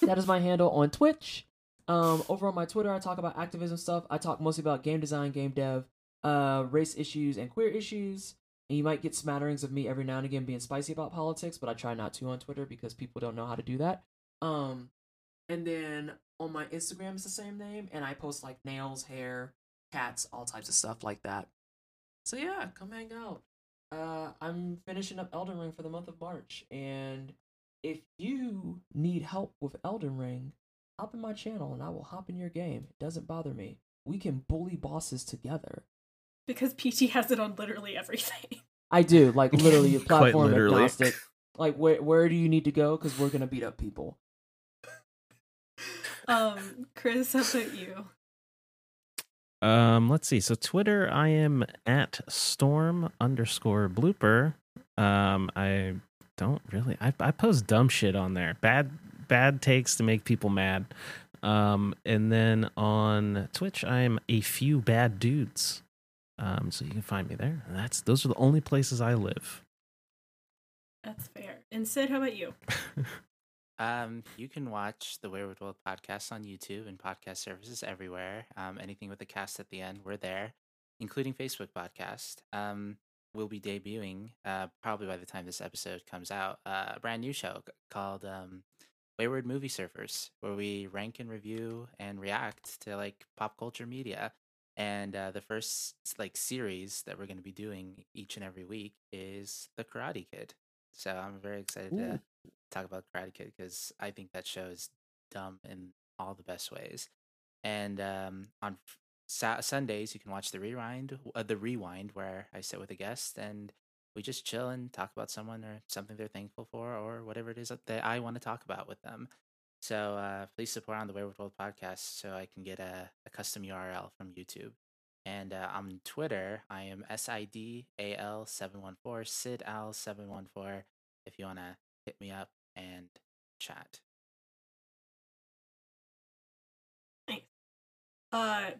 that is my handle on twitch um over on my twitter i talk about activism stuff i talk mostly about game design game dev uh race issues and queer issues and you might get smatterings of me every now and again being spicy about politics, but I try not to on Twitter because people don't know how to do that. Um, and then on my Instagram is the same name, and I post like nails, hair, cats, all types of stuff like that. So yeah, come hang out. Uh, I'm finishing up Elden Ring for the month of March, and if you need help with Elden Ring, hop in my channel and I will hop in your game. It doesn't bother me. We can bully bosses together. Because PT has it on literally everything. (laughs) I do, like literally (laughs) Quite platform literally. agnostic. Like where where do you need to go? Because we're gonna beat up people. (laughs) Um, Chris, how about you? Um, let's see. So Twitter, I am at storm underscore blooper. Um, I don't really. I I post dumb shit on there. Bad bad takes to make people mad. Um, and then on Twitch, I am a few bad dudes. Um, so you can find me there. That's those are the only places I live. That's fair. And Sid, how about you? (laughs) Um, you can watch the Wayward World podcast on YouTube and podcast services everywhere. Um, anything with a cast at the end, we're there, including Facebook podcast. Um, we'll be debuting uh, probably by the time this episode comes out uh, a brand new show called um, Wayward Movie Surfers, where we rank and review and react to like pop culture media. And uh, the first like series that we're going to be doing each and every week is The Karate Kid. So I'm very excited to talk about Karate Kid because I think that show is dumb in all the best ways. And um, on Sa- Sundays, you can watch the rewind, uh, the rewind, where I sit with a guest and we just chill and talk about someone or something they're thankful for or whatever it is that- I want to talk about with them. So uh, please support on the Wayward World podcast so I can get a, a custom URL from YouTube. And uh, on Twitter, I am SIDAL714, SidAl714, if you want to hit me up and chat. Thanks. Uh,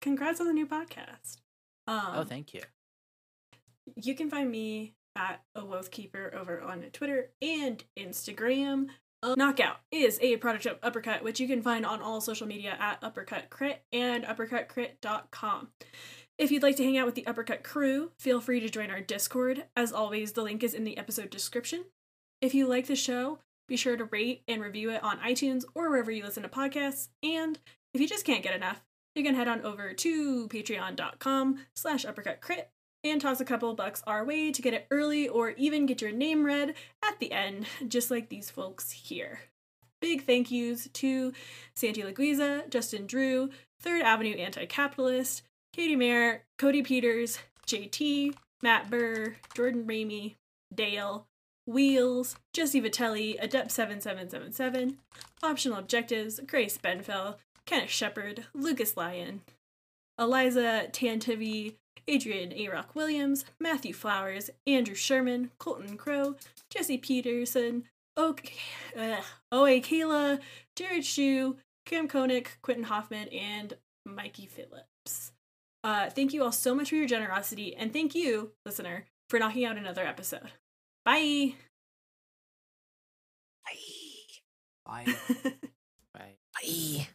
congrats on the new podcast. Um, oh, thank you. You can find me at a Wealth Keeper over on Twitter and Instagram. Uh, Knockout is a product of Uppercut, which you can find on all social media at Uppercut Crit and uppercutcrit.com. If you'd like to hang out with the Uppercut crew, feel free to join our Discord. As always, the link is in the episode description. If you like the show, be sure to rate and review it on iTunes or wherever you listen to podcasts. And if you just can't get enough, you can head on over to patreon.com slash uppercutcrit and toss a couple bucks our way to get it early or even get your name read at the end, (laughs) just like these folks here. Big thank yous to Santi Laguiza, Justin Drew, Third Avenue Anti Capitalist, Katie Mayer, Cody Peters, JT, Matt Burr, Jordan Ramey, Dale, Wheels, Jesse Vitelli, Adept7777, Optional Objectives, Grace Benfell, Kenneth Shepard, Lucas Lyon, Eliza Tantivy, Adrian A. Rock Williams, Matthew Flowers, Andrew Sherman, Colton Crow, Jesse Peterson, o- uh, O.A. Kayla, Jared Shu, Cam Koenig, Quentin Hoffman, and Mikey Phillips. Uh, thank you all so much for your generosity, and thank you, listener, for knocking out another episode. Bye! Bye. Bye. (laughs) Bye.